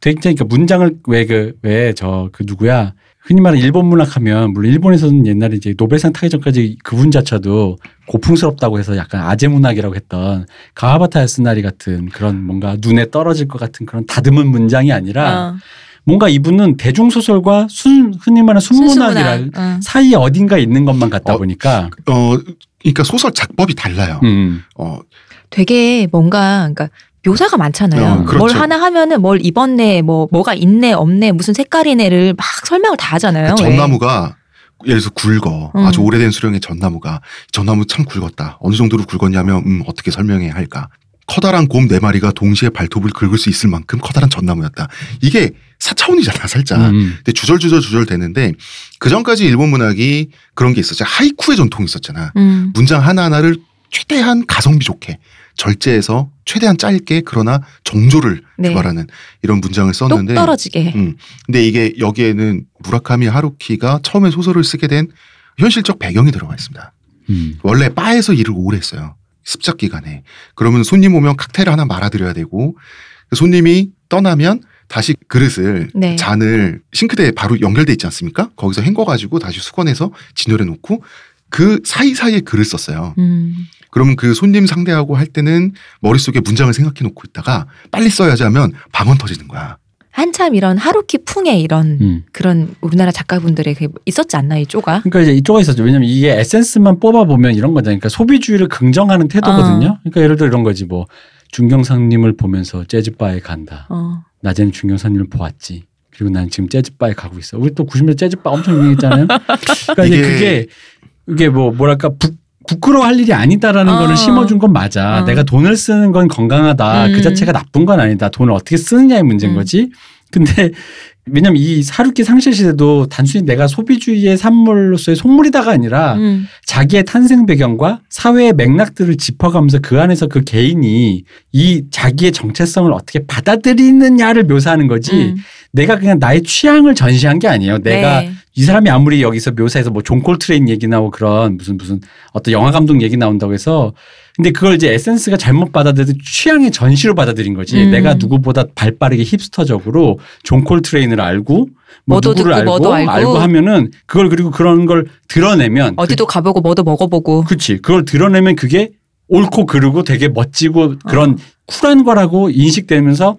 굉장히 그 문장을 왜 그 왜저그 누구야 흔히 말하는 일본 문학하면 물론 일본에서는 옛날에 이제 노벨상 타기 전까지 그분 자체도 고풍스럽다고 해서 약간 아재 문학이라고 했던 가와바타 야스나리 같은 그런 뭔가 눈에 떨어질 것 같은 그런 다듬은 문장이 아니라 어. 뭔가 이분은 대중소설과 순, 흔히 말하는 순문학이라 순수문학. 어. 사이에 어딘가 있는 것만 같다 어, 보니까 어, 그러니까 소설 작법이 달라요. 음. 어, 되게 뭔가 그러니까 묘사가 많잖아요. 어, 그렇죠. 뭘 하나 하면은 뭘 입었네, 뭐 뭐가 있네, 없네, 무슨 색깔이네를 막 설명을 다 하잖아요. 그 왜? 전나무가 예를 들어서 굵어. 음. 아주 오래된 수령의 전나무가 전나무 참 굵었다. 어느 정도로 굵었냐면 음, 어떻게 설명해야 할까? 커다란 곰 네 마리가 동시에 발톱을 긁을 수 있을 만큼 커다란 전나무였다. 이게 사차원이잖아, 살짝. 음. 근데 주절주절 주절 되는데 그 전까지 일본 문학이 그런 게 있었죠. 하이쿠의 전통이 있었잖아. 음. 문장 하나하나를 최대한 가성비 좋게 절제해서 최대한 짧게 그러나 정조를 네. 주발하는 이런 문장을 똑 썼는데 떨어지게. 음. 근데 이게 여기에는 무라카미 하루키가 처음에 소설을 쓰게 된 현실적 배경이 들어가 있습니다. 음. 원래 바에서 일을 오래 했어요. 습작 기간에. 그러면 손님 오면 칵테일 하나 말아드려야 되고 그 손님이 떠나면 다시 그릇을 네. 잔을 싱크대에 바로 연결돼 있지 않습니까? 거기서 헹궈가지고 다시 수건해서 진열해 놓고 그 사이사이에 글을 썼어요. 음. 그러면 그 손님 상대하고 할 때는 머릿속에 문장을 생각해 놓고 있다가 빨리 써야지 하면 방언 터지는 거야. 한참 이런 하루키 풍의 이런 음. 그런 우리나라 작가분들의 그 있었지 않나 이 쪼가? 그러니까 이제 이쪽에 있었죠. 왜냐면 이게 에센스만 뽑아 보면 이런 거잖아요. 그러니까 소비주의를 긍정하는 태도거든요. 어. 그러니까 예를 들어 이런 거지 뭐 중경사님을 보면서 재즈바에 간다. 어. 낮에는 중경사님을 보았지. 그리고 난 지금 재즈바에 가고 있어. 우리 또 90년대 재즈바 엄청 유행했잖아요. 그러니까 이제 이게- 그게 이게 뭐 뭐랄까 부, 부끄러워할 일이 아니다라는 어. 거를 심어준 건 맞아. 어. 내가 돈을 쓰는 건 건강하다. 음. 그 자체가 나쁜 건 아니다. 돈을 어떻게 쓰느냐의 문제인 음. 거지. 근데 왜냐면 이 하루키 상실 시대도 단순히 내가 소비주의의 산물로서의 속물이다가 아니라 음. 자기의 탄생 배경과 사회의 맥락들을 짚어가면서 그 안에서 그 개인이 이 자기의 정체성을 어떻게 받아들이느냐를 묘사하는 거지. 음. 내가 그냥 나의 취향을 전시한 게 아니에요. 내가 네. 이 사람이 아무리 여기서 묘사해서 뭐 존 콜트레인 얘기 나오고 그런 무슨 무슨 어떤 영화 감독 얘기 나온다고 해서 근데 그걸 이제 에센스가 잘못 받아들여서 취향의 전시로 받아들인 거지. 음. 내가 누구보다 발 빠르게 hipster적으로 존 콜트레인 을 알고 뭐 뭐도 누구를 듣고 알고, 뭐도 알고. 하면은 그걸 그리고 그런 걸 드러내면 어디도 가보고 뭐도 먹어보고. 그, 치 그걸 드러내면 그게 옳고 그르고 되게 멋지고 그런 어. 쿨한 거라고 인식되면서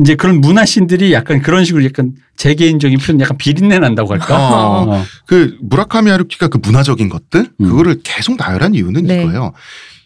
이제 그런 문화신들이 약간 그런 식으로 약간 제 개인적인 표현 약간 비린내 난다고 할까? 어, 어. 그 무라카미 하루키가 그 문화적인 것들 음. 그거를 계속 나열한 이유는 네. 이거예요.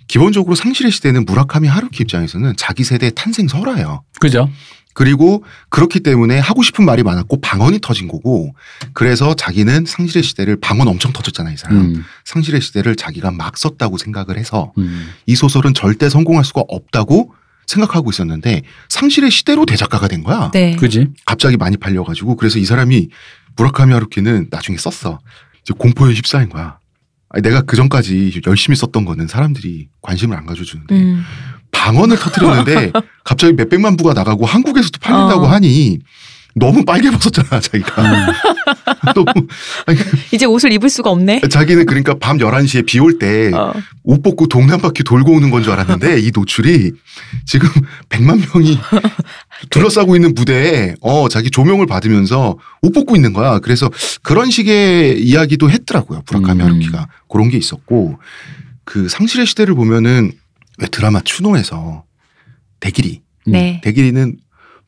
기본적으로 상실의 시대는 무라카미 하루키 입장에서는 자기 세대의 탄생 설화예요. 그죠? 그리고 그렇기 때문에 하고 싶은 말이 많았고 방언이 터진 거고 그래서 자기는 상실의 시대를 방언 엄청 터졌잖아요 이 사람 음, 상실의 시대를 자기가 막 썼다고 생각을 해서 음. 이 소설은 절대 성공할 수가 없다고 생각하고 있었는데 상실의 시대로 대작가가 된 거야 네. 그지? 갑자기 많이 팔려가지고 그래서 이 사람이 무라카미 하루키는 나중에 썼어 이제 공포에 휩싸인 거야 아니, 내가 그 전까지 열심히 썼던 거는 사람들이 관심을 안 가져주는데 음. 방언을 터뜨렸는데 갑자기 몇백만 부가 나가고 한국에서도 팔린다고 어. 하니 너무 빨개 벗었잖아 자기가 음. 너무 아니, 이제 옷을 입을 수가 없네. 자기는 그러니까 밤 11시에 비 올 때옷 어. 벗고 동네 한 바퀴 돌고 오는 건 줄 알았는데 이 노출이 지금 100만 명이 둘러싸고 있는 무대에 어 자기 조명을 받으면서 옷 벗고 있는 거야. 그래서 그런 식의 이야기도 했더라고요. 무라카미 음. 하루키가 그런 게 있었고 그 상실의 시대를 보면은 왜 드라마 추노에서 대길이 네. 대길이는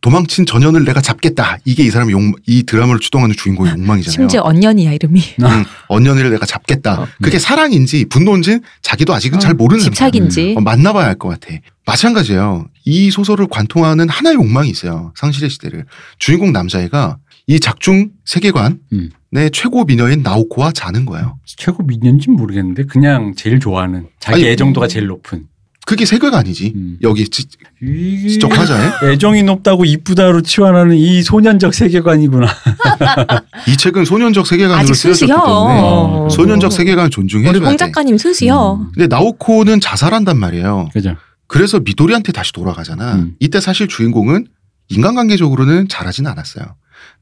도망친 전현을 내가 잡겠다. 이게 이 사람의 욕, 이 드라마를 추동하는 주인공의 욕망이잖아요. 심지어 언년이야 이름이. 응, 언년이를 내가 잡겠다. 어. 그게 사랑인지 분노인지 자기도 아직은 어, 잘 모르는. 집착인지. 어, 만나봐야 알 것 같아. 마찬가지예요. 이 소설을 관통하는 하나의 욕망이 있어요. 상실의 시대를. 주인공 남자애가 이 작중 세계관의 음. 최고 미녀인 나오코와 자는 거예요. 최고 미녀인지는 모르겠는데 그냥 제일 좋아하는 자기 아니, 애정도가 제일 높은. 그게 세계관이지. 음. 여기 지, 이- 지적 화자에. 애정이 높다고 이쁘다로 치환하는 이 소년적 세계관이구나. 이 책은 소년적 세계관으로 아직 쓰여졌기. 때문에 어. 소년적 세계관을 존중해줘야 돼. 홍 작가님 순수요. 음. 근데 나오코는 자살한단 말이에요. 그죠? 그래서 미도리한테 다시 돌아가잖아. 음. 이때 사실 주인공은 인간관계적으로는 잘하진 않았어요.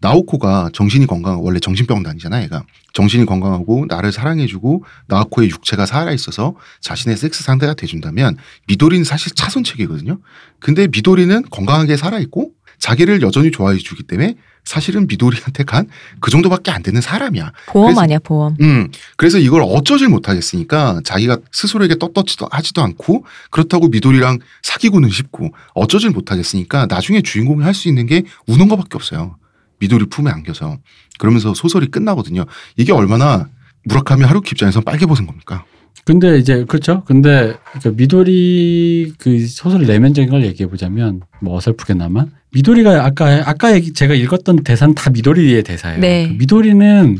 나오코가 정신이 건강, 원래 정신병 다니잖아, 얘가. 정신이 건강하고 나를 사랑해주고 나오코의 육체가 살아있어서 자신의 섹스 상대가 돼준다면 미도리는 사실 차선책이거든요. 근데 미도리는 건강하게 살아있고 자기를 여전히 좋아해주기 때문에 사실은 미도리한테 간 그 정도밖에 안 되는 사람이야. 보험 그래서- 아니야 보험. 음, 그래서 이걸 어쩌질 못하겠으니까 자기가 스스로에게 떳떳지도 하지도 않고 그렇다고 미도리랑 사귀고는 싶고 어쩌질 못하겠으니까 나중에 주인공이 할 수 있는 게 우는 것밖에 없어요. 미도리 품에 안겨서 그러면서 소설이 끝나거든요. 이게 얼마나 무라카미 하루키 입장에서 빨개 벗은 겁니까? 근데 이제 그렇죠. 근데 그 미도리 그 소설 내면적인 걸 얘기해 보자면 뭐 어설프게나마 미도리가 아까 아까 얘기 제가 읽었던 대사는 다 미도리의 대사예요. 네. 그 미도리는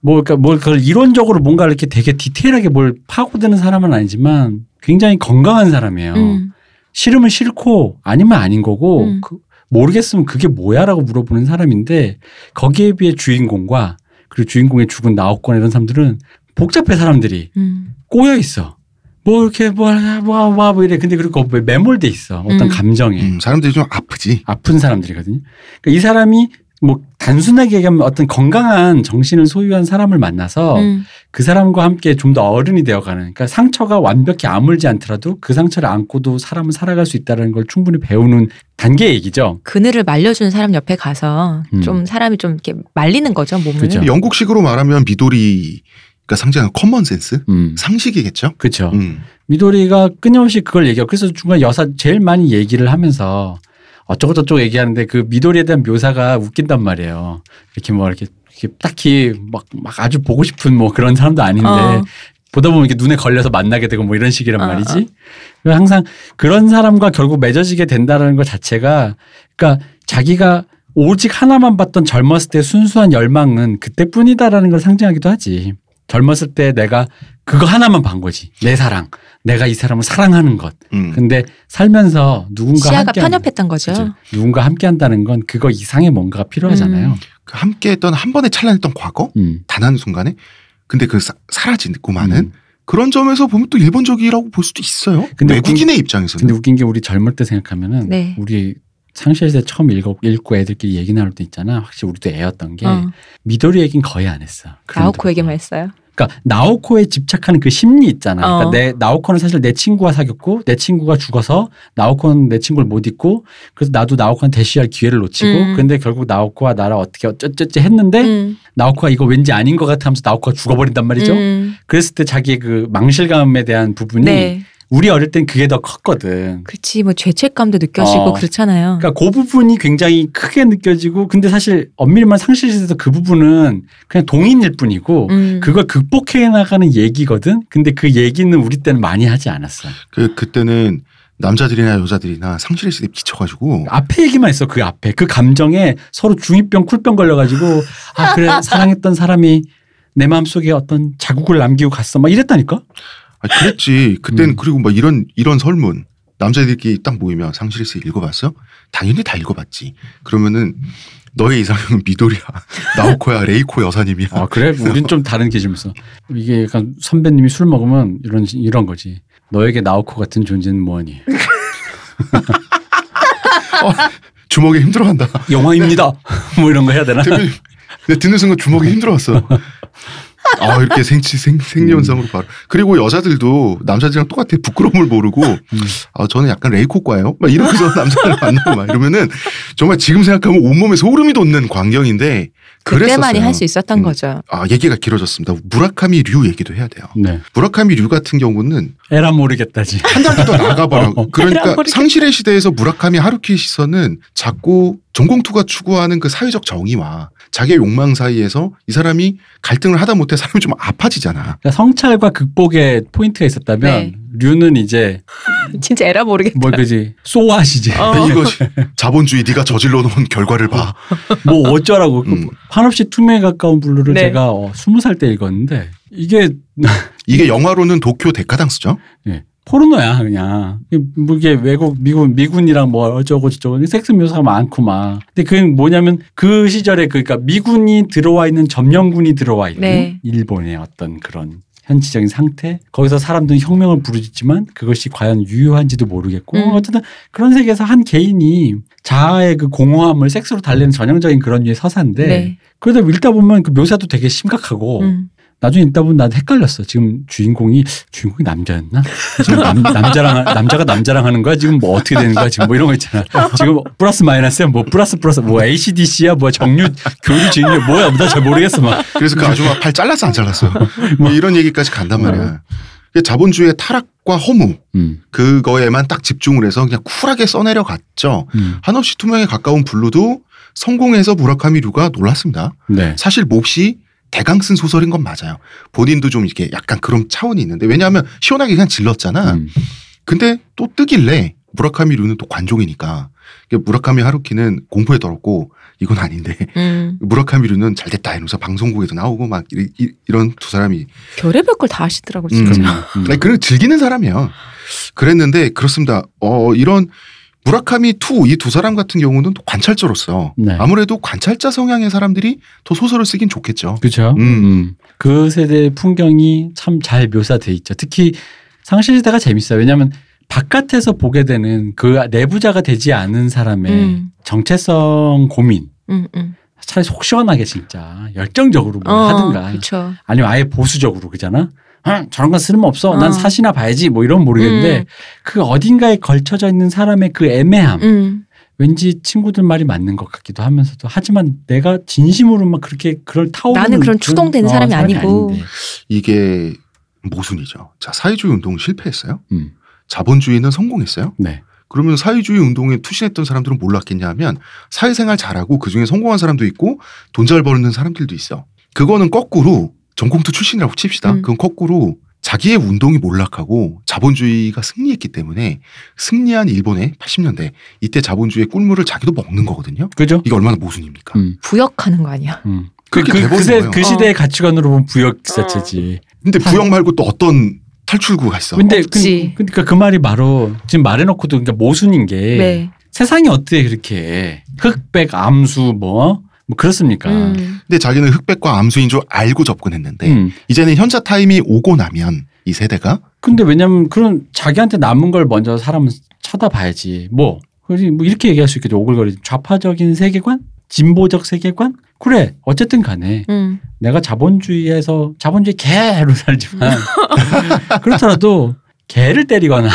뭐 그러니까 뭘 그걸 이론적으로 뭔가 이렇게 되게 디테일하게 뭘 파고드는 사람은 아니지만 굉장히 건강한 사람이에요. 음. 싫으면 싫고 아니면 아닌 거고 음. 그 모르겠으면 그게 뭐야라고 물어보는 사람인데 거기에 비해 주인공과 그리고 주인공의 죽은 나옥권 이런 사람들은 복잡해 사람들이 음. 꼬여 있어. 뭐 이렇게 뭐뭐 뭐, 뭐 이래. 근데 그리고 왜 매몰돼 있어. 어떤 음. 감정에 음, 사람들이 좀 아프지. 아픈 사람들이거든요. 그러니까 이 사람이 뭐 단순하게 얘기하면 어떤 건강한 정신을 소유한 사람을 만나서 음. 그 사람과 함께 좀 더 어른이 되어가는. 그러니까 상처가 완벽히 아물지 않더라도 그 상처를 안고도 사람은 살아갈 수 있다는 걸 충분히 배우는 단계 얘기죠. 그늘을 말려주는 사람 옆에 가서 음. 좀 사람이 좀 이렇게 말리는 거죠 몸을. 그죠. 영국식으로 말하면 미도리가 상징하는 common sense? 음. 상식이겠죠? 그렇죠. 음. 미도리가 끊임없이 그걸 얘기하고 그래서 중간 여사 제일 많이 얘기를 하면서 어쩌고 저쩌고 얘기하는데 그 미도리에 대한 묘사가 웃긴단 말이에요. 이렇게 뭐 이렇게, 이렇게 딱히 막, 막 아주 보고 싶은 뭐 그런 사람도 아닌데 어. 보다 보면 이렇게 눈에 걸려서 만나게 되고 뭐 이런 식이란 어, 말이지. 그래서 항상 그런 사람과 결국 맺어지게 된다는 것 자체가 그러니까 자기가 오직 하나만 봤던 젊었을 때 순수한 열망은 그때뿐이다라는 걸 상징하기도 하지. 젊었을 때 내가 그거 하나만 본 거지. 내 사랑. 내가 이 사람을 사랑하는 것. 음. 근데 살면서 누군가 시야가 함께 편협했던 거죠. 그죠. 누군가 함께 한다는 건 그거 이상의 뭔가가 필요하잖아요. 그 함께 했던 한 번에 찬란했던 과거 음. 단한 순간에 근데 그 사, 사라지고 마는 음. 그런 점에서 보면 또 일본적이라고 볼 수도 있어요. 근데 외국인의 입장에서는 근데 웃긴 게 우리 젊을 때 생각하면은 네. 우리 상실세 처음 읽고, 읽고 애들끼리 얘기 나눌 때 있잖아. 확실히 우리도 애였던 게 어. 미도리 얘기는 거의 안 했어. 나오코 얘기만. 했어요. 그러니까 나오코에 집착하는 그 심리 있잖아. 어. 그러니까 내 나오코는 사실 내 친구가 사귀었고 내 친구가 죽어서 나오코는 내 친구를 못 잊고 그래서 나도 나오코한테 대시할 기회를 놓치고 음. 근데 결국 나오코와 나랑 어떻게 어쩌저쩌 했는데 음. 나오코가 이거 왠지 아닌 것 같아 하면서 나오코가 죽어버린단 말이죠. 음. 그랬을 때 자기의 그 망실감에 대한 부분이 네. 우리 어릴 땐 그게 더 컸거든. 그렇지 뭐 죄책감도 느껴지고 어. 그렇잖아요. 그러니까 그 부분이 굉장히 크게 느껴지고 근데 사실 엄밀히만 상실에서 그 부분은 그냥 동인일 뿐이고 음. 그걸 극복해 나가는 얘기거든. 근데 그 얘기는 우리 때는 많이 하지 않았어. 그 그때는 남자들이나 여자들이나 상실의 시대에 미쳐가지고 앞에 얘기만 했어. 그 앞에 그 감정에 서로 중이병 쿨병 걸려가지고 아 그래 사랑했던 사람이 내 마음속에 어떤 자국을 남기고 갔어. 막 이랬다니까. 아, 그랬지. 그땐 음. 그리고 막 이런 이런 설문 남자들끼리 딱 모이면 상실의 시대 읽어봤어? 당연히 다 읽어봤지. 그러면은 너의 이상형은 미도리야, 나오코야, 레이코 여사님이야. 아 그래? 우린 좀 다른 기준이었어. 이게 약간 선배님이 술 먹으면 이런 이런 거지. 너에게 나오코 같은 존재는 뭐니? 주먹이 힘들어간다. 영화입니다. 뭐 이런 거 해야 되나? 대표님, 내 듣는 순간 주먹이 힘들어왔어. 아 이렇게 생치 생 생리현상으로 바로 그리고 여자들도 남자들이랑 똑같아 부끄러움을 모르고 아 저는 약간 레이코과예요 막 이러면서 남자를 만나고 막 이러면은 정말 지금 생각하면 온몸에 소름이 돋는 광경인데 그때만이. 할 수 있었던 음. 거죠. 아 얘기가 길어졌습니다 무라카미 류 얘기도 해야 돼요 네. 무라카미 류 같은 경우는 에라 모르겠다지. 한 단계 더 나가봐라 어. 그러니까 모르겠다. 상실의 시대에서 무라카미 하루키 시선은 자꾸 전공투가 추구하는 그 사회적 정의와 자기의 욕망 사이에서 이 사람이 갈등을 하다 못해 사람이 좀 아파지잖아 그러니까 성찰과 극복의 포인트가 있었다면 네. 류는 이제 진짜 에라 모르겠다. 뭐 그지 소아시지. 어. 이거지. 자본주의 네가 저질러 놓은 결과를 봐. 뭐 어쩌라고 그 음. 한없이 투명에 가까운 블루를 네. 제가 어, 20살 때 읽었는데 이게 이게 영화로는 도쿄 데카당스죠. 예, 포르노야 그냥 뭐 이게 외국 미군 미군이랑 뭐 어쩌고 저쩌고 섹스 묘사가 많고 막 근데 그게 뭐냐면 그 시절에 그러니까 미군이 들어와 있는 점령군이 들어와 있는 네. 일본의 어떤 그런 현지적인 상태 거기서 사람들은 혁명을 부르짖지만 그것이 과연 유효한지도 모르겠고 음. 어쨌든 그런 세계에서 한 개인이 자아의 그 공허함을 섹스로 달래는 전형적인 그런 류의 서사인데 네. 그러다 읽다 보면 그 묘사도 되게 심각하고 음. 나중에 읽다 보면 난 헷갈렸어. 지금 주인공이 주인공이 남자였나? 지금 남, 남자랑 남자가 남자랑 하는 거야? 지금 뭐 어떻게 되는 거야? 지금 뭐 이런 거 있잖아. 지금 플러스 마이너스야? 뭐 플러스 플러스 뭐 ACDC야? 뭐 정류 교류 진류 뭐야? 나 잘 모르겠어 막. 그래서 그 아줌마 팔 잘랐어 안 잘랐어. 뭐 이런 얘기까지 간단 말이야. 이게 자본주의의 타락과 허무 음, 그거에만 딱 집중을 해서 그냥 쿨하게 써내려 갔죠. 음. 한없이 투명에 가까운 블루도 성공해서 무라카미 류가 놀랐습니다. 네. 사실 몹시 대강 쓴 소설인 건 맞아요. 본인도 좀 이렇게 약간 그런 차원이 있는데 왜냐하면 시원하게 그냥 질렀잖아. 음. 근데 또 뜨길래 무라카미 류는 또 관종이니까 무라카미 하루키는 공포에 떨었고 이건 아닌데 음. 무라카미 류는 잘 됐다 이러면서 방송국에도 나오고 막 이, 런두 사람이 별의별 걸 다 하시더라고 음. 진짜. 음. 아니, 그런 즐기는 사람이야. 그랬는데 그렇습니다. 어 이런 무라카미 two 이 두 사람 같은 경우는 또 관찰자로서 네. 아무래도 관찰자 성향의 사람들이 더 소설을 쓰긴 좋겠죠. 그렇죠. 음. 음. 그 세대의 풍경이 참 잘 묘사돼 있죠. 특히 상실시대가 재밌어요. 왜냐하면 바깥에서 보게 되는 그 내부자가 되지 않은 사람의 음. 정체성 고민 음, 음. 차라리 속 시원하게 진짜 열정적으로 뭘 어, 하든가 그렇죠. 아니면 아예 보수적으로 그잖아. 아, 저런 건 쓸모없어. 어. 난 사시나 봐야지. 뭐 이런 모르겠는데 음. 그 어딘가에 걸쳐져 있는 사람의 그 애매함. 음. 왠지 친구들 말이 맞는 것 같기도 하면서도 하지만 내가 진심으로 막 그렇게 그럴 타오르는 나는 그런 추동되는 사람이 아니고. 아닌데. 이게 모순이죠. 자 사회주의 운동은 실패했어요. 음. 자본주의는 성공했어요. 네. 그러면 사회주의 운동에 투신했던 사람들은 몰랐겠냐 하면 사회생활 잘하고 그중에 성공한 사람도 있고 돈 잘 버는 사람들도 있어. 그거는 거꾸로 전공투 출신이라고 칩시다. 음. 그건 거꾸로 자기의 운동이 몰락하고 자본주의가 승리했기 때문에 승리한 일본의 80년대 이때 자본주의의 꿀물을 자기도 먹는 거거든요. 그죠? 이게 얼마나 모순입니까? 음. 부역하는 거 아니야? 음. 그렇게 그, 돼버린 그, 세, 거예요. 그 시대의 가치관으로 보면 부역 자체지. 근데 부역 말고 또 어떤 탈출구가 있어? 근데 그, 없지. 그 러니까 그 말이 바로 지금 말해놓고도 그러니까 모순인 게 네. 세상이 어떻게 그렇게 흑백 암수 뭐, 뭐 그렇습니까? 음. 근데 자기는 흑백과 암수인 줄 알고 접근했는데 음. 이제는 현자 타임이 오고 나면 이 세대가 근데 왜냐면 그런 자기한테 남은 걸 먼저 사람은 쳐다봐야지. 뭐, 그래서 뭐 이렇게 얘기할 수 있겠죠. 오글거리 좌파적인 세계관, 진보적 세계관. 그래. 어쨌든 간에 음. 내가 자본주의에서 자본주의 개로 살지만 그렇더라도 개를 때리거나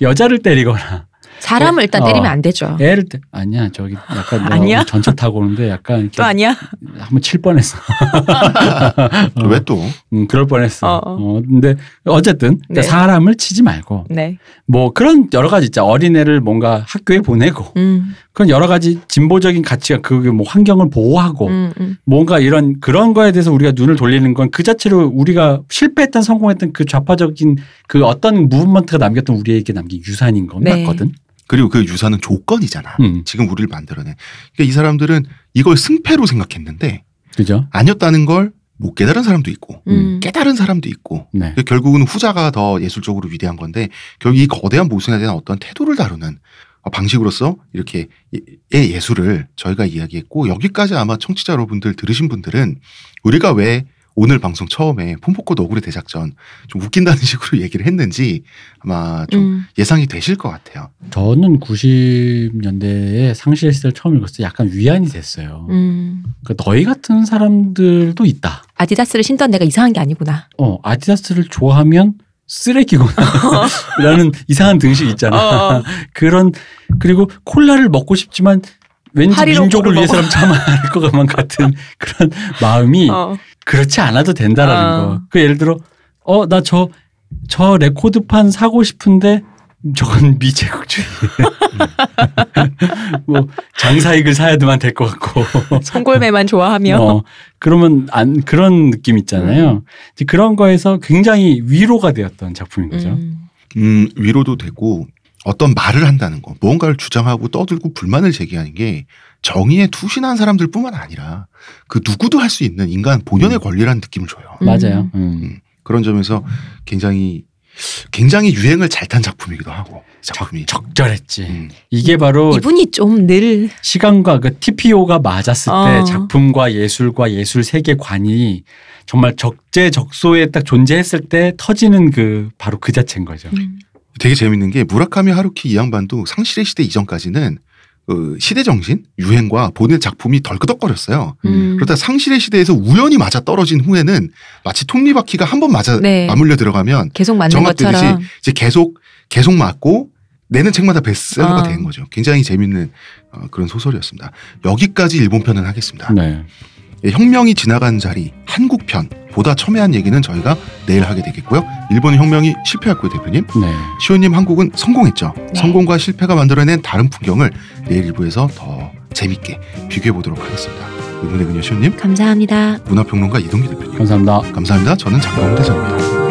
여자를 때리거나 사람을 일단 어. 때리면 안 되죠. 애를 때 아니야 저기 약간 내가 아니야? 전철 타고 오는데 약간 또 아니야? 한번 칠 뻔했어. 어, 왜 또? 음, 그럴 뻔했어. 어, 어, 어. 근데 어쨌든 네. 사람을 치지 말고 네. 뭐 그런 여러 가지 있죠. 어린애를 뭔가 학교에 보내고 음. 그런 여러 가지 진보적인 가치가 그게 뭐 환경을 보호하고 음, 음. 뭔가 이런 그런 거에 대해서 우리가 눈을 돌리는 건 그 자체로 우리가 실패했던 성공했던 그 좌파적인 그 어떤 무브먼트가 남겼던 우리에게 남긴 유산인 건 네. 맞거든. 그리고 그 유산은 조건이잖아. 음. 지금 우리를 만들어낸. 그러니까 이 사람들은 이걸 승패로 생각했는데 그죠? 아니었다는 걸 못 깨달은 사람도 있고 음. 깨달은 사람도 있고 네. 그러니까 결국은 후자가 더 예술적으로 위대한 건데 결국 이 거대한 모순에 대한 어떤 태도를 다루는 어, 방식으로서 이렇게 의 예술을 저희가 이야기했고 여기까지 아마 청취자 여러분들 들으신 분들은 우리가 왜 오늘 방송 처음에 폼포코 너구리 대작전 좀 웃긴다는 식으로 얘기를 했는지 아마 좀 음. 예상이 되실 것 같아요. 저는 90년대에 상실 시대를 처음 읽었을 때 약간 위안이 됐어요. 음. 그러니까 너희 같은 사람들도 있다. 아디다스를 신던 내가 이상한 게 아니구나. 어, 아디다스를 좋아하면 쓰레기구나. 라는 이상한 등식 있잖아. 어. 그런, 그리고 콜라를 먹고 싶지만 왠지 민족을 위해서라면 참아야 할 것만 같은 그런 마음이 어. 그렇지 않아도 된다라는 어. 거. 그 예를 들어, 어, 나 저, 저 레코드판 사고 싶은데 저건 미제국주의. 뭐, 장사익을 사야만 될 것 같고. 송골매만 좋아하며. 어, 그러면 안, 그런 느낌 있잖아요. 이제 그런 거에서 굉장히 위로가 되었던 작품인 거죠. 음. 음, 위로도 되고 어떤 말을 한다는 거, 무언가를 주장하고 떠들고 불만을 제기하는 게 정의에 투신한 사람들뿐만 아니라 그 누구도 할 수 있는 인간 본연의 음. 권리라는 느낌을 줘요. 음. 맞아요. 음. 그런 점에서 굉장히 굉장히 유행을 잘 탄 작품이기도 하고 작품이. 적 절했지. 음. 이게 바로 이분이 좀 늘 시간과 그 TPO가 맞았을 때 어. 작품과 예술과 예술 세계관이 정말 적재적소에 딱 존재했을 때 터지는 그 바로 그 자체인 거죠. 음. 되게 재밌는 게 무라카미 하루키 이 양반도 상실의 시대 이전까지는 그 시대 정신, 유행과 본인의 작품이 덜 끄덕거렸어요. 음. 그러다 상실의 시대에서 우연히 맞아 떨어진 후에는 마치 톱니바퀴가 한 번 맞아 네. 맞물려 들어가면 계속 맞는 것처럼. 이제 계속 계속 맞고 내는 책마다 베스트셀러가 아. 된 거죠. 굉장히 재밌는 어, 그런 소설이었습니다. 여기까지 일본 편은 하겠습니다. 네. 예, 혁명이 지나간 자리 한국 편 보다 첨예한 얘기는 저희가 내일 하게 되겠고요. 일본 혁명이 실패했고요, 대표님. 네. 시호님 한국은 성공했죠. 네. 성공과 실패가 만들어낸 다른 풍경을 내일 일부에서 더 재밌게 비교해 보도록 하겠습니다. 의문의 그녀 시호님, 감사합니다. 문화평론가 이동기 대표님. 감사합니다. 감사합니다. 저는 장동훈 대장입니다.